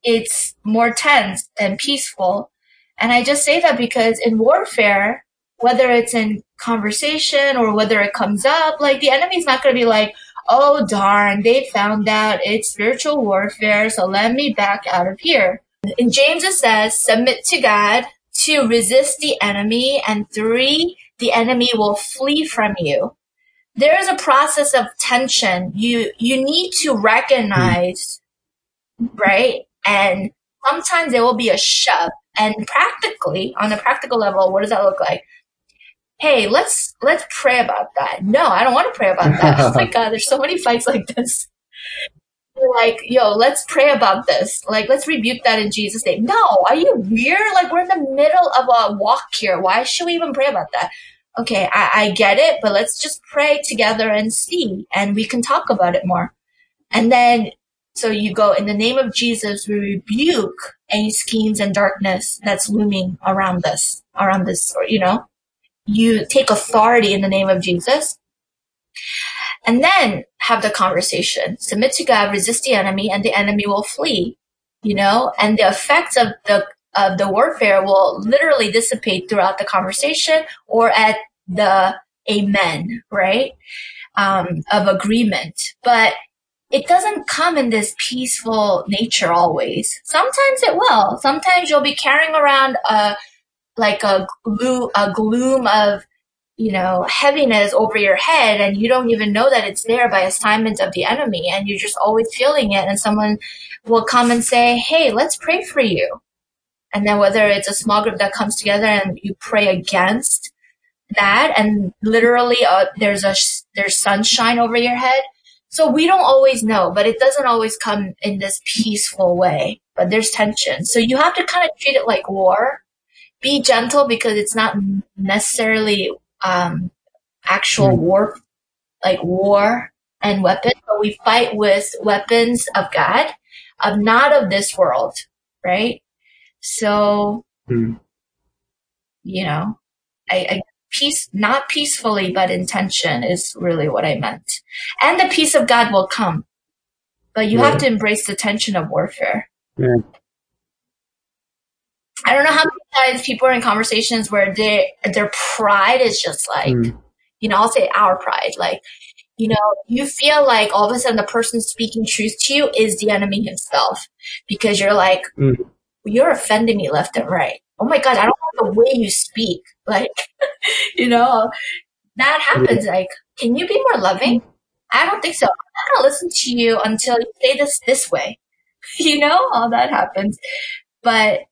It's more tense than peaceful. And I just say that because in warfare, whether it's in conversation or whether it comes up, like the enemy's not gonna be like, oh darn, they found out it's spiritual warfare, so let me back out of here. In James it says, submit to God, two, resist the enemy, and three, the enemy will flee from you. There is a process of tension. You, you need to recognize, right? And sometimes there will be a shove. And practically, on a practical level, what does that look like? Hey, let's let's pray about that. No, I don't want to pray about that. oh my god, there's so many fights like this. You're like, yo, let's pray about this. Like, let's rebuke that in Jesus' name. No, are you weird? Like, we're in the middle of a walk here. Why should we even pray about that? Okay, I, I get it, but let's just pray together and see, and we can talk about it more. And then, so you go, in the name of Jesus, we rebuke any schemes and darkness that's looming around us, around this, you know? You take authority in the name of Jesus and then have the conversation. Submit to God, resist the enemy, and the enemy will flee. You know, and the effects of the of the warfare will literally dissipate throughout the conversation or at the amen, right? Um, of agreement. But it doesn't come in this peaceful nature always. Sometimes it will. Sometimes you'll be carrying around a like a gloom, a gloom of, you know, heaviness over your head and you don't even know that it's there by assignment of the enemy and you're just always feeling it and someone will come and say, Hey, let's pray for you. And then whether it's a small group that comes together and you pray against that and literally uh, there's a, there's sunshine over your head. So we don't always know, but it doesn't always come in this peaceful way, but there's tension. So you have to kind of treat it like war be gentle because it's not necessarily um, actual mm. war, like war and weapons, but we fight with weapons of God, of not of this world, right? So, mm. you know, I, I peace, not peacefully, but intention is really what I meant. And the peace of God will come, but you yeah. have to embrace the tension of warfare. Yeah. I don't know how many times people are in conversations where they, their pride is just like, mm. you know, I'll say our pride, like, you know, you feel like all of a sudden the person speaking truth to you is the enemy himself because you're like, mm. you're offending me left and right. Oh my God, I don't like the way you speak. Like, you know, that happens. Yeah. Like, can you be more loving? I don't think so. I'm not going to listen to you until you say this this way. you know, all that happens. But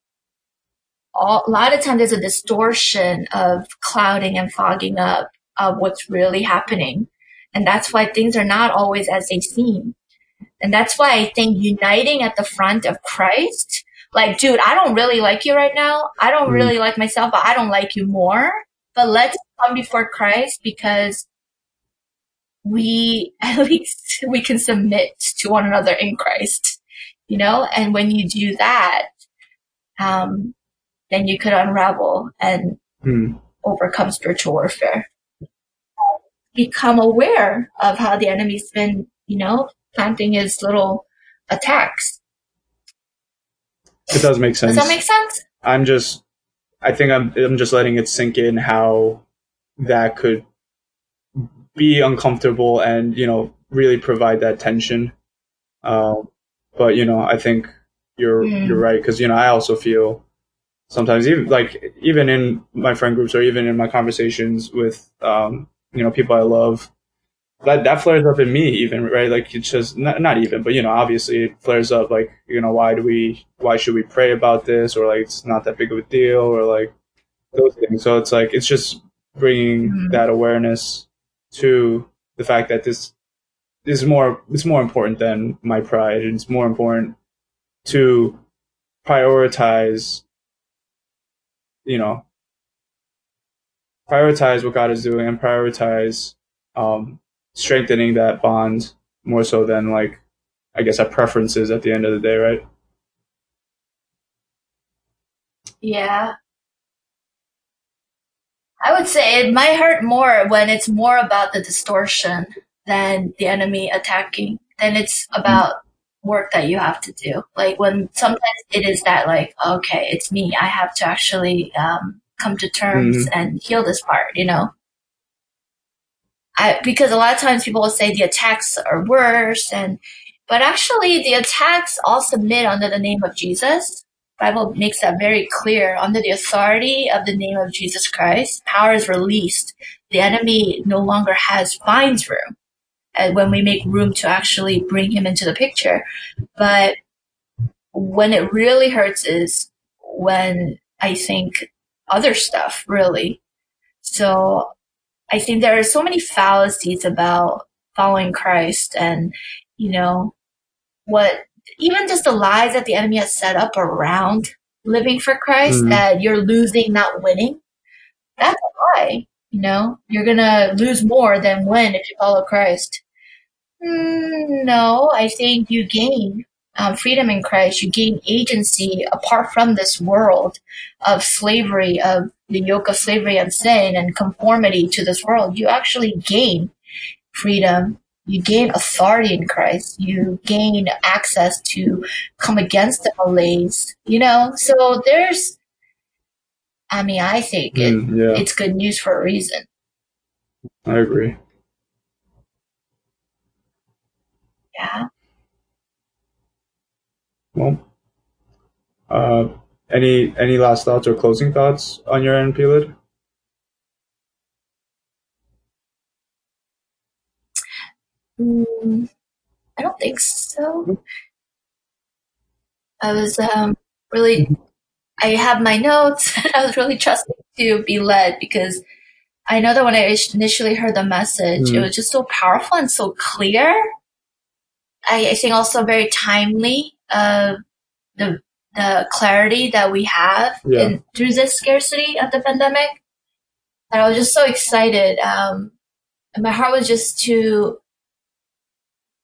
all, a lot of times there's a distortion of clouding and fogging up of what's really happening. And that's why things are not always as they seem. And that's why I think uniting at the front of Christ, like, dude, I don't really like you right now. I don't mm. really like myself, but I don't like you more. But let's come before Christ because we at least we can submit to one another in Christ, you know. And when you do that, um, then you could unravel and Hmm. overcome spiritual warfare. Become aware of how the enemy's been, you know, planting his little attacks. It does make sense. Does that make sense? I'm just, I think I'm, I'm just letting it sink in how that could be uncomfortable and you know really provide that tension. Um, but you know, I think you're Mm. you're right because you know I also feel sometimes even like even in my friend groups or even in my conversations with um, you know people I love that that flares up in me even right? Like it's just not, not even but you know obviously it flares up like you know why do we why should we pray about this? Or like it's not that big of a deal or like those things. So it's like it's just bringing Mhm. that awareness to the fact that this is more it's more important than my pride. And it's more important to prioritize you know prioritize what God is doing and prioritize um, strengthening that bond more so than like I guess our preferences at the end of the day, right? Yeah. I would say it might hurt more when it's more about the distortion than the enemy attacking. Then it's about work that you have to do. Like when sometimes it is that like, okay, it's me. I have to actually um, come to terms and heal this part, you know? I, because a lot of times people will say the attacks are worse and, but actually the attacks all submit under the name of Jesus. Bible makes that very clear. Under the authority of the name of Jesus Christ, power is released. The enemy no longer has finds room. And when we make room to actually bring him into the picture. But when it really hurts is when I think other stuff really. So I think there are so many fallacies about following Christ and, you know, what even just the lies that the enemy has set up around living for Christ Mhm. that you're losing, not winning. That's a lie. You know, you're gonna lose more than win if you follow Christ. Mm, no, I think you gain um, freedom in Christ. You gain agency apart from this world of slavery, of the yoke of slavery and sin and conformity to this world. You actually gain freedom. You gain authority in Christ. You gain access to come against the malaise. You know, so there's. I mean, I think it, Mm, yeah, it's good news for a reason. I agree. Yeah. Well, uh, any any last thoughts or closing thoughts on your end, Pilid? Mm, I don't think so. I was um, really, I have my notes. I was really trusting to be led because I know that when I initially heard the message, it Mhm. was just so powerful and so clear. I, I think also very timely of the the clarity that we have Yeah. in, through this scarcity of the pandemic. And I was just so excited. Um, and my heart was just to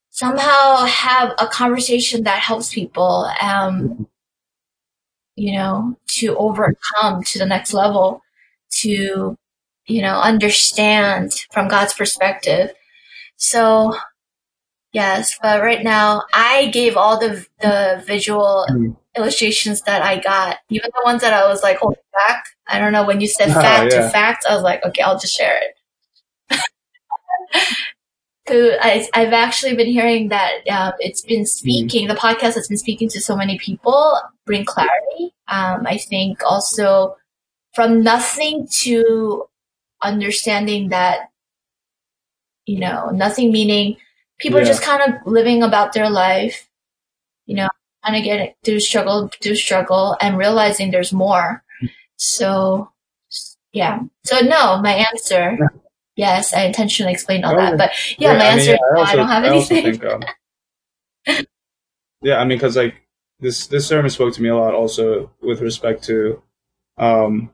somehow have a conversation that helps people, um, you know, to overcome to the next level, to, you know, understand from God's perspective. So, yes, but right now I gave all the, the visual Mm. illustrations that I got, even the ones that I was like holding back. I don't know, when you said Oh, fact yeah. to fact, I was like, okay, I'll just share it. Cause I, I've actually been hearing that um, it's been speaking, the podcast has been speaking to so many people, bring clarity. Um, I think also from nothing to understanding that, you know, nothing meaning people are just kind of living about their life, you know, kind of getting through struggle, through struggle and realizing there's more. So, yeah. So no, my answer, yes, I intentionally explained all that, but yeah, my I mean, answer yeah, is no, I don't have anything. think, um, yeah, I mean, because like this this sermon spoke to me a lot, also with respect to, um,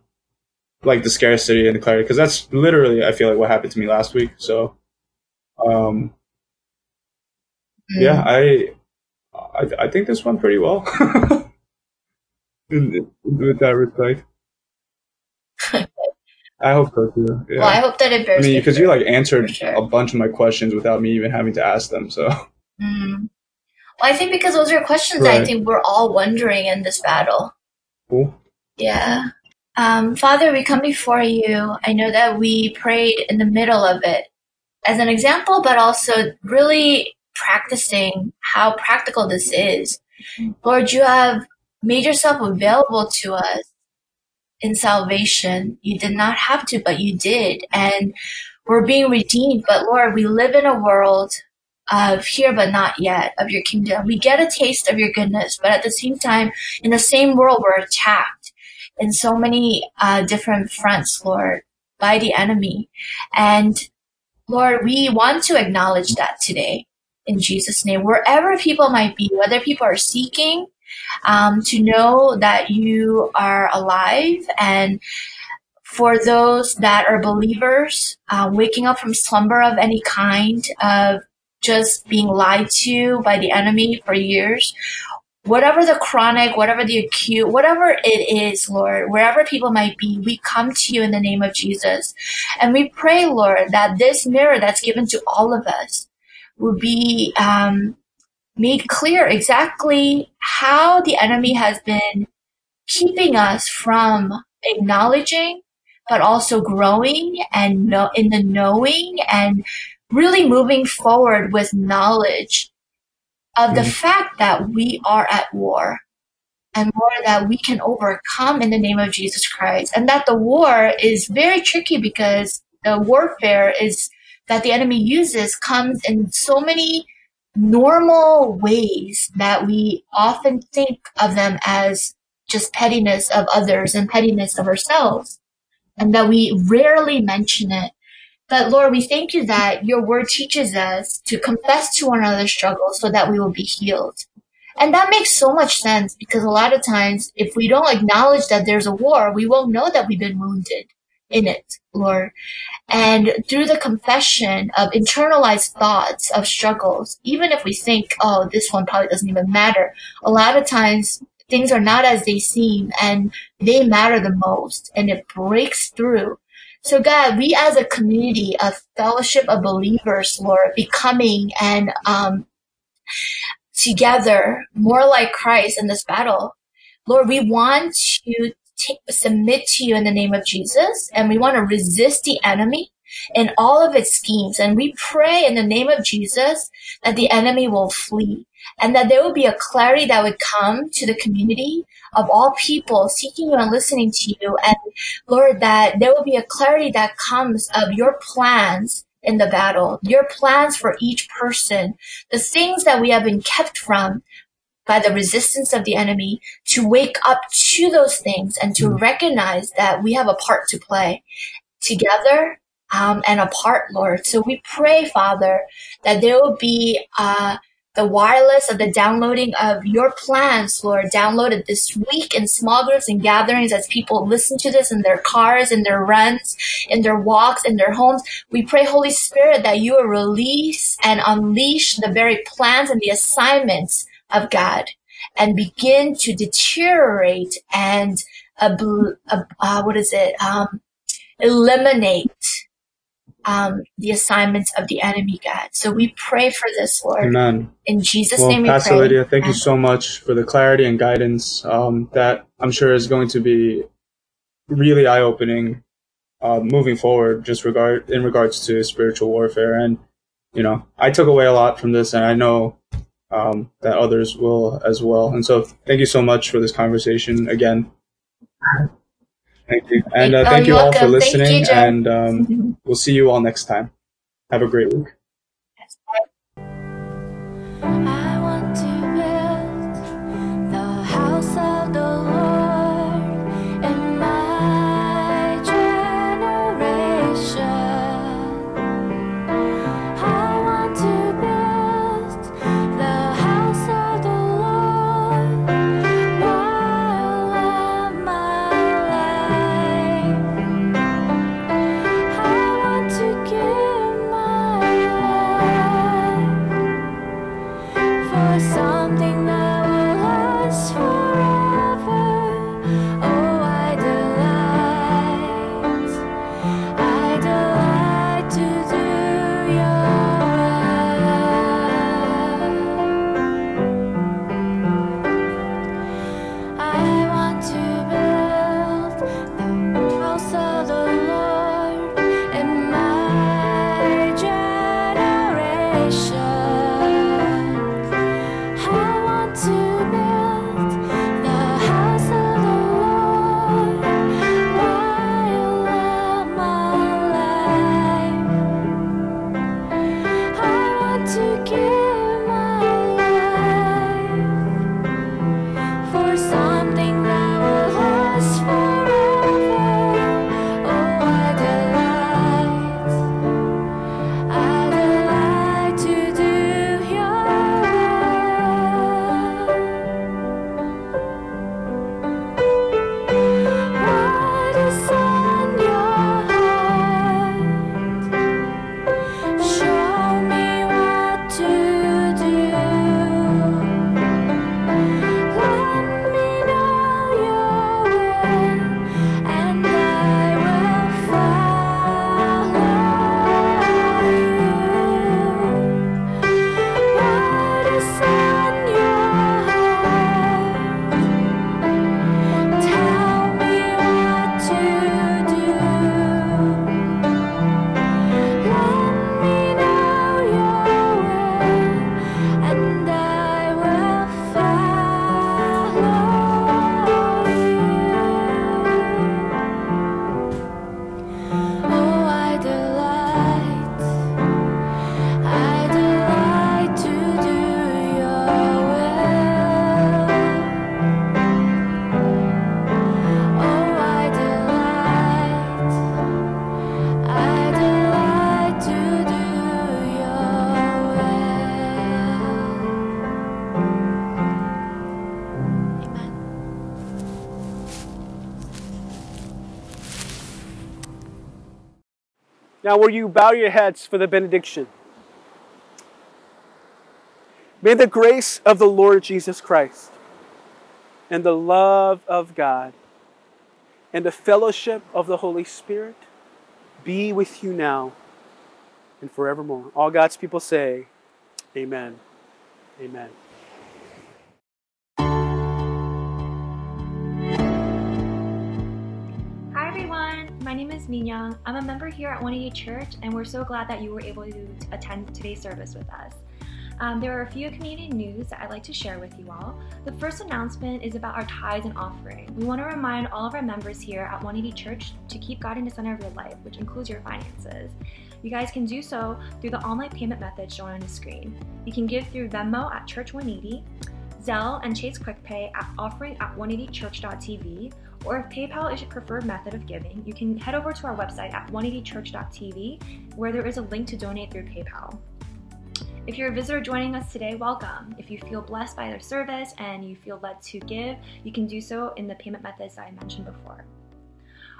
like the scarcity and the clarity, because that's literally I feel like what happened to me last week. So, Um, mm. Yeah, I, I, I think this went pretty well. in, with that respect. I hope so too. Yeah. Well, I hope that it bears. I mean, because you like answered sure. a bunch of my questions without me even having to ask them. So. Mm. Well, I think because those are questions right. I think we're all wondering in this battle. Cool. Yeah. Um, Father, we come before you. I know that we prayed in the middle of it as an example, but also really practicing how practical this is. Lord, you have made yourself available to us in salvation. You did not have to, but you did. And we're being redeemed. But Lord, we live in a world of here but not yet of your kingdom. We get a taste of your goodness, but at the same time, in the same world, we're attacked in so many uh, different fronts, Lord, by the enemy. And Lord, we want to acknowledge that today in Jesus' name, wherever people might be, whether people are seeking um, to know that you are alive and for those that are believers, uh, waking up from slumber of any kind, of just being lied to by the enemy for years, whatever the chronic, whatever the acute, whatever it is, Lord, wherever people might be, we come to you in the name of Jesus. And we pray, Lord, that this mirror that's given to all of us will be um, made clear exactly how the enemy has been keeping us from acknowledging, but also growing and know, in the knowing and really moving forward with knowledge of the mm-hmm. fact that we are at war and more that we can overcome in the name of Jesus Christ. And that the war is very tricky because the warfare is that the enemy uses comes in so many normal ways that we often think of them as just pettiness of others and pettiness of ourselves, and that we rarely mention it. But Lord, we thank you that your word teaches us to confess to one another's struggles so that we will be healed. And that makes so much sense because a lot of times, if we don't acknowledge that there's a war, we won't know that we've been wounded in it, Lord. And through the confession of internalized thoughts of struggles, even if we think, oh, this one probably doesn't even matter, a lot of times things are not as they seem and they matter the most and it breaks through. So God, we as a community, a fellowship of believers, Lord, becoming and, um, together more like Christ in this battle. Lord, we want to t- submit to you in the name of Jesus and we want to resist the enemy in all of its schemes. And we pray in the name of Jesus that the enemy will flee and that there will be a clarity that would come to the community of all people seeking you and listening to you. And Lord, that there will be a clarity that comes of your plans in the battle, your plans for each person, the things that we have been kept from by the resistance of the enemy to wake up to those things and to mm. recognize that we have a part to play together um, and apart, Lord. So we pray, Father, that there will be uh, the wireless of the downloading of your plans, Lord, downloaded this week in small groups and gatherings as people listen to this in their cars, in their runs, in their walks, in their homes. We pray, Holy Spirit, that you will release and unleash the very plans and the assignments of God and begin to deteriorate and uh, uh, what is it? Um, eliminate um, the assignments of the enemy, God. So we pray for this, Lord. Amen. In Jesus' well, name we Pastor pray. Lydia, thank Amen. you so much for the clarity and guidance um, that I'm sure is going to be really eye-opening uh, moving forward, just regard in regards to spiritual warfare. And you know, I took away a lot from this, and I know um, that others will as well. And so, thank you so much for this conversation again. Thank you. And uh, thank you all welcome. for listening. You, and um, we'll see you all next time. Have a great week. Now, will you bow your heads for the benediction? May the grace of the Lord Jesus Christ and the love of God and the fellowship of the Holy Spirit be with you now and forevermore. All God's people say, Amen. Amen. My name is Minyoung. I'm a member here at 180 Church, and we're so glad that you were able to attend today's service with us. Um, there are a few community news that I'd like to share with you all. The first announcement is about our tithes and offering. We want to remind all of our members here at 180 Church to keep God in the center of your life, which includes your finances. You guys can do so through the online payment method shown on the screen. You can give through Venmo at Church 180, Zelle and Chase QuickPay at offering at 180church.tv, or if PayPal is your preferred method of giving, you can head over to our website at 180church.tv where there is a link to donate through PayPal. If you're a visitor joining us today, welcome. If you feel blessed by their service and you feel led to give, you can do so in the payment methods I mentioned before.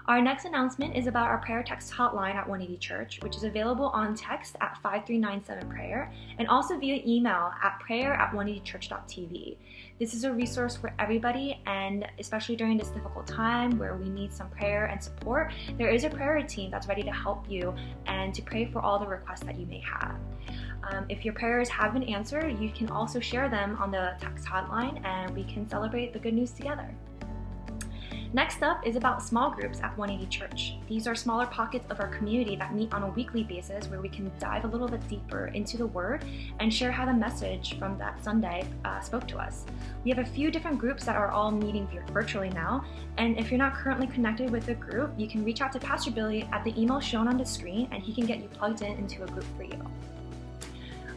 Our next announcement is about our prayer text hotline at 180 Church, which is available on text at 5397 prayer and also via email at prayer at 180church.tv. This is a resource for everybody, and especially during this difficult time where we need some prayer and support, there is a prayer team that's ready to help you and to pray for all the requests that you may have. Um, if your prayers have been answered, you can also share them on the text hotline and we can celebrate the good news together. Next up is about small groups at 180 Church. These are smaller pockets of our community that meet on a weekly basis where we can dive a little bit deeper into the Word and share how the message from that Sunday uh, spoke to us. We have a few different groups that are all meeting virtually now, and if you're not currently connected with a group, you can reach out to Pastor Billy at the email shown on the screen and he can get you plugged in into a group for you.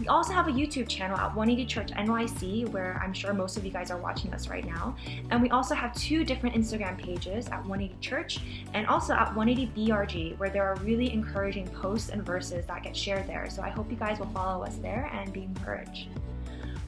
We also have a YouTube channel at 180 Church NYC, where I'm sure most of you guys are watching us right now. And we also have two different Instagram pages at 180 Church and also at 180 BRG, where there are really encouraging posts and verses that get shared there. So I hope you guys will follow us there and be encouraged.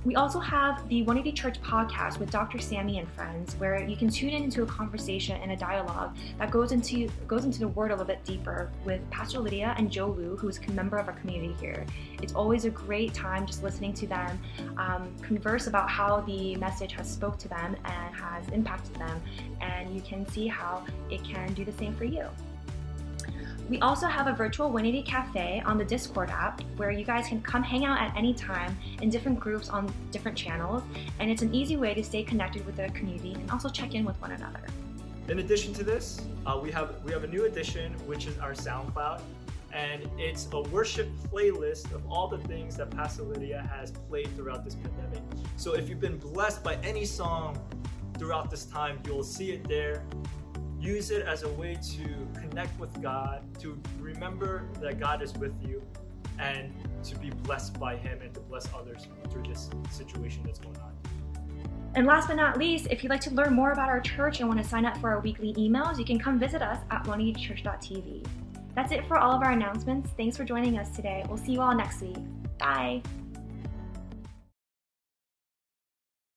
We also have the 180 Church podcast with Dr. Sammy and friends, where you can tune in into a conversation and a dialogue that goes into goes into the Word a little bit deeper with Pastor Lydia and Joe Lu, who is a member of our community here. It's always a great time just listening to them um, converse about how the message has spoke to them and has impacted them, and you can see how it can do the same for you. We also have a virtual 180 cafe on the Discord app where you guys can come hang out at any time in different groups on different channels, and it's an easy way to stay connected with the community and also check in with one another. In addition to this, uh, we have we have a new addition, which is our SoundCloud, and it's a worship playlist of all the things that Pastor Lydia has played throughout this pandemic. So if you've been blessed by any song throughout this time, you'll see it there use it as a way to connect with God, to remember that God is with you, and to be blessed by Him and to bless others through this situation that's going on. And last but not least, if you'd like to learn more about our church and want to sign up for our weekly emails, you can come visit us at 180church.tv. That's it for all of our announcements. Thanks for joining us today. We'll see you all next week. Bye.